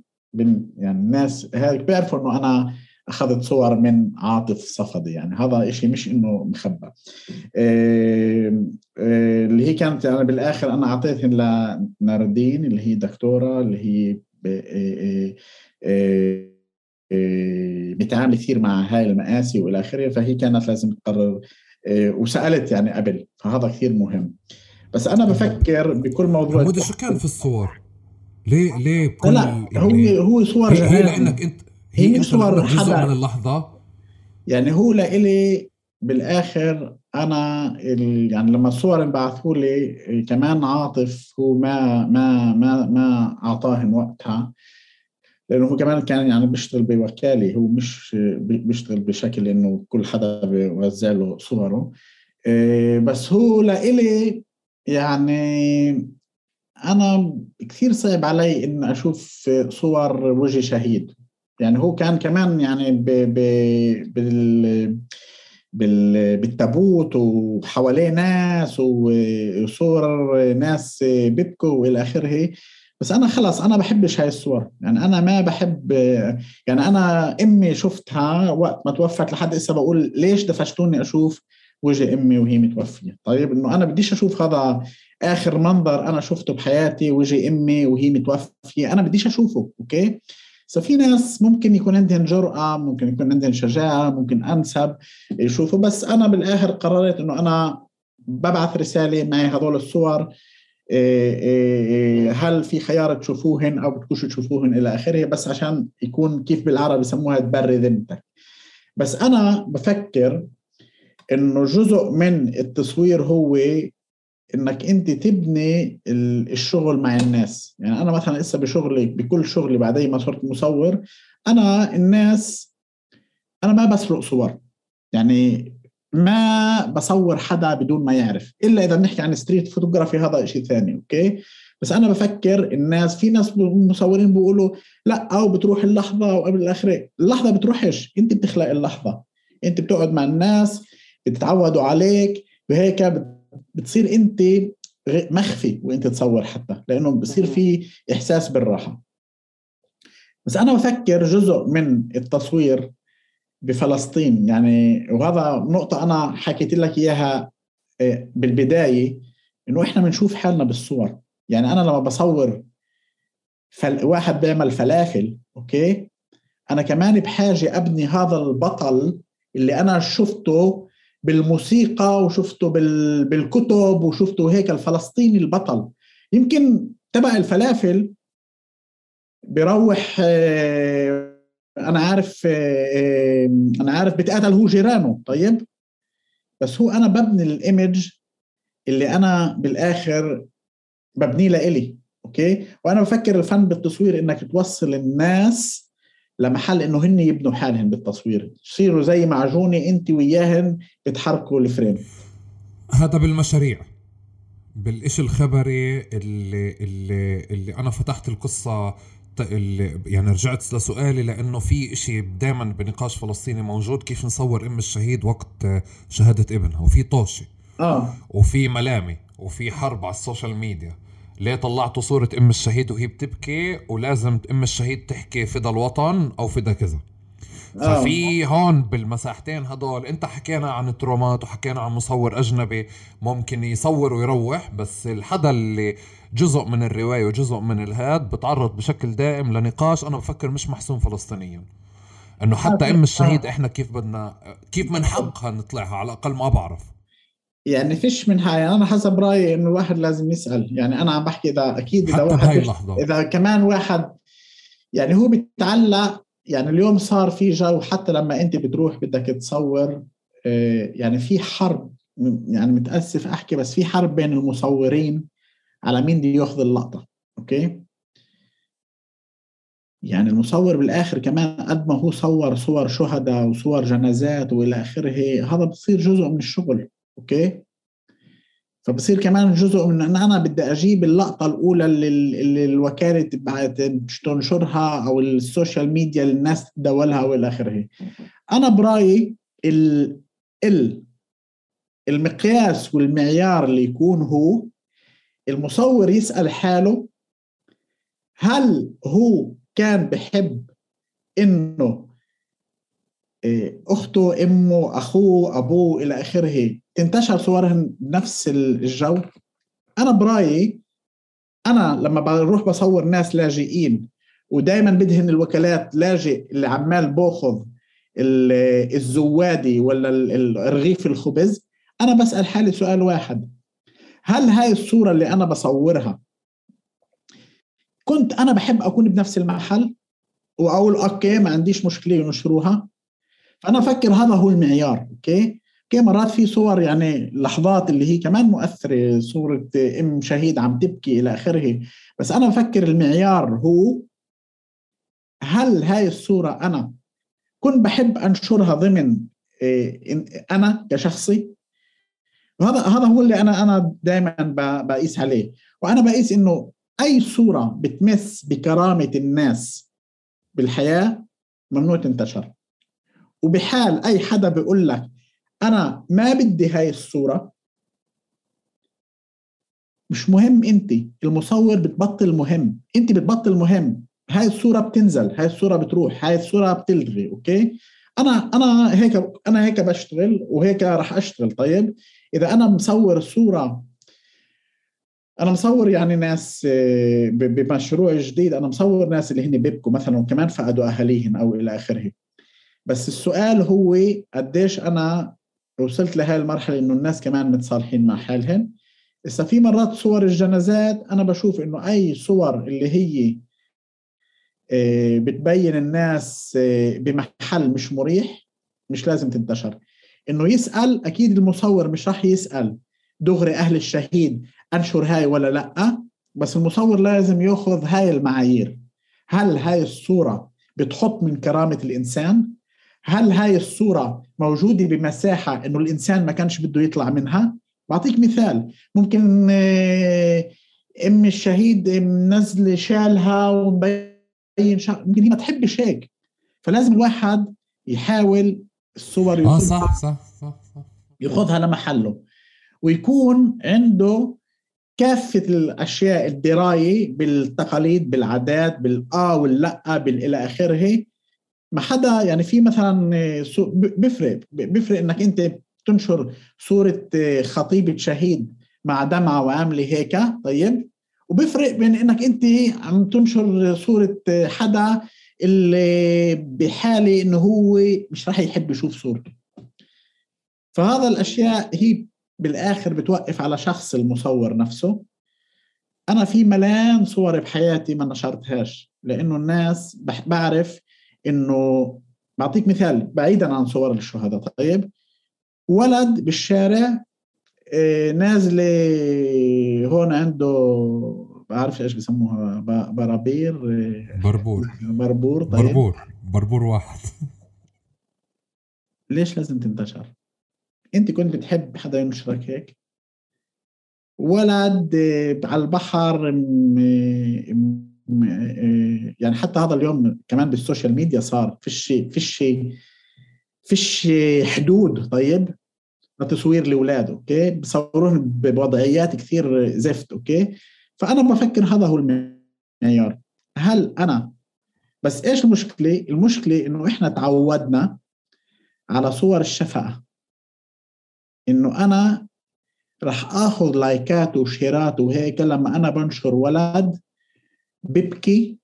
Speaker 1: يعني الناس هيك بيعرفوا إنه أنا أخذت صور من عاطف صفدي. يعني هذا إشي مش إنه مخبى آه، اللي هي كانت يعني بالآخر أنا اعطيتهم لناردين اللي هي دكتورة اللي هي بتعامل كثير مع هاي المآسي والى آخره فهي كانت لازم تقرر. وسألت يعني قبل فهذا كثير مهم. بس أنا بفكر بكل موضوع
Speaker 2: حمودة شو كان في الصور؟ ليه ليه
Speaker 1: بكل لا يعني هو هو صور
Speaker 2: هي, هي لأنك انت
Speaker 1: هي, هي صور حدا
Speaker 2: من اللحظة؟
Speaker 1: يعني هو لإلي بالآخر أنا يعني لما الصور انبعثوا لي كمان عاطف هو ما ما ما ما أعطاهم وقتها. لأنه هو كمان كان يعني بيشتغل بوكالة هو مش بيشتغل بشكل إنه كل حدا بيوزع له صوره. إيه، بس هو لإلي يعني أنا كثير صعب علي ان أشوف صور وجه شهيد. يعني هو كان كمان يعني ب ب بال بالتابوت وحواليه ناس وصور ناس بيبكوا وإلى آخره. بس أنا خلص أنا بحبش هاي الصور. يعني أنا ما بحب يعني أنا أمي شفتها وقت ما توفت لحد هسه بقول ليش دفشتوني أشوف وجه أمي وهي متوفية؟ طيب إنه أنا بديش أشوف هذا آخر منظر أنا شفته بحياتي وجه أمي وهي متوفية. أنا بديش أشوفه أوكي؟ ففي ناس ممكن يكون عندهم جرأة ممكن يكون عندهم شجاعة ممكن أنسب يشوفوا. بس أنا بالآخر قررت إنه أنا ببعث رسالة معي هذول الصور هل في خيار تشوفوهن أو بتكونوا تشوفوهن إلى آخره؟ بس عشان يكون كيف بالعربي يسموها تبري ذمتك بس أنا بفكر إنه جزء من التصوير هو إنك أنت تبني الشغل مع الناس. يعني أنا مثلا لسه بشغلي بكل شغلي بعد ما صرت مصور أنا الناس أنا ما بسرق صور. يعني ما بصور حدا بدون ما يعرف إلا إذا بنحكي عن street photography هذا شيء ثاني okay؟ بس أنا بفكر الناس في ناس مصورين بيقولوا لا أو بتروح اللحظة وقبل الآخرة. اللحظة بتروحش أنت بتخلق اللحظة. أنت بتقعد مع الناس بتتعودوا عليك وهيك بتصير أنت مخفي وأنت تصور حتى لأنه بصير في إحساس بالراحة. بس أنا بفكر جزء من التصوير بفلسطين. يعني وهذا نقطة أنا حكيت لك إياها آه، بالبداية إنه إحنا بنشوف حالنا بالصور. يعني أنا لما بصور فل... واحد بيعمل فلافل أوكي؟ أنا كمان بحاجة أبني هذا البطل اللي أنا شفته بالموسيقى وشفته بال... بالكتب وشفته هيك الفلسطيني البطل. يمكن تبع الفلافل بيروح آه، أنا عارف آه، أنا عارف بتقاتل هو جيرانه طيب؟ بس هو أنا ببني ال image اللي أنا بالآخر ببنيه لإلي okay؟ وأنا بفكر الفن بالتصوير إنك توصل الناس لمحل إنه هن يبنوا حالهم بالتصوير. يصيروا زي معجونه أنت وياهن بتحركوا ال frame.
Speaker 2: هذا بالمشاريع. بالإشي الخبري اللي اللي اللي أنا فتحت اللي يعني رجعت لسؤالي لأنه في إشي دائما بنقاش فلسطيني موجود كيف نصور أم الشهيد وقت شهادة ابنها؟ وفي طوشة.
Speaker 1: آه.
Speaker 2: وفي ملامه وفي حرب على السوشيال ميديا. ليه طلعتوا صورة أم الشهيد وهي بتبكي ولازم أم الشهيد تحكي فدا الوطن أو فدا كذا؟ آه. ففي هون بالمساحتين هدول انت حكينا عن ال trauma ات وحكينا عن مصور أجنبي ممكن يصور ويروح بس الحدا اللي جزء من الرواية وجزء من الهاد بتعرض بشكل دائم لنقاش أنا بفكر مش محسوم فلسطينيا. إنه حتى آه. أم الشهيد إحنا كيف بدنا كيف من حقها نطلعها؟ على الأقل ما بعرف.
Speaker 1: يعني فيش منها يعني أنا حسب رأيي إنه الواحد لازم يسأل. يعني أنا عم بحكي إذا أكيد إذا واحد إذا كمان واحد يعني هو بيتعلق يعني اليوم صار في جو حتى لما انت بتروح بدك تصور آه، يعني في حرب يعني متأسف أحكي بس في حرب بين المصورين على مين بده ياخذ اللقطة أوكي؟ يعني المصور بالآخر كمان قد ما هو صور صور شهداء وصور جنازات وإلى آخره هذا بصير جزء من الشغل okay؟ فبصير كمان جزء من إن أنا بدي أجيب اللقطة الأولى اللي, الوكالة تنشرها أو السوشيال ميديا اللي الناس تداولها وإلى آخره. أنا برأيي ال ال المقياس والمعيار اللي يكون هو المصور يسأل حاله هل هو كان بحب إنه إيه، أخته إمه أخوه أبوه إلى آخره تنتشر صورهم بنفس الجو. أنا برأيي أنا لما بروح بصور ناس لاجئين ودائما بدهن الوكالات لاجئ اللي عمال باخذ الزوادي ولا الرغيف الخبز أنا بسأل حالي سؤال واحد. هل هاي الصورة اللي أنا بصورها كنت أنا بحب أكون بنفس المحل وأقول okay ما عنديش مشكلة ينشروها؟ فأنا أفكر هذا هو المعيار okay؟ okay مرات في صور يعني لحظات اللي هي كمان مؤثرة صورة أم شهيد عم تبكي إلى آخره. بس أنا بفكر المعيار هو هل هاي الصورة أنا كنت بحب أنشرها ضمن إيه، أنا كشخصي؟ وهذا هذا هو اللي أنا أنا دائما بقيس عليه. وأنا بقيس إنه أي صورة بتمس بكرامة الناس بالحياة ممنوع تنتشر. وبحال أي حدا بيقول لك أنا ما بدي هاي الصورة. مش مهم انت المصور بتبطل مهم. انت بتبطل مهم. هاي الصورة بتنزل هاي الصورة بتروح هاي الصورة بتلغي أوكي؟ أنا أنا هيك أنا هيك بشتغل وهيك راح أشتغل طيب؟ إذا أنا مصور الصورة أنا مصور يعني ناس آه، بمشروع جديد أنا مصور ناس اللي هن بيبكوا مثلا وكمان فقدوا اهاليهم أو إلى آخره. بس السؤال هو قديش أنا وصلت لهي المرحلة إنه الناس كمان متصالحين مع حالهم هسه في مرات صور الجنازات أنا بشوف إنه أي صور اللي هي آه، بتبين الناس آه، بمحل مش مريح مش لازم تنتشر. إنه يسأل أكيد المصور مش راح يسأل دغري أهل الشهيد أنشر هاي ولا لأ؟ بس المصور لازم يأخذ هاي المعايير. هل هاي الصورة بتحط من كرامة الإنسان؟ هل هاي الصورة موجودة بمساحة إنه الإنسان ما كانش بده يطلع منها. بعطيك مثال ممكن آه، أم الشهيد منزلة شالها ومبين شعر ممكن هي ما تحبش هيك. فلازم الواحد يحاول الصور
Speaker 2: آه صح صح صح, صح.
Speaker 1: ياخذها لمحله. ويكون عنده كافة الأشياء الدرايه بالتقاليد بالعادات بالآه واللا بالى آخره. ما حدا يعني في مثلا بيفرق بيفرق إنك أنت تنشر صورة خطيبة شهيد مع دمعة وعاملة هيك طيب؟ وبيفرق بين إنك أنت عم تنشر صورة حدا اللي بحالة إنه هو مش راح يحب يشوف صورته. فهذا الأشياء هي بالآخر بتوقف على شخص المصور نفسه. أنا في ملان صور بحياتي ما نشرتهاش لأنه الناس بعرف إنه بعطيك مثال بعيدا عن صور الشهداء. طيب ولد بالشارع آه، نازلة هون عنده بعرف إيش بسموها برابير
Speaker 2: آه، بربور.
Speaker 1: بربور طيب.
Speaker 2: بربور. بربور واحد.
Speaker 1: ليش لازم تنتشر؟ أنت كنت بتحب حدا ينشرك هيك؟ ولد آه، على البحر يعني حتى هذا اليوم كمان بالسوشيال ميديا صار فيش فيش فيش حدود طيب؟ لتصوير الاولاد okay? بصوروهم بوضعيات كثير زفت okay? فأنا بفكر هذا هو المعيار. هل أنا بس إيش المشكلة؟ المشكلة إنه إحنا تعودنا على صور الشفقه إنه أنا راح آخذ لايكات وشيرات وهيك لما أنا بنشر ولد ببكي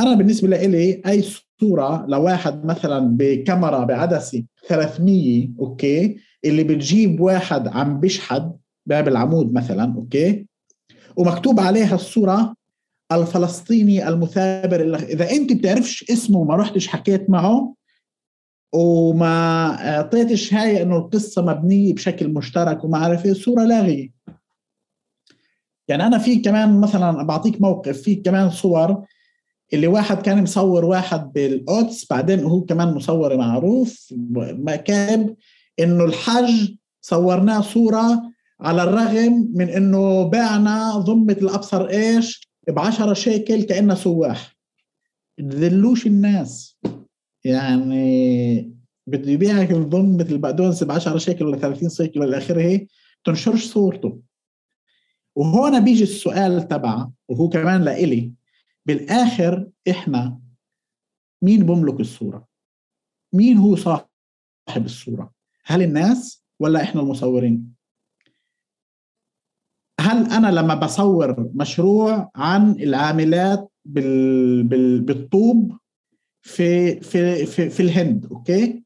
Speaker 1: أنا بالنسبة لي أي صورة لواحد مثلا بكاميرا بعدسه 300 okay اللي بتجيب واحد عم بيشحد باب العمود مثلا okay ومكتوب عليها الصورة الفلسطيني المثابر إذا أنت بتعرفش اسمه وما رحتش حكيت معه وما أعطيتش هاي إنه القصة مبنية بشكل مشترك وما عارف الصورة لاغية. يعني أنا في كمان مثلا بعطيك موقف في كمان صور اللي واحد كان مصور واحد بالقدس بعدين هو كمان مصور معروف كاتب إنه الحج صورناه صورة على الرغم من إنه بعنا ضمة الأبصر إيش؟ ب 10 شيكل كأنه سواح. تذلوش الناس. يعني بده يبيعك ضمة البقدونس ب 10 شيكل ولا 30 شيكل والى آخره تنشرش صورته. وهون بيجي السؤال تبعه وهو كمان لإلي. بالآخر إحنا مين بملك الصورة؟ مين هو صاحب الصورة؟ هل الناس ولا إحنا المصورين؟ هل أنا لما بصور مشروع عن العاملات بال... بال... بالطوب في في في, في الهند أوكي؟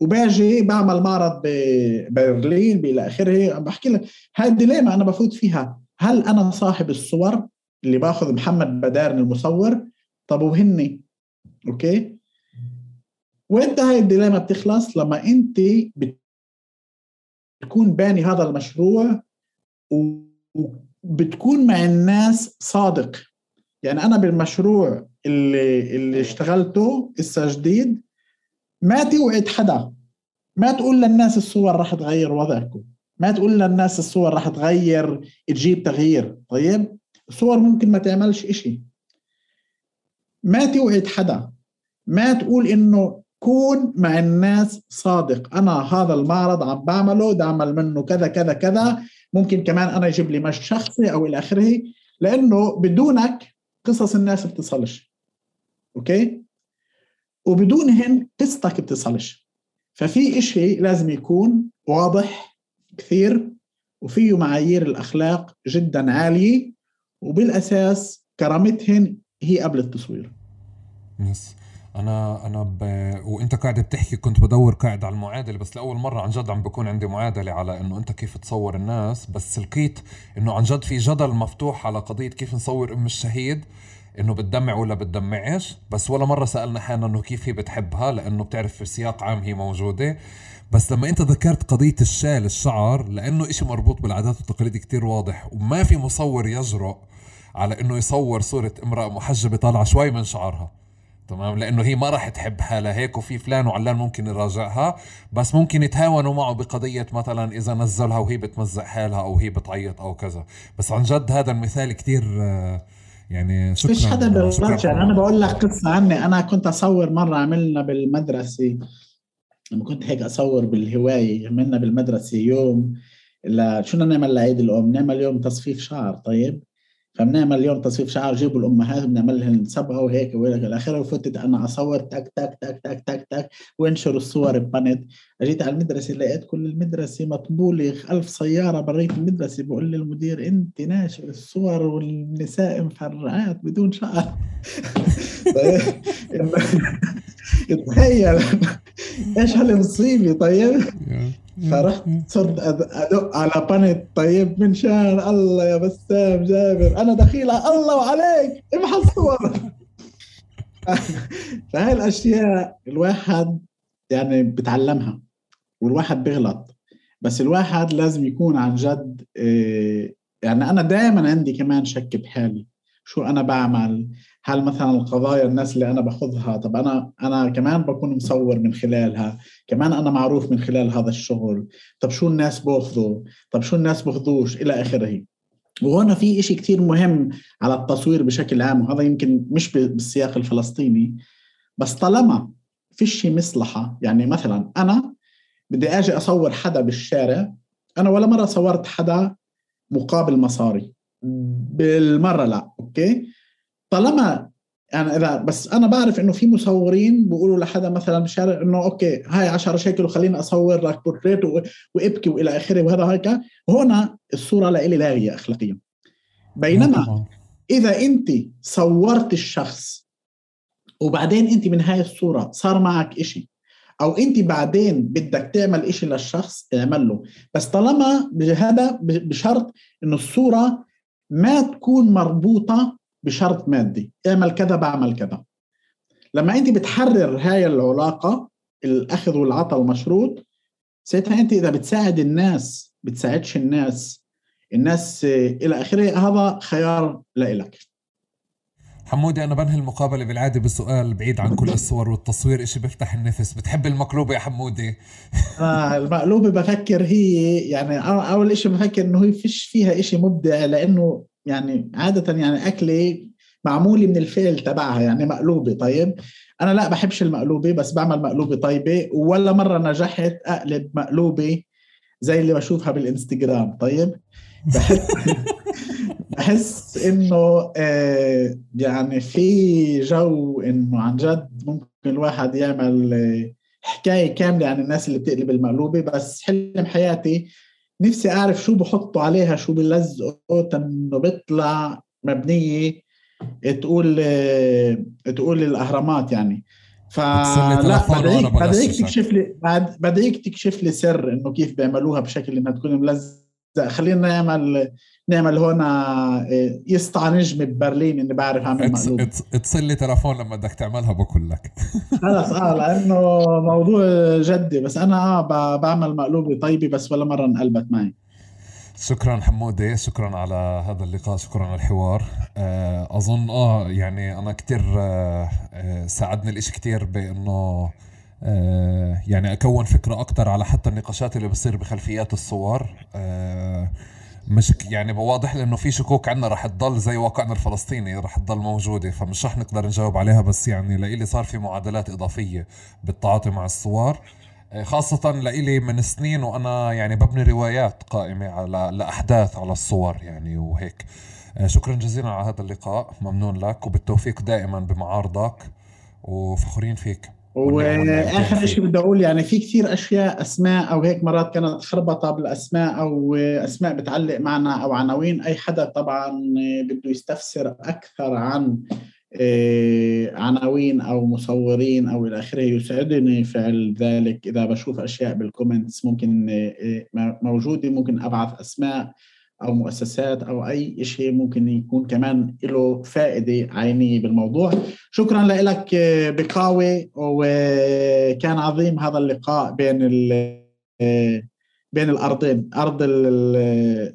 Speaker 1: وباجي بعمل معرض ببرلين بإلى آخره بحكي لك هاي ال dilemma أنا بفوت فيها. هل أنا صاحب الصور اللي باخذ محمد بدارن المصور؟ طب وهني؟ okay? وإنت هاي ال dilemma بتخلص لما إنت بتكون باني هذا المشروع وبتكون مع الناس صادق. يعني أنا بالمشروع اللي اللي اشتغلته لسه جديد ما توعد حدا. ما تقول للناس الصور راح تغير وضعكم. ما تقول للناس الصور راح تغير تجيب تغيير. طيب؟ الصور ممكن ما تعملش إشي. ما توعد حدا. ما تقول إنه كون مع الناس صادق. أنا هذا المعرض عم بعمله بدي أعمل منه كذا كذا كذا. ممكن كمان أنا يجيب لي مش شخصي أو إلى آخره. لأنه بدونك قصص الناس بتصلش. okay? وبدونهن قصتك بتصلش. ففي إشي لازم يكون واضح كثير وفيه معايير الأخلاق جدا عالية وبالأساس كرامتهن هي قبل التصوير.
Speaker 2: yes أنا أنا ب... وأنت قاعد بتحكي كنت بدور قاعد على المعادلة بس لأول مرة عن جد عم بكون عندي معادلة على إنه أنت كيف تصور الناس بس لقيت إنه عن جد في جدل مفتوح على قضية كيف نصور أم الشهيد. إنه بتدمع ولا بتدمعش بس ولا مرة سألنا حالنا إنه كيف هي بتحبها لأنه بتعرف في سياق عام هي موجودة. بس لما أنت ذكرت قضية الشال الشعر لأنه إشي مربوط بالعادات والتقاليد كتير واضح وما في مصور يجرؤ على إنه يصور صورة امرأة محجبة طالعة شوي من شعرها تمام؟ لأنه هي ما راح تحب حالها هيك وفي فلان وعلان ممكن يراجعها بس ممكن يتهاونوا معه بقضية مثلا إذا نزلها وهي بتمزق حالها أو هي بتعيط أو كذا. بس عن جد هذا المثال كتير يعني
Speaker 1: شكرا فيش حدا بيرجع يعني أنا بقول لك قصة عني. أنا كنت أصور مرة عملنا بالمدرسة. لما كنت هيك أصور بالهواية عملنا بالمدرسة يوم شو بدنا نعمل لعيد الأم؟ نعمل يوم تصفيف شعر طيب؟ فبنعمل يوم تصفيف شعر جيبوا الأمهات بنعمل لهم صبغه وهيك. والى آخره وفتت أنا أصور تك تك تك تك تك تك وانشر الصور ببنت. أجيت على المدرسة لقيت كل المدرسة مطبولة ألف سيارة بريت المدرسة. بقول للمدير انت ناشر الصور والنساء مفرعات بدون شعر. طيب. تخيل. إيش هالمصيبه طيب. فرحت صرت أدق على بانت طيب من شان الله يا بسام جابر. أنا دخيلة الله وعليك. امحى الصور فهي الأشياء الواحد يعني بتعلمها والواحد بيغلط بس الواحد لازم يكون عن جد إيه، يعني أنا دائما عندي كمان شك بحالي. شو أنا بعمل؟ هل مثلا القضايا الناس اللي أنا باخذها طب أنا أنا كمان بكون مصور من خلالها كمان أنا معروف من خلال هذا الشغل طب شو الناس بأخذوا؟ طب شو الناس بأخذوش؟ إلى آخره. وهنا في إشي كثير مهم على التصوير بشكل عام وهذا يمكن مش بالسياق الفلسطيني بس طالما فيش مصلحة يعني مثلا أنا بدي أجي أصور حدا بالشارع أنا ولا مرة صورت حدا مقابل مصاري. بالمرة لا okay? طالما يعني اذا بس أنا بعرف إنه في مصورين بيقولوا لحدا مثلا بالشارع إنه okay هاي 10 شيكل وخليني أصور لك بورتريت وإبكي وإلى آخره وهذا هيك. هنا الصورة لإلي لاغيه اخلاقيا. بينما إذا أنت صورت الشخص وبعدين أنت من هاي الصورة صار معك إشي أو أنت بعدين بدك تعمل إشي للشخص اعمل له. بس طالما هذا بشرط إنه الصورة ما تكون مربوطة بشرط مادي. اعمل كذا بعمل كذا. لما انت بتحرر هاي العلاقة الأخذ والعطاء المشروط ساعتها انت إذا بتساعد الناس بتساعدش الناس الناس إلى آخره هذا خيار لإلك.
Speaker 2: حمودي أنا بنهي المقابلة بالعادة بسؤال بعيد عن كل الصور والتصوير إشي بيفتح النفس. بتحب المقلوبة يا حمودي
Speaker 1: آه المقلوبة بفكر هي يعني أول إشي بفكر إنه هي فيش فيها إشي مبدع لأنه يعني عادة يعني أكلة معمولة من الفعل تبعها يعني مقلوبة طيب؟ أنا لا بحبش المقلوبة بس بعمل مقلوبة طيبة ولا مرة نجحت أقلب مقلوبة زي اللي بشوفها بالإنستغرام طيب؟ بحس بحس إنه آه يعني في جو إنه عن جد ممكن الواحد يعمل آه حكاية كاملة عن الناس اللي بتقلب المقلوبة بس حلم حياتي نفسي أعرف شو بحطوا عليها شو بلزقوا انه بيطلع مبنية تقول تقول الأهرامات يعني. فلا بدعيك بدعيك تكشف لي بدعيك تكشف لي سر إنه كيف بيعملوها بشكل إنها تكون ملزقة. خلينا نعمل نعمل هنا آه، يسطع نجم ببرلين إني بعرف اعمل مقلوب.
Speaker 2: اتصل لي تلفون لما بدك تعملها بقول لك.
Speaker 1: خلص آه لأنه موضوع جدي. بس أنا آه بعمل مقلوبه طيبة بس ولا مرة انقلبت معي.
Speaker 2: شكرا حمودي شكرا على هذا اللقاء شكرا على الحوار. آه، أظن آه يعني أنا كتير آه، ساعدني الإشي كتير بإنه يعني أكون فكرة أكثر على حتى النقاشات اللي بصير بخلفيات الصور. مش يعني واضح لأنه في شكوك عندنا رح تضل زي واقعنا الفلسطيني رح تضل موجودة فمش رح نقدر نجاوب عليها بس يعني لإلي صار في معادلات إضافية بالتعاطي مع الصور آه، خاصة لإلي من سنين وأنا يعني ببني روايات قائمة على لأحداث على الصور يعني وهيك. آه، شكرا جزيلا على هذا اللقاء ممنون لك وبالتوفيق دائما بمعارضك وفخورين فيك.
Speaker 1: وآخر شيء بدي أقول يعني في كثير أشياء أسماء أو هيك مرات كانت خربطة بالأسماء أو أسماء بتعلق معنا أو عناوين. أي حدا طبعا بده يستفسر أكثر عن آه، عناوين أو مصورين أو إلى آخره يسعدني فعل ذلك إذا بشوف أشياء بالكومنتس ممكن آه، موجودة ممكن أبعث أسماء. أو مؤسسات أو أي شيء ممكن يكون كمان له فائدة عينية بالموضوع. شكرا لك بقاوي وكان عظيم هذا اللقاء بين بين الأرضين أرض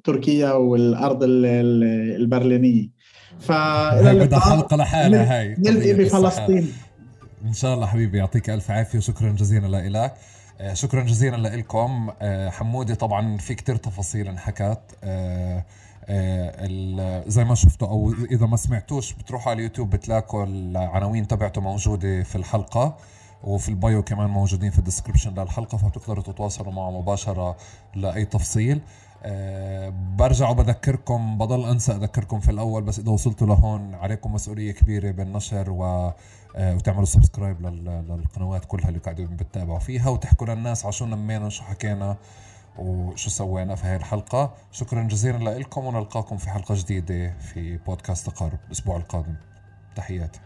Speaker 1: تركيا والأرض البرلينية.
Speaker 2: فإلى اللقاء. حلقة لحالها هاي
Speaker 1: نلتقي بفلسطين.
Speaker 2: إن شاء الله حبيبي يعطيك ألف عافية وشكرا جزيلا لك آه، شكرا جزيلا لكم آه، حمودي طبعا في كتير تفاصيل انحكت. آه، زي ما شفتوا أو إذا ما سمعتوش بتروحوا على اليوتيوب بتلاقوا العناوين تبعته موجودة في الحلقة وفي ال bio كمان موجودين في ال description للحلقة فبتقدروا تتواصلوا معه مباشرة لأي تفصيل. أه برجع وبذكركم بضل أنسى أذكركم في الأول بس إذا وصلتوا لهون عليكم مسؤولية كبيرة بالنشر و وتعملوا سبسكرايب للقنوات كلها اللي قاعدين بتتابعوا فيها وتحكوا للناس على شو نمينا شو حكينا وشو سوينا في هاي الحلقة. شكرا جزيلا لكم ونلقاكم في حلقة جديدة في بودكاست تقارب الأسبوع القادم. تحياتي.